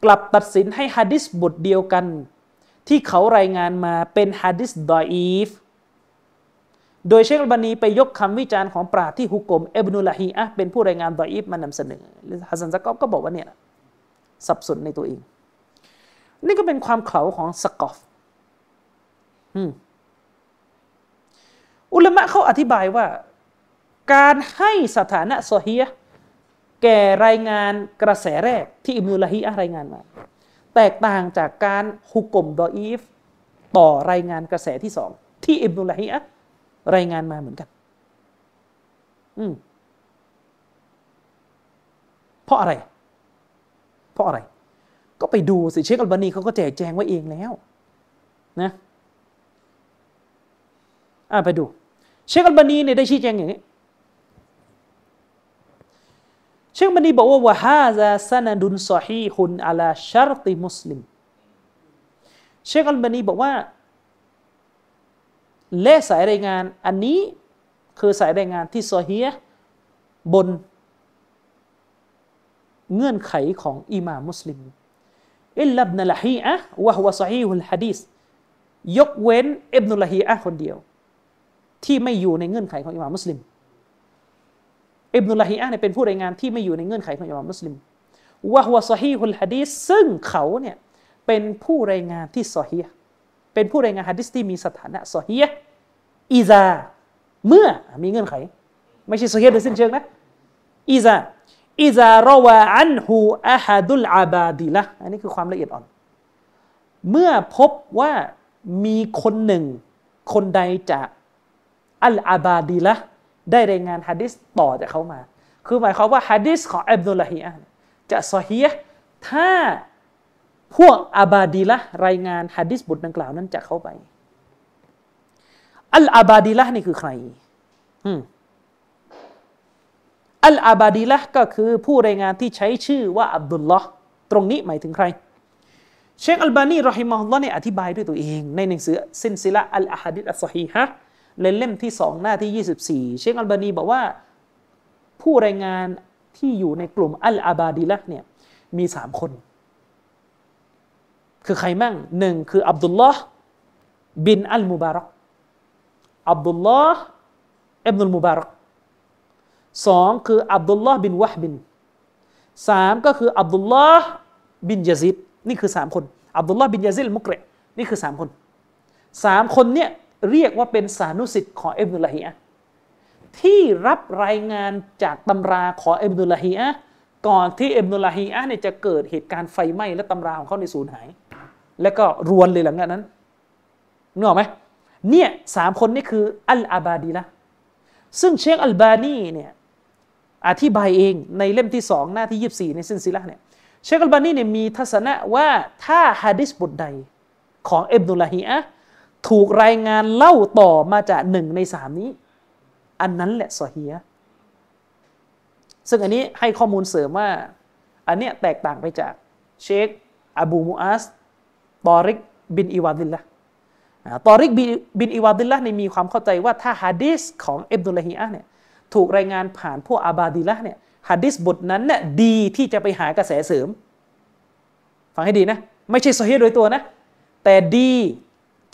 กลับตัดสินให้ฮะดิษบทเดียวกัน ที่เขารายงานมาเป็นฮะดิษดออีฟโดยเชคอัลบานีไปยกคำวิจารณ์ของปราชญ์ที่ฮุก่มอิบนุลาฮีอะเป็นผู้รายงานดออีฟมานำเสนอฮัสซันซะกอฟก็บอกว่าเนี่ยสับสนในตัวเอง นี่ก็เป็นความเขลาของสกอฟ อุลามะเขาอธิบายว่า การให้สถานะซอฮีฮแก่รายงานกระแสแรกที่อิบนุลาฮีอะรายงานมา แตกต่างจากการฮุกกลมดออีฟต่อรายงานกระแสที่สองที่อิบนุลาฮีอะรายงานมาเหมือนกัน อืมเพราะอะไร เพราะอะไร ก็ไปดูสิเชคอัลบานีเขาก็แจกแจงไว้เองแล้ว นะ อ่าไปดู เชคอัลบานีเนี่ยได้ชี้แจงอย่างนี้ เชคอัลบานีบอกว่าوهذا سند صحيح على شرط مسلم เชคอัลบานีบอกว่าและสายรายงานอันนี้คือสายรายงานที่ซอฮีบน เงื่อนไขของอิหม่ามุสลิมอิลลับนลฮีอะวะฮวะซอฮีฮุลฮะดีสยกเว้นอิบนุลฮีอะคนเดียว ที่ไม่อยู่ในเงื่อนไขของอิหม่ามมุสลิมอิบนุลฮีอะเนี่ยเป็นผู้รายงานที่ไม่อยู่ในเงื่อนไขของอิหม่ามมุสลิมوهو صحيح الحديثซึ่งเขาเนี่ยเป็นผู้รายงานที่ซอฮีเป็นผู้รายงานฮะดิษที่มีสถานะซอฮีอีซาเมื่อมีเงื่อนไข ไม่ใช่ซอฮีโดยสิ้นเชิงนะإذا إذا روى عنه أحد العبادلةอันนี้คือความละเอียดอ่อน เมื่อพบว่ามีคนหนึ่ง คนใดจาก อัลอาบาดีละได้รายงานฮะดิษต่อจากเขามา คือหมายความว่าฮะดิษของอับดุลลาฮีอะจะซอฮีถ้าพวกอาบาดีละรายงานฮะดิษบทดังกล่าวนั้นจะเข้าไป อัลอาบาดิละนี่คือใครอัลอาบาดิละก็คือผู้รายงานที่ใช้ชื่อว่าอับดุลลอฮ์ตรงนี้หมายถึงใคร เชคอัลบานีรอฮิมะฮุลลอฮ์เนี่ยอธิบายด้วยตัวเอง ในหนังสือซินซิละอัลอาฮัดิษอัลสฮีฮะ เล่มที่สองหน้าที่ 24 เชคอัลบานีบอกว่า ผู้รายงานที่อยู่ในกลุ่มอัลอาบาดิละเนี่ยมีสามคน คือใครมั่งหนึ่งคืออับดุลลอฮ์บินอัลมุบารักอับดุลลอฮ์อิบนุลมุบารักสองคืออับดุลลอฮ์บินวะฮบินสามก็คืออับดุลลอฮ์บินยาซิดนี่คือสามคนอับดุลลอฮ์บินยาซิดมุกเรนี่คือสามคนสามคนเนี่ย เรียกว่าเป็นสานุสิทธิ์ของอิบนุลฮีอะที่รับรายงานจากตำราของอิบนุลฮีอะก่อนที่อิบนุลฮีอะเนี่ยจะเกิดเหตุการณ์ไฟไหม้และตำราของเขาในสูญหาย แล้วก็รวนเลยหลังจากนั้นนึกออกไหมเนี่ยสามคนนี่คืออัลอาบาดีละซึ่งเชคอัลบานีเนี่ยอธิบายเองในเล่มที่สองหน้าที่ยีิบสี่ในซินซิละเนี่ยเชคอัลบานีเนี่ยมีทัศนะว่าถ้าฮะดิษบทใดของอิบนุลฮีอะ ถูกรายงานเล่าต่อมาจากหนึ่งในสามนี้ อันนั้นแหละสอฮียซึ่งอันนี้ให้ข้อมูลเสริมว่า อันเนี้ยแตกต่างไปจากเชคอบูมูอัสตอริกบินอีวาดิลละตอริกบินอีวาดิลละในมีความเข้าใจว่าถ้าฮะดิษของอิบนุลฮีอะเนี่ยถูกรายงานผ่านพวกอาบาดิละเนี่ยฮะดิษบทนั้นเนี่ยดีที่จะไปหากระแสเสริม ฟังให้ดีนะ ไม่ใช่ซอฮีโดยตัวนะ แต่ดี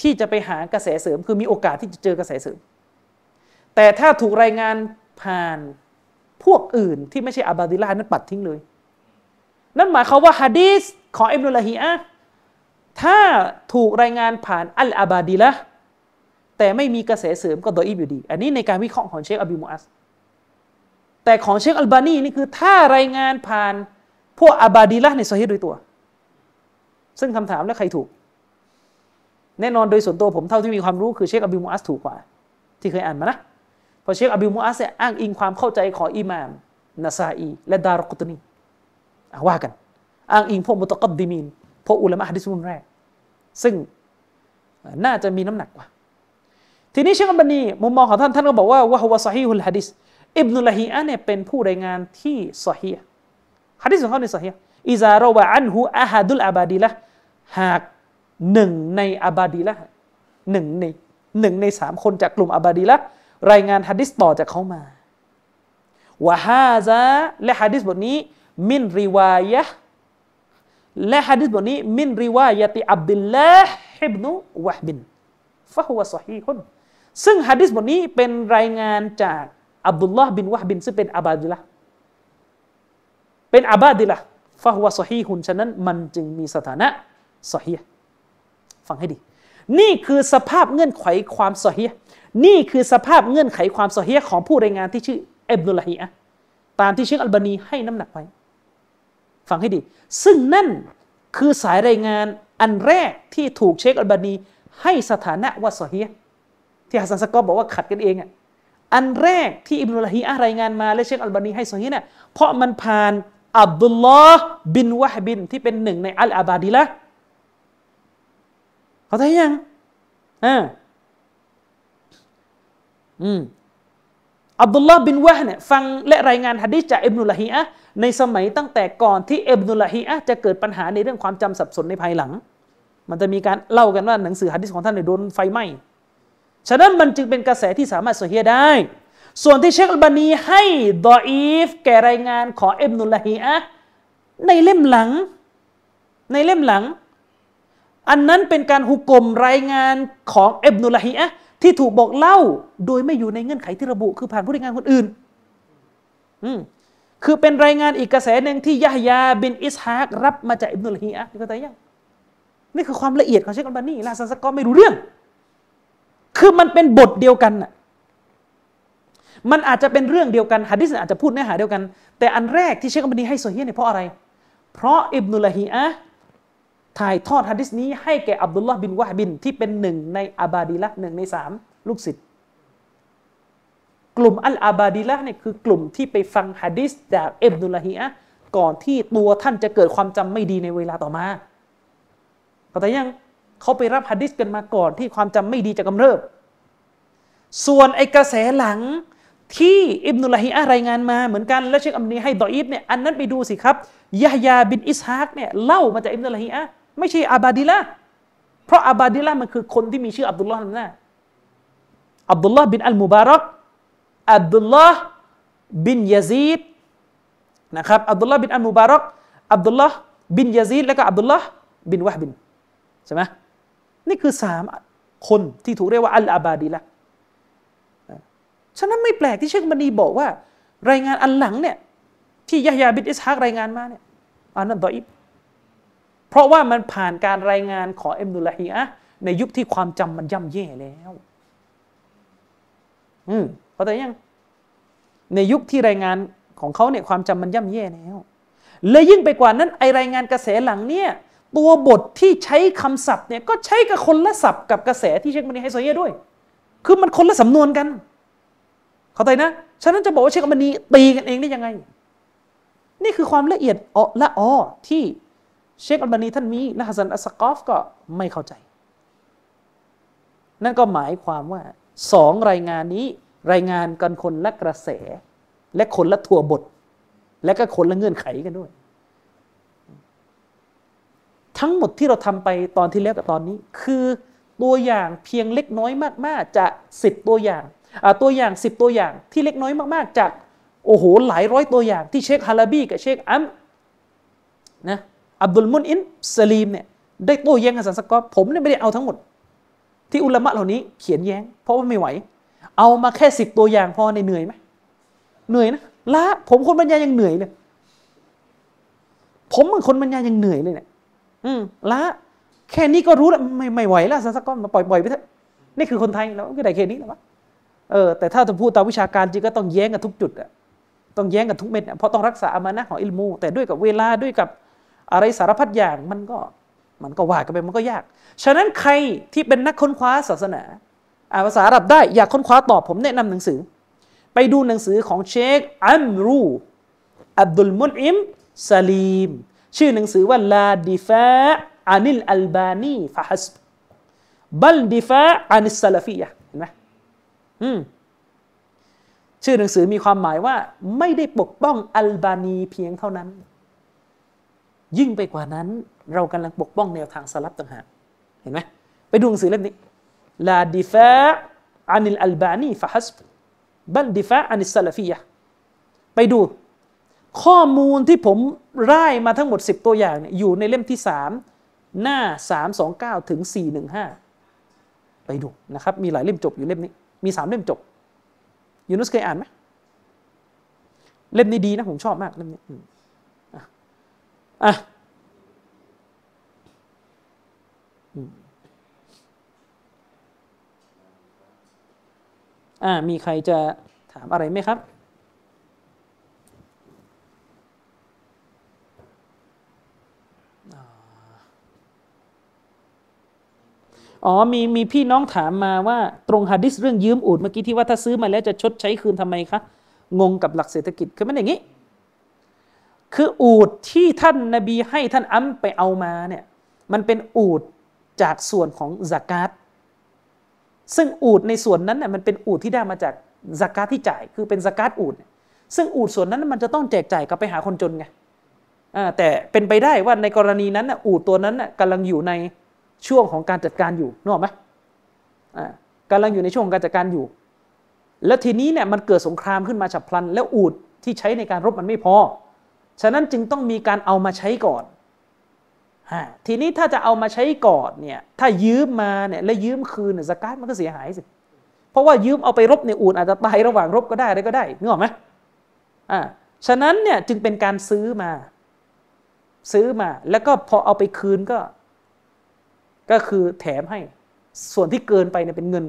ที่จะไปหากระแสเสริม คือมีโอกาสที่จะเจอกระแสเสริม แต่ถ้าถูกรายงานผ่านพวกอื่นที่ไม่ใช่อาบาดิละนั้นปัดทิ้งเลย นั่นหมายความว่าฮะดีษของอิบนุลลาฮีอะถ้าถูกรายงานผ่านอัลอาบาดีละแต่ไม่มีกระแสเสริมก็ดออีฟอยู่ดี อันนี้ในการวิเคราะห์ของเชคอบิมูอัสแต่ของเชคอัลบานีนี่คือถ้ารายงานผ่านพวกอาบาดีละในซอฮีโดยตัว ซึ่งคำถามแล้วใครถูก แน่นอนโดยส่วนตัวผมเท่าที่มีความรู้คือเชคอบิมูอัสถูกกว่า ที่เคยอ่านมานะเพราะเชคอบิมูอัสอ้างอิงความเข้าใจของอิหม่ามนาซาอี และดารกุตนีว่ากัน อ้างอิงพวกมุตกัดดิมีนพวกอุลามะฮะดิษรุ่นแรก ซึ่งน่าจะมีน้ำหนักกว่า ทีนี้เชคอัลบานีมุมมองของท่านท่านก็บอกว่าวะฮวะซอฮีฮุลฮะดิษอิบนุลฮีอะเนี่ยเป็นผู้รายงานที่ซอฮีฮะดิษของเขาในซอฮีอิซารอวะอันฮูอะฮัดุลอาบาดีละหาก หนึ่งในอาบาดีละหนึ่งในหนึ่งในสามคนจากกลุ่มอาบาดีละรายงานฮะดิษต่อจากเขามาวะฮาซาและฮะดิษบทนี้ มินริวายะและฮะดิษบทนี้ มินริวายะติอับดุลลาฮิบนุวะบินฟะฮุวะซอฮีฮุนซึ่งฮะดิษบทนี้เป็นรายงานจากอับดุลลาห์บินวะบิน ซึ่งเป็นอาบาดิละเป็นอาบาดิละฟะฮุวะซอฮีฮุนฉะนั้นมันจึงมีสถานะซอฮี ฟังให้ดี นี่คือสภาพเงื่อนไขความซอฮีนี่คือสภาพเงื่อนไขความซอฮีของผู้รายงานที่ชื่ออิบนุลฮีอะตามที่เชคอัลบานีให้น้ำหนักไว้ ฟังให้ดี ซึ่งนั่นคือสายรายงานอันแรกที่ถูกเชคอัลบานีให้สถานะว่าซอฮีที่ฮัสซันสกอบอกว่าขัดกันเองอะอันแรกที่อิบนุลฮีอะรายงานมาและเชคอัลบานีให้ซอฮีเนี่ยเพราะมันผ่านอับดุลลอฮ์บินวะฮบินที่เป็นหนึ่งในอัลอาบาดีละ เขาได้ยังอ่าอืมอับดุลลอฮ์บินวะเนี่ยฟังและรายงานฮะดิษจากอิบนุลฮีอะในสมัยตั้งแต่ก่อนที่อิบนุลฮีอะจะเกิดปัญหาในเรื่องความจำสับสนในภายหลัง มันจะมีการเล่ากันว่าหนังสือฮะดิษของท่านเนี่ยโดนไฟไหม้ฉะนั้นมันจึงเป็นกระแสที่สามารถเฮียได้ ส่วนที่เชคอัลบานีให้ดออีฟแก่รายงานของอิบนุลฮีอะในเล่มหลัง ในเล่มหลัง อันนั้นเป็นการหุกกลมรายงานของอิบนุลฮีอะที่ถูกบอกเล่า โดยไม่อยู่ในเงื่อนไขที่ระบุ คือผ่านผู้รายงานคนอื่น อืมคือเป็นรายงานอีกกระแสหนึ่งที่ยะฮยาบินอิสฮากรับมาจากอิบนุลฮีอะนี่ก็แต่ยังนี่คือความละเอียดของเชคอัลบานีลาซันสกอไม่รู้เรื่อง คือมันเป็นบทเดียวกันน่ะมันอาจจะเป็นเรื่องเดียวกันฮะดิษอาจจะพูดเนื้อหาเดียวกัน แต่อันแรกที่เชคอัมดีให้โซเฮียเนี่ยเพราะอะไร เพราะอิบนุลฮีอะ ถ่ายทอดฮะดิษนี้ให้แก่อับดุลลอฮ์บินวะฮบิน ที่เป็นหนึ่งในอาบาดีละหนึ่งในสามลูกศิษย์กลุ่มอัลอาบาดีละเนี่ยคือกลุ่มที่ไปฟังฮะดิษจากอิบนุลฮีอะก่อนที่ตัวท่านจะเกิดความจำไม่ดีในเวลาต่อมาเข้าใจยังเขาไปรับฮะดิษกันมาก่อนที่ความจำไม่ดีจะกำเริบ ส่วนไอกระแสหลังที่อิบนุลฮิอะรายงานมาเหมือนกัน แล้วเชคอัมนีให้ดออีฟเนี่ยอันนั้นไปดูสิครับยะฮยาบินอิสฮากเนี่ยเล่ามาจากอิบนุลฮิอะ ไม่ใช่อาบาดิละเพราะอาบาดิละมันคือคนที่มีชื่ออับดุลลอฮ์นั่นแหละอับดุลลอฮ์บินอัลมุบารักอับดุลลอฮ์บินยาซีดนะครับอับดุลลอฮ์บินอัลมุบารักอับดุลลอฮ์บินยาซีดแล้วก็อับดุลลอฮ์บินวะฮบินใช่ไหมนี่คือสามคนที่ถูกเรียกว่าอัลอาบาดิละฉะนั้นไม่แปลกที่เชคมันีบอกว่า รายงานอันหลังเนี่ยที่ยะยาบินอิสฮากรายงานมาเนี่ยอันนั้นดออิบ เพราะว่ามันผ่านการรายงานของเอ็มดุลฮีอะในยุคที่ความจำมันย่ำแย่แล้ว อืมเข้าใจยัง ในยุคที่รายงานของเขาเนี่ยความจำมันย่ำแย่แล้ว และยิ่งไปกว่านั้นไอรายงานกระแสหลังเนี่ยตัวบทที่ใช้คำศัพท์เนี่ยก็ใช้กับคนละศัพท์กับกระแสที่เชคมันีให้โซเยด้วย คือมันคนละสำนวนกัน เข้าใจนะ ฉะนั้นจะบอกว่าเชคมันีตีกันเองได้ยังไง นี่คือความละเอียดอละออที่ เชคอัลบานีท่านมีและฮัสซันอัสกอฟก็ไม่เข้าใจ นั่นก็หมายความว่าสองรายงานนี้รายงานกันคนละกระแส และคนละทัวบท และก็คนละเงื่อนไขกันด้วย ทั้งหมดที่เราทำไปตอนที่แล้วกับตอนนี้ คือตัวอย่างเพียงเล็กน้อยมาก ๆจะสิบตัวอย่างตัวอย่างสิบตัวอย่างที่เล็กน้อยมากๆ จากโอ้โหหลายร้อยตัวอย่างที่เชคฮาลาบีกับเชคอัมนะ อับดุลมุนอินสลีมเนี่ยได้โต้แย้งกับสันสกอตผมเนี่ยไม่ได้เอาทั้งหมด ที่อุลามะเหล่านี้เขียนแย้ง เพราะว่าไม่ไหว เอามาแค่สิบตัวอย่างพอในเหนื่อยไหมเหนื่อยนะละผมคนบรรยายยังเหนื่อยเลยผมเป็นคนบรรยายยังเหนื่อยเลยเนี่ยอืมละแค่นี้ก็รู้แล้วไม่ไม่ไหวแล้วสันสกอตมาปล่อยปล่อยไปเถอะนี่คือคนไทยแล้วก็ได้แค่นี้แล้ววะเออแต่ถ้าจะพูดตามวิชาการจริงก็ต้องแย้งกันทุกจุดอะต้องแย้งกันทุกเม็ดเพราะต้องรักษาอามานะของอิลมู แต่ด้วยกับเวลาด้วยกับ อะไรสารพัดอย่างมันก็มันก็ว่ากันไปมันก็ยาก ฉะนั้นใครที่เป็นนักค้นคว้าศาสนาอ่านภาษาอาหรับได้อยากค้นคว้าตอบผมแนะนำหนังสือ ไปดูหนังสือของเชคอัมรูอับดุลมุนอิมซาลีม ชื่อหนังสือว่าلا دفاعا عن الألباني فحسب بل دفاعا عن السلفيةเห็นไหมอืมชื่อหนังสือมีความหมายว่าไม่ได้ปกป้องอัลบานีเพียงเท่านั้น ยิ่งไปกว่านั้น เรากำลังปกป้องแนวทางสลับต่างหากเห็นไหมไปดูหนังสือเล่มนี้ลาดิฟะอานิลอัลบานีฟะฮัสบัลดิฟะอานิสซาลฟียะไปดู ข้อมูลที่ผมร่ายมาทั้งหมด 10 ตัวอย่างเนี่ยอยู่ในเล่มที่ 3 หน้า 329 ถึง 415 ไปดูนะครับ มีหลายเล่มจบอยู่เล่มนี้ มีสามเล่มจบยูนุสเคยอ่านไหมเล่มนี้ดีนะ ผมชอบมากเล่มนี้ อะอ่ามีใครจะถามอะไรไหมครับ อ๋อ มีมีพี่น้องถามมาว่าตรงฮะดิษเรื่องยืมอูดเมื่อกี้ที่ว่าถ้าซื้อมาแล้วจะชดใช้คืนทำไมคะ งงกับหลักเศรษฐกิจคือมันอย่างนี้ คืออูดที่ท่านนาบีให้ท่านอัมไปเอามาเนี่ยมันเป็นอูดจากส่วนของสกาตซึ่งอูดในส่วนนั้นเนี่ยมันเป็นอูดที่ได้มาจากสกาตที่จ่ายคือเป็นสกาตอูดซึ่งอูดส่วนนั้นมันจะต้องแจกจ่ายกับไปหาคนจนไงแต่เป็นไปได้ว่าในกรณีนั้นอูดตัวนั้นกำลังอยู่ในช่วงของการจัดการอยู่นึกออกไหมกำลังอยู่ในช่วงของการจัดการอยู่ แล้วทีนี้เนี่ยมันเกิดสงครามขึ้นมาฉับพลัน แล้วอูดที่ใช้ในการรบมันไม่พอ ฉะนั้นจึงต้องมีการเอามาใช้ก่อนทีนี้ถ้าจะเอามาใช้ก่อนเนี่ยถ้ายืมมาเนี่ยแล้วยืมคืนเนี่ยสกัดมันก็เสียหายสิเพราะว่ายืมเอาไปรบในอู่นอาจจะตายระหว่างรบก็ได้อะไรก็ได้นึกออกไหมอ่าฉะนั้นเนี่ยจึงเป็นการซื้อมา ซื้อมาแล้วก็พอเอาไปคืนก็ ก็คือแถมให้ส่วนที่เกินไปเนี่ยเป็นเงิน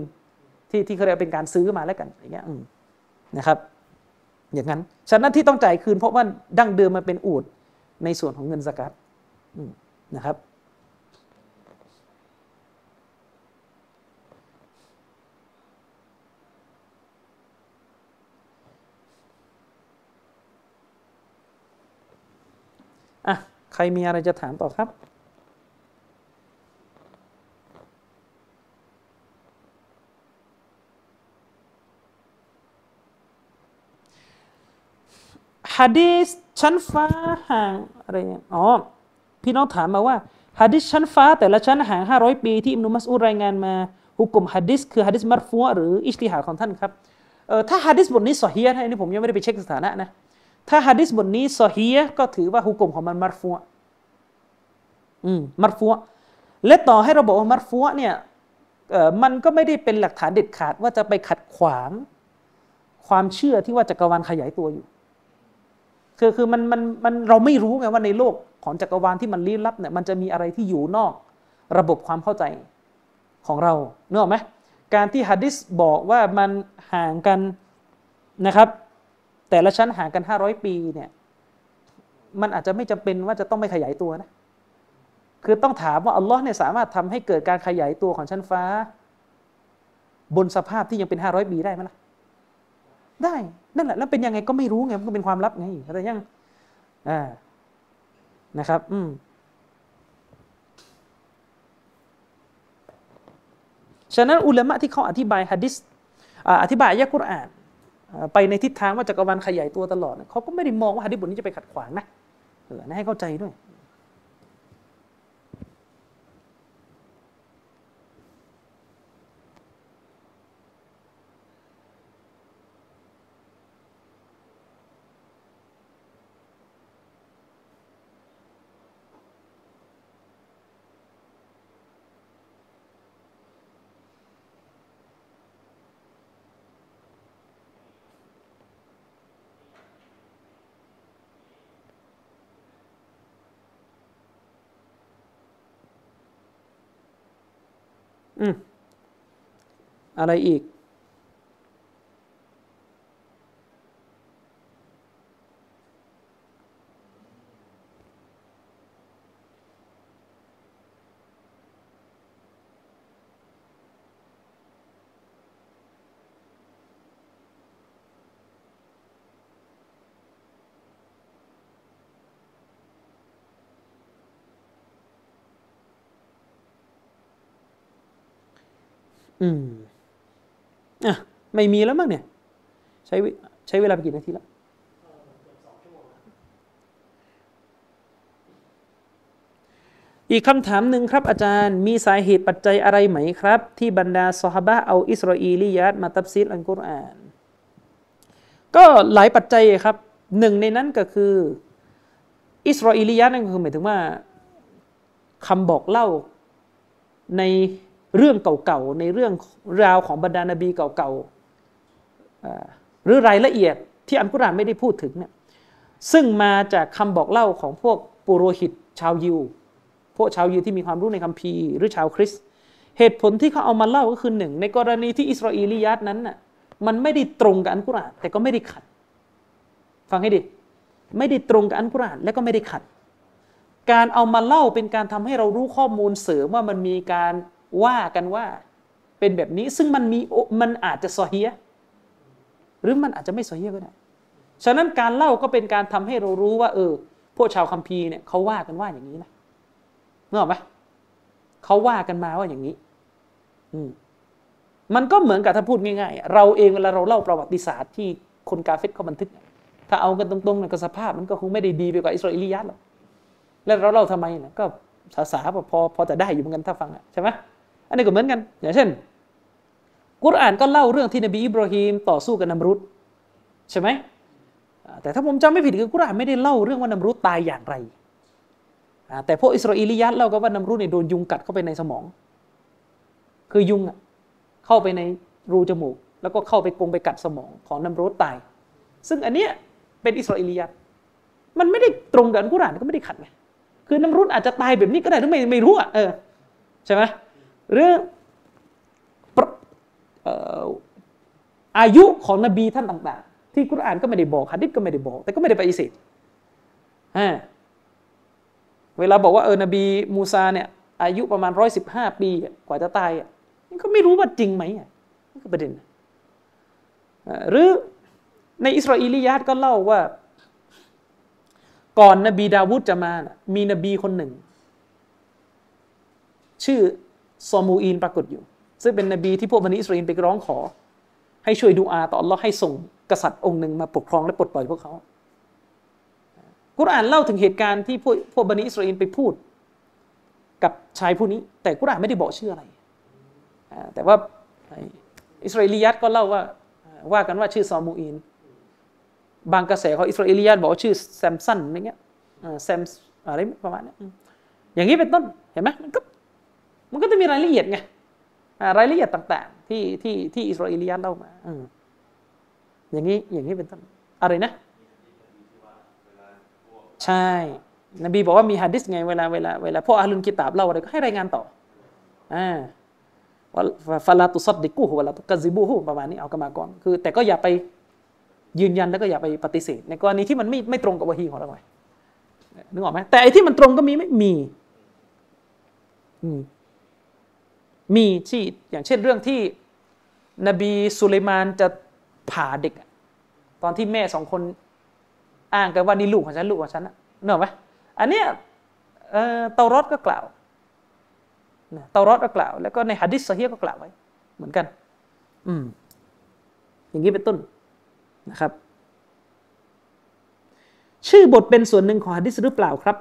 ที่ที่เขาเรียกเป็นการซื้อมาแล้วกันอย่างเงี้ยนะครับ อย่างนั้น ฉะนั้นที่ต้องจ่ายคืนเพราะว่าดั้งเดิมมันเป็นอูดในส่วนของเงินสกัดนะครับอะใครมีอะไรจะถามต่อครับ ฮะดีษชั้นฟ้าห่างอะไรเงี้ยอ๋อพี่น้องถามมาว่าฮะดิษชั้นฟ้าแต่ละชั้นห่างห้าร้อยปีที่อิมนุมัสอุดรายงานมาฮุกกลมฮะดิษคือฮะดิษมัรฟัวหรืออิสติฮาของท่านครับเออถ้าฮะดิษบทนี้สอฮียนะนี่ผมยังไม่ได้ไปเช็คสถานะนะถ้าฮะดิษบทนี้สอฮียก็ถือว่าฮุกกลมของมันมัรฟัวอืมมัรฟัวและต่อให้เราบอกว่ามัรฟัวเนี่ยเออมันก็ไม่ได้เป็นหลักฐานเด็ดขาดว่าจะไปขัดขวาง ความเชื่อที่ว่าจักรวาลขยายตัวอยู่ คือคือมันมันมันเราไม่รู้ไงว่าในโลกของจักรวาลที่มันลี้ลับเนี่ยมันจะมีอะไรที่อยู่นอก ระบบความเข้าใจของเราเนอะไหมการที่ฮะดิษบอกว่ามันห่างกันนะครับ แต่ละชั้นห่างกัน 500 ปีเนี่ยมันอาจจะไม่จำเป็นว่าจะต้องไม่ขยายตัวนะคือต้องถามว่าอัลลอฮ์เนี่ยสามารถทำให้เกิดการขยายตัวของชั้นฟ้า บนสภาพที่ยังเป็น 500 ปีได้ไหมล่ะ ได้นั่นแหละแล้วเป็นยังไงก็ไม่รู้ไงมันก็เป็นความลับไงแต่ยังอ่านะครับ อืมฉะนั้นอุลามะที่เขาอธิบายฮะดิษอธิบายยะกุรอานไปในทิศทางว่าจักรวาลขยายตัวตลอดเขาก็ไม่ได้มองว่าฮะดิษบทนี้จะไปขัดขวางนะเออให้เข้าใจด้วยอืม อะไรอีก อืม ไม่มีแล้วมั้งเนี่ย ใช้ใช้เวลาไปกี่นาทีแล้วอีกคำถามหนึ่งครับอาจารย์มีสาเหตุปัจจัยอะไรไหมครับ ที่บรรดาสฮาบะเอาอิสราเอลียัดมาตับซีดอัลกุรอาน ก็หลายปัจจัยครับหนึ่งในนั้นก็คือ อิสราเอลียัดนั่นคือหมายถึงว่าคำบอกเล่าในเรื่องเก่าๆในเรื่องราวของบรรดานาบีเก่าๆ หรือรายละเอียดที่อัลกุรอานไม่ได้พูดถึงเนี่ยซึ่งมาจากคำบอกเล่าของพวกปุโรหิตชาวยิว พวกชาวยิวที่มีความรู้ในคัมภีร์หรือชาวคริสต์เหตุผลที่เขาเอามาเล่าก็คือหนึ่งในกรณีที่อิสราเอลียัดนั้นน่ะมันไม่ได้ตรงกับอัลกุรอานแต่ก็ไม่ได้ขัด ฟังให้ดีไม่ได้ตรงกับอัลกุรอานและก็ไม่ได้ขัด การเอามาเล่าเป็นการทำให้เรารู้ข้อมูลเสริมว่ามันมีการว่ากันว่าเป็นแบบนี้ซึ่งมันมีมันอาจจะซอเฮีย หรือมันอาจจะไม่ซอเฮียก็ได้ ฉะนั้นการเล่าก็เป็นการทำให้เรารู้ว่า เออ พวกชาวคัมภีร์เนี่ยเขาว่ากันว่าอย่างนี้นะเมื่อไหมเขาว่ากันมาว่าอย่างนี้ อืมมันก็เหมือนกับถ้าพูดง่ายๆ เราเองเวลาเราเล่าประวัติศาสตร์ที่คนกาเฟตเขาบันทึก ถ้าเอากันตรงๆเนี่ยก็สภาพมันก็คงไม่ได้ดีไปกว่าอิสราเอลียัดหรอก แล้วเราเล่าทำไมเนี่ยก็ภาษาพอพอจะได้อยู่เหมือนกันถ้าฟังใช่ไหมอันนี้ก็เหมือนกัน อย่างเช่น กุรอานก็เล่าเรื่องที่นบีอิบราฮิมต่อสู้กับนัมรุดใช่ไหมแต่ถ้าผมจำไม่ผิดคือกุรอานไม่ได้เล่าเรื่องว่านัมรุดตายอย่างไรแต่พวกอิสราเอลียัดเล่าก็ว่านัมรุดเนี่ยโดนยุงกัดเข้าไปในสมอง คือยุงเข้าไปในรูจมูก แล้วก็เข้าไปกงไปกัดสมองของนัมรุดตาย ซึ่งอันเนี้ยเป็นอิสราเอลียัดมันไม่ได้ตรงกับกุรอานก็ไม่ได้ขัดไงคือนัมรุดอาจจะตายแบบนี้ก็ได้ถ้าไม่ไม่รู้อะเออใช่ไหมหรือ อายุของนบีท่านต่าง ๆ ที่กุรอานก็ไม่ได้บอกฮะดิษก็ไม่ได้บอก แต่ก็ไม่ได้ปฏิเสธเวลาบอกว่าเออนบีมูซาเนี่ยอายุประมาณร้อยสิบห้าปีกว่าจะตายนี่ก็ไม่รู้ว่าจริงไหมนี่ก็ประเด็นหรือในอิสราเอลียาตก็เล่าว่า ก่อนนบีดาวุฒจะมามีนบีคนหนึ่ง ชื่อซอมูอีนปรากฏอยู่ ซึ่งเป็นนบีที่พวกบันิอิสราเอลไปร้องขอ ให้ช่วยดูอาต่ออัลลอฮ์ให้ส่งกษัตริย์องค์หนึ่งมาปกครองและปลดปล่อยพวกเขา กุรอานเล่าถึงเหตุการณ์ที่พวกพวกบันิอิสราเอลไปพูด กับชายผู้นี้ แต่กุรอานไม่ได้บอกชื่ออะไร แต่ว่าอิสราเอลียัตก็เล่าว่าว่ากันว่าชื่อซอมูอินบางกระแสของอิสราเอลียัตบอกว่าชื่อแซมสันอะไรเงี้ยแซมอะไรประมาณนี้อย่างนี้เป็นต้นเห็นไหมมันก็มันก็จะมีรายละเอียดไง รายละเอียดต่างๆ ที่ที่ที่อิสราเอลียัตเล่ามาอย่างนี้อย่างนี้เป็นต้นอะไรนะ ใช่ นบีบอกว่ามีฮะดิษไงเวลาเวลาเวลาพวกอาลุนกิตาบเล่าอะไรก็ให้รายงานต่ออ่าฟาลาตุซัดดิกูฮุวลาตุกซิบูฮุประมาณนี้เอากรรมากรคือ แต่ก็อย่าไปยืนยันแล้วก็อย่าไปปฏิเสธในกรณีที่มันไม่ไม่ตรงกับวะฮีของเราไงนึกออกไหมแต่ไอ้ที่มันตรงก็มีไม่มีมี มีที่อย่างเช่นเรื่องที่นบีสุลัยมานจะผ่าเด็ก ตอนที่แม่สองคนอ้างกันว่านี่ลูกของฉันลูกของฉันนะเนอะไหมอันเนี้ยเตารอดก็กล่าวเตารอดก็กล่าว แล้วก็ในฮะดิษซะฮีก็กล่าวไว้ เหมือนกัน อืม อย่างนี้เป็นต้นนะครับ ชื่อบทเป็นส่วนหนึ่งของฮะดิษหรือเปล่าครับ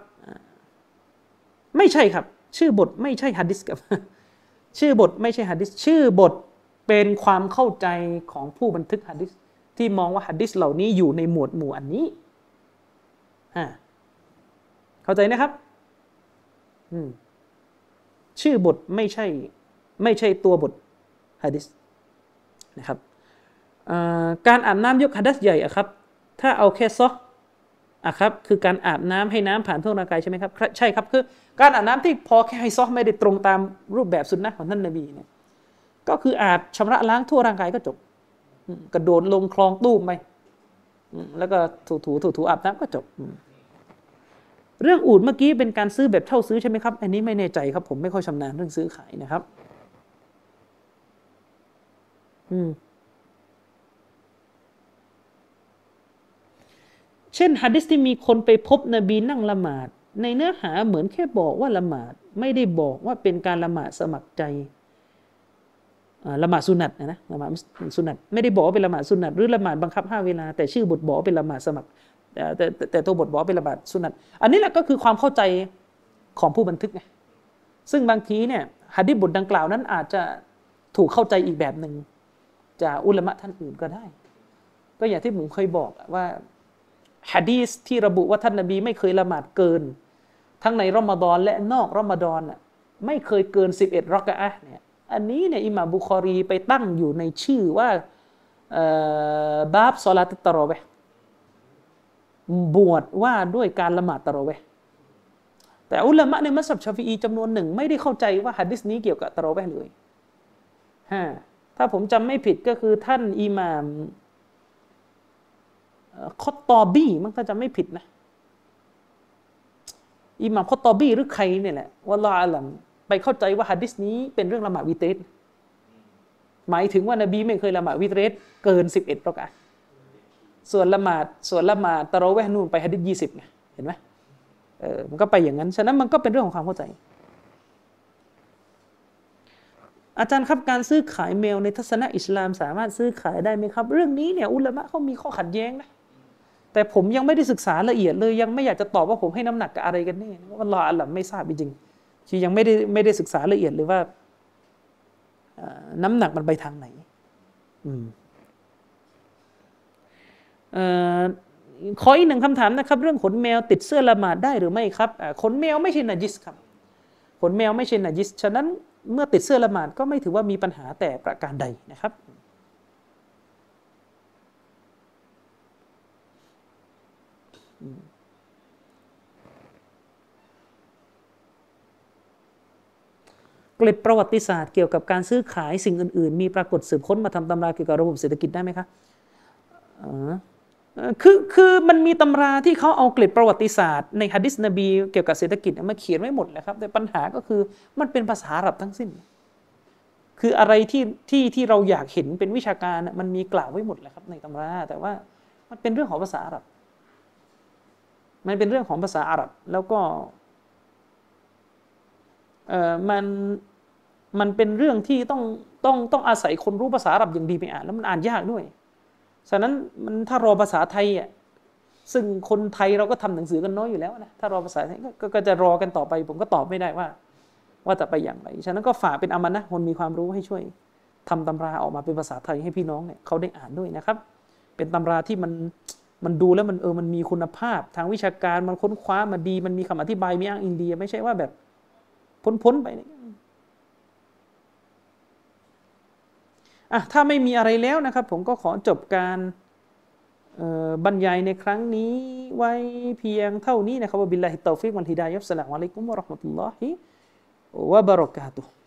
ไม่ใช่ครับ ชื่อบทไม่ใช่ฮะดิษกับ ชื่อบทไม่ใช่ฮะดิษชื่อบทเป็นความเข้าใจของผู้บันทึกฮะดิษที่มองว่าฮะดิษเหล่านี้อยู่ในหมวดหมู่อันนี้เข้าใจนะครับชื่อบทไม่ใช่ไม่ใช่ตัวบทฮะดิษนะครับการอาบน้ำยกฮัดัสใหญ่อะครับ ถ้าเอาแค่ซอ อะครับคือการอาบน้ำให้น้ำผ่านทั่วร่างกายใช่ไหมครับใช่ครับคือการอาบน้ำที่พอแค่ให้ซอไม่ได้ตรงตามรูปแบบสุนนะของท่านนบีเนี่ยก็คืออาบชำระล้างทั่วร่างกายก็จบกระโดดลงคลองตู้มไปแล้วก็ถูถูถูถูอาบน้ำก็จบ เรื่องอูดเมื่อกี้เป็นการซื้อแบบเช่าซื้อใช่ไหมครับ อันนี้ไม่แน่ใจครับ ผมไม่ค่อยชำนาญเรื่องซื้อขายนะครับ อืม เช่นฮะดิษที่มีคนไปพบนบีนั่งละหมาด ในเนื้อหาเหมือนแค่บอกว่าละหมาด ไม่ได้บอกว่าเป็นการละหมาดสมัครใจละหมาดสุนัตนะละหมาดสุนัตไม่ได้บอกว่าเป็นละหมาดสุนัตหรือละหมาดบังคับห้าเวลา แต่ชื่อบทบอกเป็นละหมาดสมัครแต่แต่ตัวบทบอกเป็นละหมาดสุนัตอันนี้แหละก็คือความเข้าใจของผู้บันทึกไงซึ่งบางทีเนี่ยฮะดิษบทดังกล่าวนั้นอาจจะถูกเข้าใจอีกแบบหนึ่งจากอุลามะท่านอื่นก็ได้ ก็อย่างที่ผมเคยบอกว่า ฮะดีสที่ระบุว่าท่านนบีไม่เคยละหมาดเกิน ทั้งในรอมฎอนและนอกรอมฎอนไม่เคยเกิน 11 รักอะเนี่ยอันนี้เนี่ยอิหม่ามบุคอรีไปตั้งอยู่ในชื่อว่าบาบซอลาตตรอเวบวชว่าด้วยการละหมาดตรอเวแต่อุลามะในมัสยิดชาฟีอีจำนวนหนึ่ง ไม่ได้เข้าใจว่าฮัดดิสนี้เกี่ยวกับตรอเวเลยฮะถ้าผมจำไม่ผิดก็คือท่านอิหม่าม คอตอบี้มันก็จะไม่ผิดนะอิหม่ามคอตอบี้หรือใครเนี่ยแหละว่าลาอัลัมไปเข้าใจว่าฮะดิษนี้เป็นเรื่องละหมาดวิเตสหมายถึงว่านบีไม่เคยละหมาดวิเตสเกินสิบเอ็ดรอกะส่วนละหมาดส่วนละหมาดตะโรแวะนู่นไปฮะดิษยี่สิบไงเห็นไหมเออมันก็ไปอย่างนั้น ฉะนั้นมันก็เป็นเรื่องของความเข้าใจ อาจารย์ครับการซื้อขายเมลในทัศนะอิสลาม สามารถซื้อขายได้ไหมครับ เรื่องนี้เนี่ยอุลามะเขามีข้อขัดแย้งนะ แต่ผมยังไม่ได้ศึกษาละเอียดเลยยังไม่อยากจะตอบว่าผมให้น้ำหนักกับอะไรกันแน่ว่าลออัลลอฮ์ไม่ทราบจริงที่ยังไม่ได้ไม่ได้ศึกษาละเอียดเลยว่าน้ำหนักมันไปทางไหนขออีกหนึ่งคำถามนะครับ เรื่องขนแมวติดเสื้อละหมาดได้หรือไม่ครับขนแมวไม่ใช่นาจิสครับขนแมวไม่ใช่นาจิสฉะนั้นเมื่อติดเสื้อละหมาดก็ไม่ถือว่ามีปัญหาแต่ประการใดนะครับ กล็ดประวัติศาสตร์เกี่ยวกับการซื้อขายสิ่งอื่นๆ มีปรากฏสืบค้นมาทำตำราเกี่ยวกับระบบเศรษฐกิจได้ไหมคะคือคือมันมีตำราที่เขาเอาเกล็ดประวัติศาสตร์ในฮะดิษนบีเกี่ยวกับเศรษฐกิจมาเขียนไว้หมดแล้วครับ แต่ปัญหาก็คือมันเป็นภาษาอาหรับทั้งสิ้น คืออะไรที่ที่ที่เราอยากเห็นเป็นวิชาการมันมีกล่าวไว้หมดแล้วครับในตำรา แต่ว่ามันเป็นเรื่องของภาษาอาหรับ มันเป็นเรื่องของภาษาอาหรับ แล้วก็เออมัน มันเป็นเรื่องที่ต้องต้องต้องอาศัยคนรู้ภาษาอาหรับอย่างดีไปอ่านแล้วมันอ่านยากด้วย ฉะนั้นมันถ้ารอภาษาไทยอะซึ่งคนไทยเราก็ทำหนังสือกันน้อยอยู่แล้วนะถ้ารอภาษาไทยก็ก็จะรอกันต่อไป ผมก็ตอบไม่ได้ว่า ว่าจะไปอย่างไร ฉะนั้นก็ฝากเป็นอามานนะคนมีความรู้ให้ช่วยทำตำราออกมาเป็นภาษาไทยให้พี่น้องเนี่ยเขาได้อ่านด้วยนะครับ เป็นตำราที่มันมันดูแล้วมันเออมันมีคุณภาพ ทางวิชาการมันค้นคว้ามาดี มันมีคำอธิบายมีอ้างอิงดี ไม่ใช่ว่าแบบพ้นๆไปเนี่ย อะถ้าไม่มีอะไรแล้วนะครับ ผมก็ขอจบการบรรยายในครั้งนี้ไว้เพียงเท่านี้นะครับبالله التوفيق والهداية والسلام عليكم ورحمة الله وبركاته